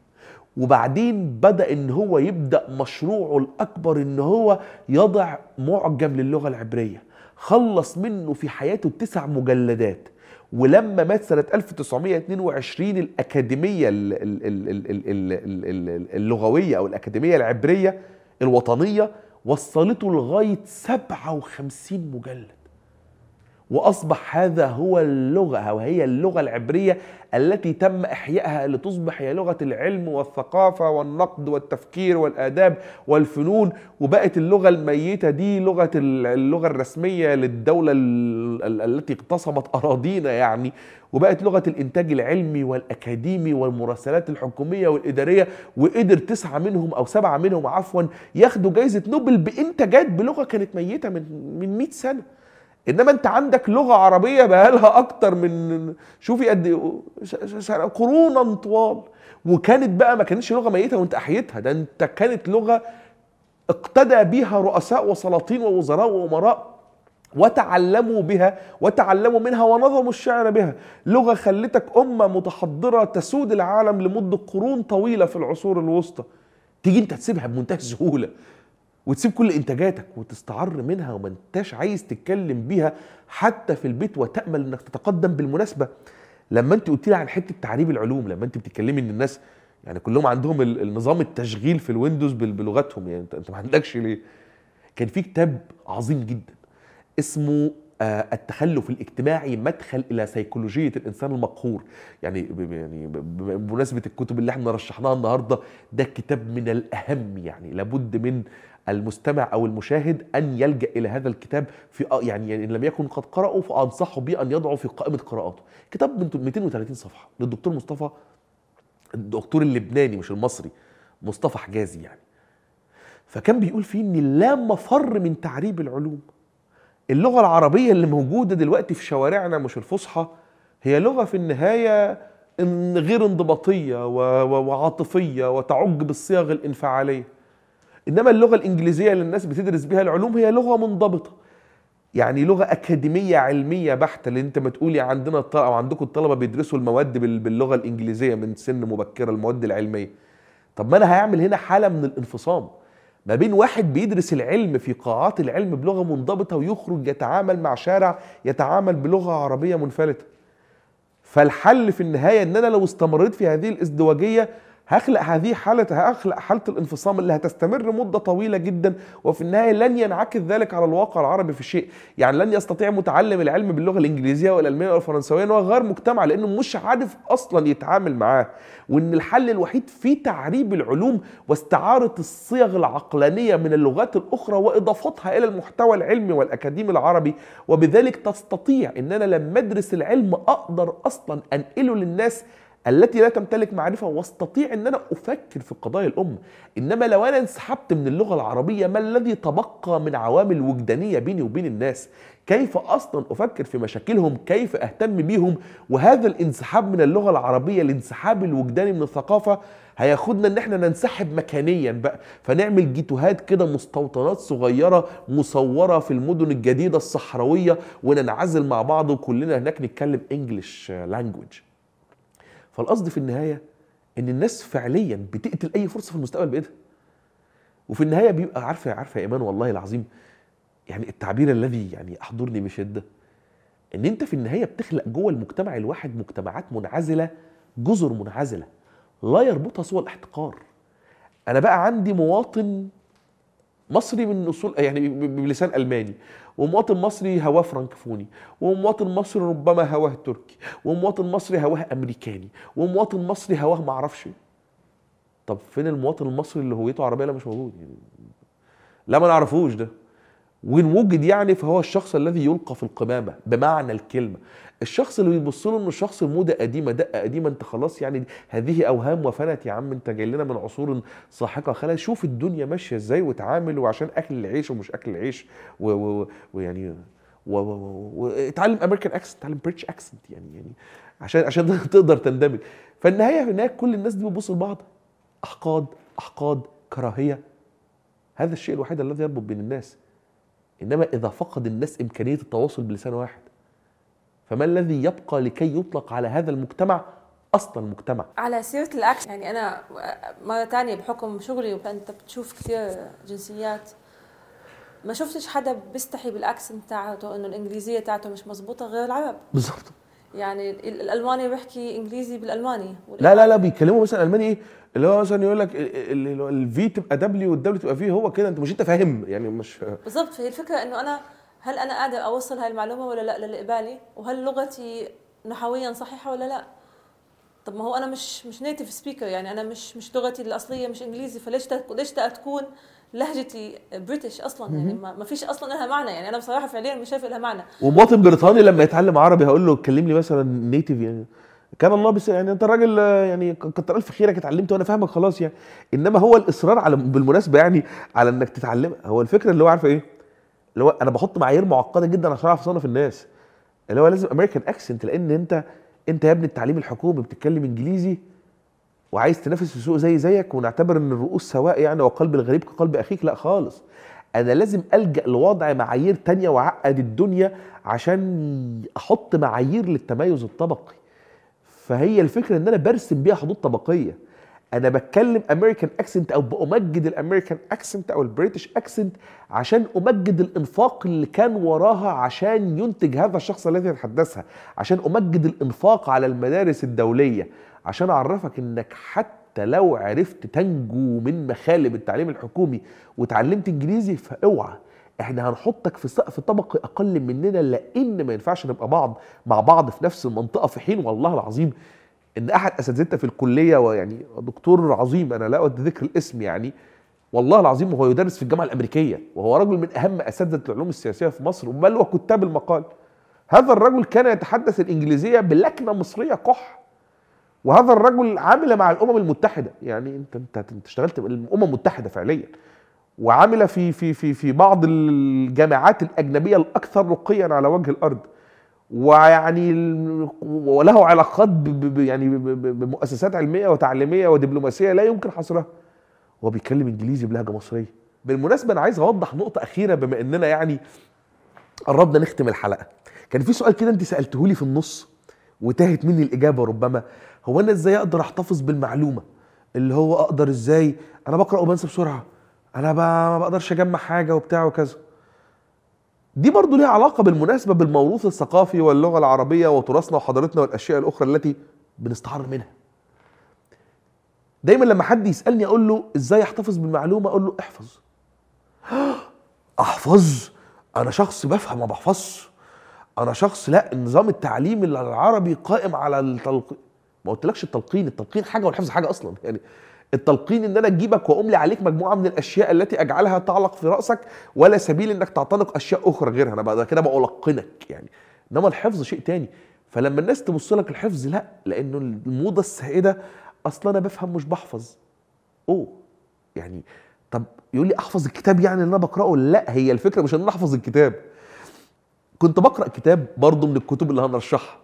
وبعدين بدا ان هو يبدا مشروعه الاكبر ان هو يضع معجم للغه العبريه خلص منه في حياته تسع مجلدات ولما مات سنة 1922 الأكاديمية ال- ال- ال- ال- ال- ال- ال- اللغوية أو الأكاديمية العبرية الوطنية وصلته لغاية 57 مجلد وأصبح هذا هو اللغة أو هي اللغة العبرية التي تم إحيائها لتصبح هي لغة العلم والثقافة والنقد والتفكير والآداب والفنون. وبقت اللغة الميتة دي لغة ال- اللغة الرسمية للدولة ال- ال- التي اغتصبت أراضينا يعني. وبقت لغة الإنتاج العلمي والأكاديمي والمراسلات الحكومية والإدارية وقدر تسعة منهم أو سبعة منهم عفوا ياخدوا جائزه نوبل بإنتاجات بلغة كانت ميتة من من 100 سنة. إنما أنت عندك لغة عربية بقالها أكتر من شوفي قد إيه، قرونا طوال. وكانت بقى ما كانتش لغة ميتة وأنت أحيتها ده أنت كانت لغة اقتدى بها رؤساء وسلاطين ووزراء وأمراء وتعلموا بها وتعلموا منها ونظموا الشعر بها. لغة خلتك أمة متحضرة تسود العالم لمدة قرون طويلة في العصور الوسطى. تيجي أنت تسيبها بمنتهى السهولة. وتسيب كل إنتاجاتك وتستعر منها وما انتاش عايز تتكلم بيها حتى في البيت وتأمل إنك تتقدم بالمناسبة. لما أنت قلت لي عن حتة تعريب العلوم لما أنت بتتكلمي إن الناس يعني كلهم عندهم ال- النظام التشغيل في الويندوز بلغتهم يعني انت ما عندكش ليه؟ كان في كتاب عظيم جدا اسمه آه، التخلف الاجتماعي مدخل إلى سيكولوجية الإنسان المقهور. يعني يعني بمناسبة الكتب اللي إحنا رشحناها النهارده ده كتاب من الأهم يعني لابد من المستمع أو المشاهد أن يلجأ إلى هذا الكتاب في يعني إن لم يكن قد قرأه فأنصحه به ان يضعه في قائمة قراءاته. كتاب من 230 صفحة للدكتور مصطفى الدكتور اللبناني مش المصري مصطفى حجازي يعني. فكان بيقول فيه إن لا مفر من تعريب العلوم. اللغة العربية اللي موجودة دلوقتي في شوارعنا مش الفصحى هي لغة في النهاية غير انضباطية وعاطفية وتعج بالصيغ الانفعالية. إنما اللغة الإنجليزية اللي الناس بتدرس بها العلوم هي لغة منضبطة. يعني لغة أكاديمية علمية بحتة اللي أنت ما تقولي عندنا الط- أو عندكم الطلبة بيدرسوا المواد بال- باللغة الإنجليزية من سن مبكرة المواد العلمية. طب ما أنا هيعمل هنا حالة من الانفصام. ما بين واحد بيدرس العلم في قاعات العلم بلغة منضبطة ويخرج يتعامل مع شارع يتعامل بلغة عربية منفلتة. فالحل في النهاية إن أنا لو استمريت في هذه الازدواجية هخلق هذه حالة هخلق حالة الانفصام اللي هتستمر مدة طويلة جدا وفي النهاية لن ينعكس ذلك على الواقع العربي في شيء. يعني لن يستطيع متعلم العلم باللغة الإنجليزية والألمانية والفرنسوية أنه غير مجتمع لأنه مش عارف أصلا يتعامل معاه. وأن الحل الوحيد في تعريب العلوم واستعارة الصيغ العقلانية من اللغات الأخرى وإضافتها إلى المحتوى العلمي والأكاديمي العربي وبذلك تستطيع أن أنا لما أدرس العلم أقدر أصلا أنقله للناس التي لا تمتلك معرفة واستطيع إن أنا أفكر في قضايا الامة إنما لو أنا انسحبت من اللغة العربية ما الذي تبقى من عوامل وجدانية بيني وبين الناس؟ كيف أصلا أفكر في مشاكلهم؟ كيف أهتم بيهم؟ وهذا الانسحاب من اللغة العربية الانسحاب الوجداني من الثقافة هياخدنا إن إحنا ننسحب مكانيا بقى. فنعمل جيتوهات كده مستوطنات صغيرة مصورة في المدن الجديدة الصحراوية وننعزل مع بعض وكلنا هناك نتكلم انجلش لانجوج فالقصد في النهاية إن الناس فعليا بتقتل أي فرصة في المستقبل بإيدها. وفي النهاية بيبقى عارفه عارفة يا إيمان والله العظيم يعني التعبير الذي يعني أحضرني بشده إن أنت في النهاية بتخلق جوه المجتمع الواحد مجتمعات منعزلة جزر منعزلة لا يربطها سوى الاحتقار. أنا بقى عندي مواطن مصري من اصول يعني بلسان ألماني. ومواطن مصري هواه فرنكفوني ومواطن مصري ربما هواه تركي ومواطن مصري هواه أمريكاني ومواطن مصري هواه معرفش. طب فين المواطن المصري اللي هويته عربية؟ لا مش موجود. يعني لا ما نعرفوش ده. وإن وجد يعني فهو الشخص الذي يلقى في القمامة بمعنى الكلمة. الشخص اللي بيبص له إنه شخص موضة قديمة دقة قديمة أنت خلاص يعني هذه أوهام وفنت يا عم أنت جاي لنا من عصور ساحقة. خلاص شوف الدنيا ماشية إزاي وتعامل وعشان أكل العيش ومش أكل العيش ويعني واتعلم American accent اتعلم British accent يعني يعني عشان عشان تقدر تندمج. فالنهاية هناك كل الناس دي بتبص لبعض أحقاد أحقاد كراهية. هذا الشيء الوحيد الذي يربط بين الناس. إنما إذا فقد الناس إمكانية التواصل بلسان واحد فما الذي يبقى لكي يطلق على هذا المجتمع أصلا مجتمع؟ على سيرة الأكل يعني أنا مرة ثانية بحكم شغلي وأنت بتشوف كثير جنسيات ما شفتش حدا بيستحي بال accent تاعته إنه الإنجليزية تاعته مش مزبوطه غير العرب. بالظبط. يعني الألماني بيحكي إنجليزي بالألماني. لا لا لا بيتكلموا مثلا ألماني إيه اللي هو مثلا يقول لك الفي تبقى دبليو والدبليو تبقى في هو كده أنت مش أنت فاهم يعني مش بالظبط فهي الفكرة إنه أنا هل أنا قادر أوصل هاي المعلومة ولا لا للي قبالي؟ وهل لغتي نحويا صحيحة ولا لا؟ طب ما هو أنا مش مش native speaker يعني أنا مش مش لغتي الأصلية مش إنجليزي فليش ليش تكون لهجتي British أصلا يعني ما فيش أصلا لها معنى. يعني أنا بصراحة فعليا مش شايف لها معنى. ومواطن بريطاني لما يتعلم عربي هقول له كلمني مثلا native يعني كان الله بس يعني أنت راجل يعني كتر ألف خيرك اتعلمت وأنا فاهمك خلاص يعني. إنما هو الإصرار على بالمناسبة يعني على إنك تتعلم هو الفكرة اللي هو عارفة إيه؟ اللي هو أنا بحط معايير معقدة جدا عشان أعرف أصنف الناس. اللي هو لازم American accent لأن انت أنت يا ابني التعليم الحكومي بتتكلم إنجليزي وعايز تنافس في السوق زي زيك ونعتبر إن الرؤوس سواء يعني وقلب الغريب كقلب أخيك لا خالص. أنا لازم ألجأ لوضع معايير تانية وأعقد الدنيا عشان أحط معايير للتميز الطبقي. فهي الفكرة إن أنا برسم بيها حدود طبقية. أنا بتكلم American accent أو بأمجد ال American accent أو ال British accent عشان أمجد الإنفاق اللي كان وراها عشان ينتج هذا الشخص الذي يتحدثها عشان أمجد الإنفاق على المدارس الدولية. عشان أعرفك إنك حتى لو عرفت تنجو من مخالب التعليم الحكومي وتعلمت إنجليزي فأوعى. إحنا هنحطك في سقف طبقي أقل مننا لأن ما ينفعش نبقى بعض مع بعض في نفس المنطقة في حين والله العظيم إن أحد أساتذتنا في الكلية ويعني دكتور عظيم أنا لا أود ذكر الاسم يعني والله العظيم وهو يدرس في الجامعة الأمريكية وهو رجل من أهم أساتذة العلوم السياسية في مصر بل وكتاب المقال. هذا الرجل كان يتحدث الإنجليزية بلكنة مصرية قح وهذا الرجل عمل مع الأمم المتحدة. يعني انت أنت, اشتغلت الأمم المتحدة فعليا. وعمل في في في في بعض الجامعات الأجنبية الأكثر رقيا على وجه الأرض. ويعني وله علاقات يعني بمؤسسات علمية وتعليمية ودبلوماسية لا يمكن حصرها. هو بيتكلم إنجليزي بلهجة مصرية. بالمناسبة أنا عايز أوضح نقطة أخيرة بما إننا يعني قربنا نختم الحلقة. كان في سؤال كده أنت سالته لي في النص وتاهت مني الإجابة ربما. هو أنا إزاي أقدر أحتفظ بالمعلومة؟ اللي هو أقدر إزاي؟ أنا بقرأ وبنسى بسرعة. أنا ما بقدرش أجمع حاجة وبتاع وكذا. دي برضو ليها علاقة بالمناسبة بالموروث الثقافي واللغة العربية وتراثنا وحضارتنا والأشياء الأخرى التي بنستعر منها. دايما لما حد يسألني أقول له إزاي أحتفظ بالمعلومة أقول له احفظ. أحفظ؟ أنا شخص بفهم ما بحفظش. أنا شخص لا النظام التعليمي العربي قائم على التلقين ما قلتلكش التلقين التلقين حاجة والحفظ حاجة أصلا. يعني التلقين إن أنا أجيبك واملي عليك مجموعة من الأشياء التي أجعلها تعلق في رأسك ولا سبيل إنك تعتنق أشياء أخرى غيرها. أنا بقى كده بلقنك يعني. إنما الحفظ شيء تاني. فلما الناس تبص لك الحفظ لا لأنه الموضة السائدة أصلا أنا بفهم مش بحفظ. أوه يعني طب يقول لي أحفظ الكتاب يعني اللي أنا بقرأه؟ لا هي الفكرة مش إن أنا أحفظ الكتاب. كنت بقرأ كتاب برضه من الكتب اللي هنرشحها.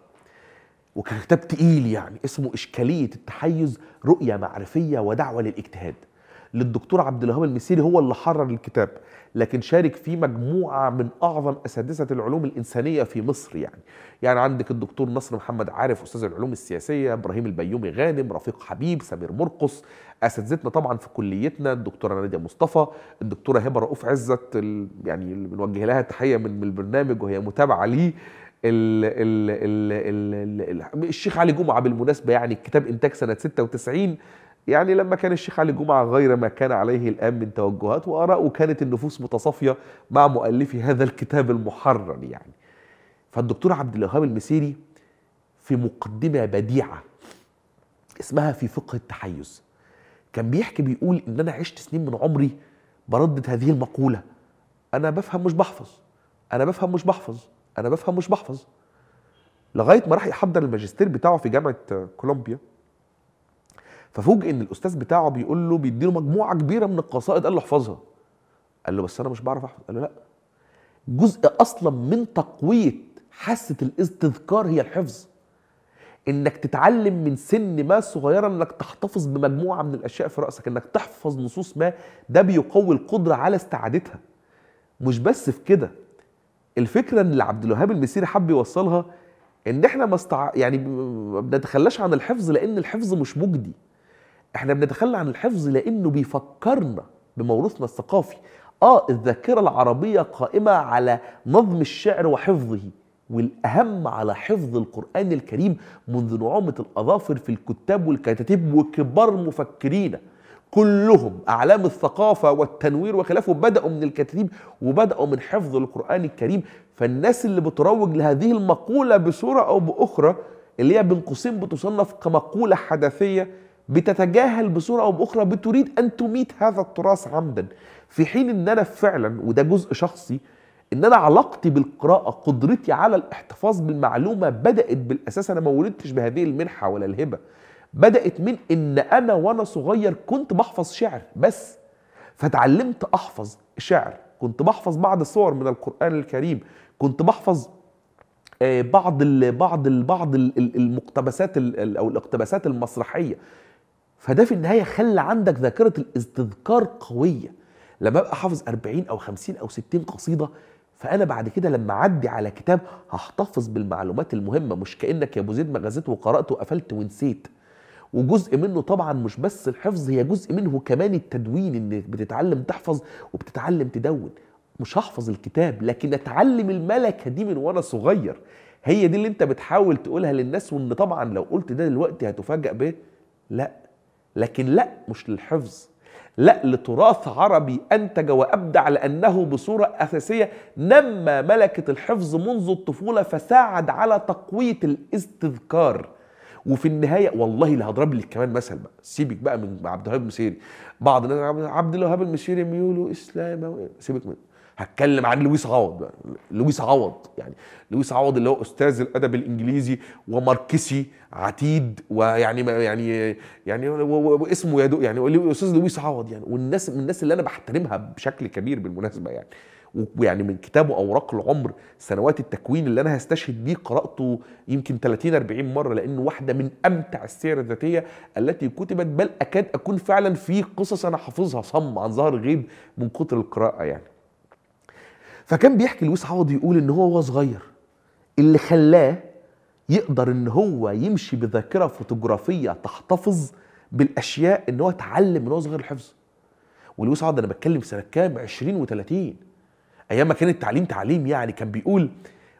وكان كتاب تقيل يعني اسمه إشكالية التحيز رؤية معرفية ودعوة للاجتهاد. للدكتور عبد الوهاب المسيري هو اللي حرر الكتاب لكن شارك فيه مجموعة من أعظم أساتذة العلوم الإنسانية في مصر يعني. يعني عندك الدكتور نصر محمد عارف أستاذ العلوم السياسية إبراهيم البيومي غانم رفيق حبيب سمير مرقص. أساتذتنا طبعا في كليتنا الدكتورة نادية مصطفى الدكتورة هبة رؤوف عزت يعني بنوجه لها تحية من البرنامج وهي متابعة ليه. ال ال ال ال ال الشيخ علي جمعة بالمناسبة يعني الكتاب إنتاج سنة 96 يعني لما كان الشيخ علي جمعة غير ما كان عليه الآن من توجهات واراء وكانت النفوس متصافية مع مؤلفي هذا الكتاب المحرر يعني. فالدكتور عبد الوهاب المسيري في مقدمة بديعة اسمها في فقه التحيز كان بيحكي بيقول إن أنا عشت سنين من عمري بردد هذه المقولة أنا بفهم مش بحفظ أنا بفهم مش بحفظ. أنا بفهم مش بحفظ. لغاية ما راح يحضر الماجستير بتاعه في جامعة كولومبيا ففوجئ إن الأستاذ بتاعه بيقول له بيديله مجموعة كبيرة من القصائد قال له احفظها. قال له بس أنا مش بعرف أحفظ. قال له لا. جزء أصلا من تقوية حاسة الاستذكار هي الحفظ. إنك تتعلم من سن ما صغيره إنك تحتفظ بمجموعة من الأشياء في رأسك إنك تحفظ نصوص ما ده بيقوي القدرة على استعادتها. مش بس في كده الفكرة اللي عبد الوهاب المسيري حب يوصلها إن إحنا ما. يعني ما بنتخلاش عن الحفظ لأن الحفظ مش مجدي إحنا بنتخلى عن الحفظ لأنه بيفكرنا بموروثنا الثقافي آه الذاكرة العربية قائمة على نظم الشعر وحفظه والأهم على حفظ القرآن الكريم منذ نعومة الأظافر في الكتاب والكتاتيب وكبار المفكرين كلهم أعلام الثقافة والتنوير وخلافه بدأوا من الكتاتيب وبدأوا من حفظ القرآن الكريم. فالناس اللي بتروج لهذه المقولة بصورة أو بأخرى اللي هي بين قوسين بتصنف كمقولة حدثية بتتجاهل بصورة أو بأخرى بتريد أن تميت هذا التراث عمدا. في حين إن أنا فعلا وده جزء شخصي إن أنا علاقتي بالقراءة قدرتي على الاحتفاظ بالمعلومة بدأت بالأساس أنا ما ولدتش بهذه المنحة ولا الهبة. بدأت من إن أنا وأنا صغير كنت بحفظ شعر بس فتعلمت أحفظ شعر. كنت بحفظ بعض الصور من القرآن الكريم. كنت بحفظ آه، بعض ال بعض ال بعض ال- ال- المقتبسات ال- ال- أو الاقتباسات المسرحية. فده في النهاية خلى عندك ذاكرة الاستذكار قوية. لما أبقى حافظ 40 أو 50 أو 60 قصيدة فأنا بعد كده لما أعدي على كتاب هحتفظ بالمعلومات المهمة. مش كأنك يا أبو زيد ما غزيت وقرأت وقفلت ونسيت. وجزء منه طبعا مش بس الحفظ هي جزء منه كمان التدوين انك بتتعلم تحفظ وبتتعلم تدون. مش هحفظ الكتاب لكن أتعلم الملكة دي من وأنا صغير. هي دي اللي أنت بتحاول تقولها للناس وإن طبعا لو قلت ده دلوقتي هتفاجأ به لأ. لكن لأ مش للحفظ. لأ لتراث عربي أنتج وأبدع لأنه بصورة أساسية نمى ملكة الحفظ منذ الطفولة فساعد على تقوية الاستذكار. وفي النهاية والله اللي هضرب لك كمان مثل بقى. سيبك بقى من عبد الوهاب المسيري. بعض الناس عبد- الوهاب المسيري ميوله إسلام سيبك من هتكلم عن لويس عوض بقى. لويس عوض يعني. لويس عوض اللي هو أستاذ الأدب الإنجليزي وماركسي عتيد ويعني يعني يعني واسمه يدو يعني أستاذ لويس عوض يعني. والناس من الناس اللي أنا بحترمها بشكل كبير بالمناسبة يعني. ويعني من كتابه أوراق العمر سنوات التكوين اللي أنا هستشهد بيه قرأته يمكن 30 40 مرة لأنه واحدة من أمتع السير الذاتية التي كتبت. بل أكاد أكون فعلا في قصص أنا حافظها صم عن ظهر غيب من كتر القراءة يعني. فكان بيحكي لويس عوض يقول إن هو وهو صغير اللي خلاه يقدر إن هو يمشي بذاكرة فوتوغرافية تحتفظ بالأشياء إن هو اتعلم من هو صغير الحفظ. ولويس عوض أنا بتكلم سنة كام؟ 20 و30 أيام ما كان التعليم تعليم يعني كان بيقول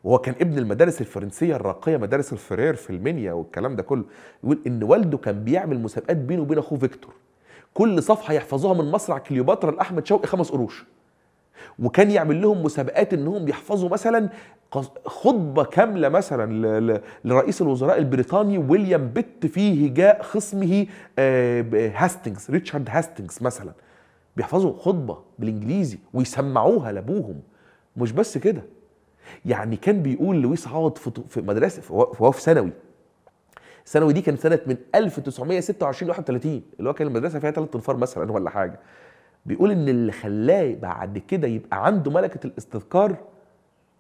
وهو كان ابن المدارس الفرنسية الراقية مدارس الفرير في المنيا والكلام ده كله يقول إن والده كان بيعمل مسابقات بينه وبين أخوه فيكتور. كل صفحة يحفظوها من مصرع كليوباترا لأحمد شوقي خمس قروش. وكان يعمل لهم مسابقات انهم يحفظوا مثلا خطبة كاملة مثلا لرئيس الوزراء البريطاني ويليام بيت في هجاء خصمه آه، هاستنجز ريتشارد هاستنجز مثلا. بيحفظوا خطبة بالإنجليزي ويسمعوها لأبوهم. مش بس كده. يعني كان بيقول لويس عوض في مدرسة وهو في ثانوي. الثانوي دي كانت سنة من 1926 ل 31 اللي هو كان المدرسة فيها ثلاث انفار مثلا ولا حاجة. بيقول إن اللي خلاه بعد كده يبقى عنده ملكة الاستذكار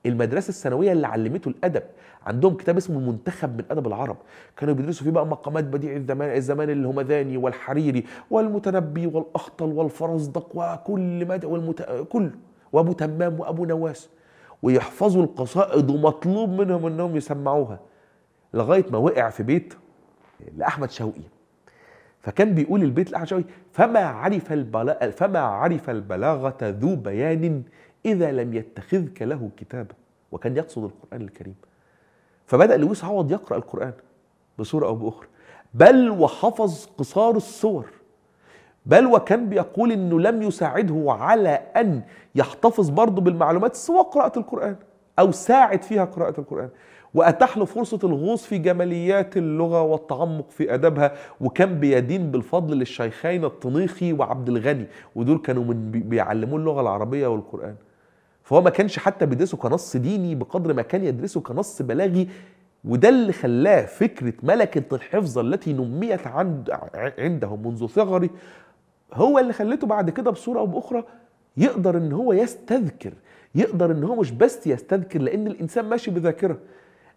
المدرسة الثانوية اللي علمته الأدب. عندهم كتاب اسمه المنتخب من أدب العرب. كانوا بيدرسوا فيه بقى مقامات بديع الزمان الزمان الهمذاني والحريري والمتنبي والأخطل والفرزدق وكل مد والمت... كله وأبو تمام وأبو نواس. ويحفظوا القصائد ومطلوب منهم إنهم يسمعوها. لغاية ما وقع في بيت لأحمد شوقي. فكان بيقول البيت لأحمد شوقي فما عرف البلاغه فما عرف البلاغة ذو بيان إذا لم يتخذك له كتابا وكان يقصد القرآن الكريم. فبدأ لويس عوض يقرأ القرآن بصورة أو بأخرى. بل وحفظ قصار الصور. بل وكان بيقول إنه لم يساعده على أن يحتفظ برضه بالمعلومات سوى قراءة القرآن أو ساعد فيها قراءة القرآن. وأتاح له فرصة الغوص في جماليات اللغة والتعمق في أدبها وكان بيدين بالفضل للشيخين الطنيخي وعبد الغني. ودول كانوا من بي- بيعلموه اللغة العربية والقرآن. فهو ما كانش حتى بيدرسه كنص ديني بقدر ما كان يدرسه كنص بلاغي وده اللي خلاه فكرة ملكة الحفظ التي نميت عند عنده منذ صغره هو اللي خلته بعد كده بصورة أو بأخرى يقدر إن هو يستذكر يقدر إن هو مش بس يستذكر لأن الإنسان ماشي بذاكرة.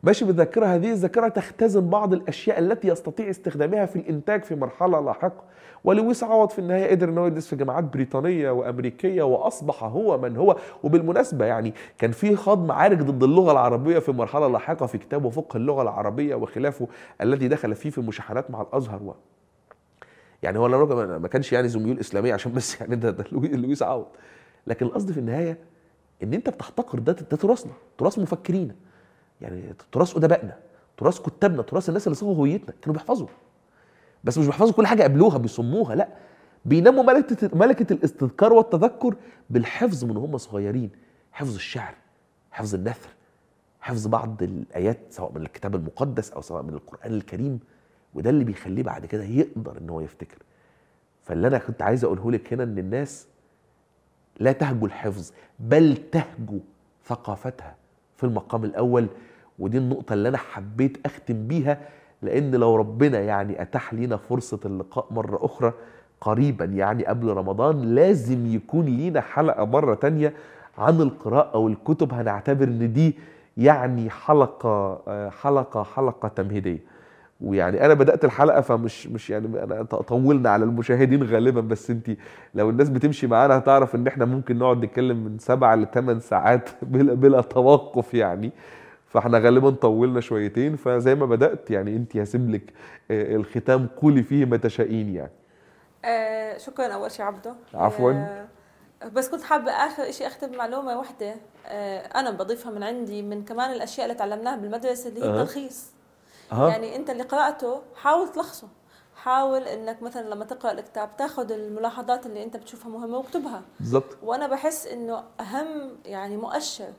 ماشي بذاكره هذه الذاكرة تختزن بعض الأشياء التي يستطيع استخدامها في الإنتاج في مرحلة لاحقة. ولويس عوض في النهاية قدر إن هو يدرس في جامعات بريطانية وأمريكية وأصبح هو من هو. وبالمناسبة يعني كان في خاض معارك ضد اللغة العربية في مرحلة لاحقة في كتابه فقه اللغة العربية وخلافه الذي دخل فيه في مشاحنات مع الأزهر و يعني هو ما كانش يعني زميول اسلاميه عشان بس يعني ده, ده لوي- لويس عوض. لكن القصد في النهاية إن أنت بتحتقر ده ده تراثنا تراث مفكرينا. يعني تراث أدبائنا تراث كتابنا تراث الناس اللي صاغوا هويتنا كانوا بيحفظوا. بس مش بيحفظوا كل حاجة قبلوها بيصموها لأ. بينموا ملكة ملكة الاستذكار والتذكر بالحفظ من هم صغيرين. حفظ الشعر حفظ النثر حفظ بعض الآيات سواء من الكتاب المقدس أو سواء من القرآن الكريم. وده اللي بيخليه بعد كده يقدر إن هو يفتكر. فاللي أنا كنت عايز أقوله لك هنا إن الناس لا تهجو الحفظ بل تهجو ثقافتها. في المقام الأول ودي النقطة اللي أنا حبيت أختم بيها لأن لو ربنا يعني أتاح لينا فرصة اللقاء مرة أخرى قريبا يعني قبل رمضان لازم يكون لينا حلقة مرة تانية عن القراءة والكتب. هنعتبر إن دي يعني حلقة آه، حلقة حلقة تمهيدية. ويعني أنا بدأت الحلقة فمش مش يعني أنا طولنا على المشاهدين غالبا بس انت لو الناس بتمشي معانا هتعرف إن إحنا ممكن نقعد نتكلم من سبعة لثمان ساعات بلا بلا توقف يعني. فإحنا غالبا طولنا شويتين فزي ما بدأت يعني انت هسيب لك آه، الختام قولي فيه ما تشائين يعني. آه شكرا أول شيء عبده. عفواً. آه بس كنت حابة آخر شيء أختم معلومة واحدة. آه أنا بضيفها من عندي من كمان الأشياء اللي تعلمناها بالمدرسة اللي هي. التلخيص. أها. يعني أنت اللي قرأته حاول تلخصه حاول إنك مثلا لما تقرأ الكتاب تاخذ الملاحظات اللي أنت بتشوفها مهمة واكتبها بالظبط وأنا بحس إنه أهم يعني مؤشر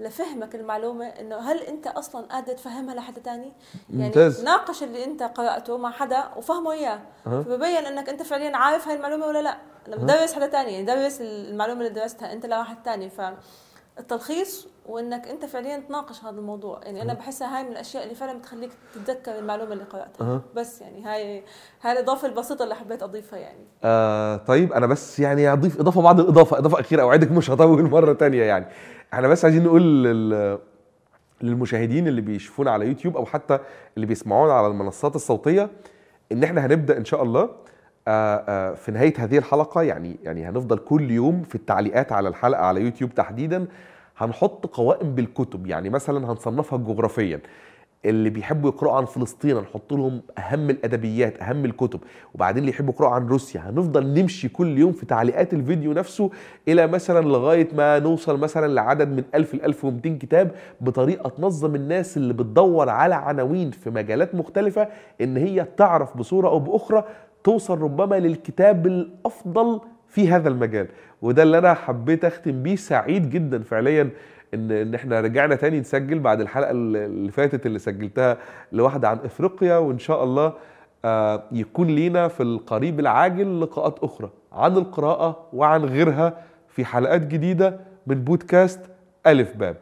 لفهمك المعلومة إنه هل أنت أصلا قادر تفهمها لحد تاني؟ يعني ممتاز. ناقش اللي أنت قرأته مع حدا وفهمه إياه أها. فببين إنك أنت فعليا عارف هاي المعلومة ولا لأ لما درس حدا تاني يعني درس المعلومة اللي درستها أنت لواحد تاني فالتلخيص وإنك أنت فعليا تناقش هذا الموضوع. يعني أنا بحسها هاي من الأشياء اللي فعلا بتخليك تتذكر المعلومة اللي قرأتها. أها. بس يعني هاي هاي الإضافة البسيطة اللي حبيت أضيفها يعني. آه طيب أنا بس يعني أضيف إضافة بعد الإضافة إضافة أخيرة أوعدك مش هطول مرة تانية يعني. إحنا بس عايزين نقول لل... للمشاهدين اللي بيشوفونا على يوتيوب أو حتى اللي بيسمعونا على المنصات الصوتية إن إحنا هنبدأ إن شاء الله في نهاية هذه الحلقة يعني يعني هنفضل كل يوم في التعليقات على الحلقة على يوتيوب تحديدا هنحط قوائم بالكتب يعني مثلا هنصنفها جغرافيا. اللي بيحبوا يقرأوا عن فلسطين هنحط لهم أهم الأدبيات أهم الكتب. وبعدين اللي يحبوا يقرأوا عن روسيا هنفضل نمشي كل يوم في تعليقات الفيديو نفسه إلى مثلا لغاية ما نوصل مثلا لعدد من 1000 ل 1200 كتاب بطريقة تنظم الناس اللي بتدور على عناوين في مجالات مختلفة إن هي تعرف بصورة أو بأخرى توصل ربما للكتاب الأفضل في هذا المجال. وده اللي أنا حبيت أختم بيه سعيد جدا فعليا ان إن إحنا رجعنا تاني نسجل بعد الحلقة اللي فاتت اللي سجلتها لواحدة عن إفريقيا وإن شاء الله آه، يكون لينا في القريب العاجل لقاءات أخرى عن القراءة وعن غيرها في حلقات جديدة من بودكاست ألف باب.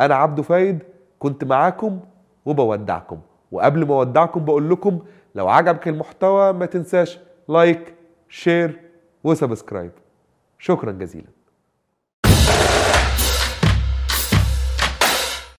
أنا عبدو فايد كنت معاكم وبودعكم. وقبل ما أودعكم بقول لكم لو عجبك المحتوى ما تنساش like share و subscribe. شكرا جزيلا.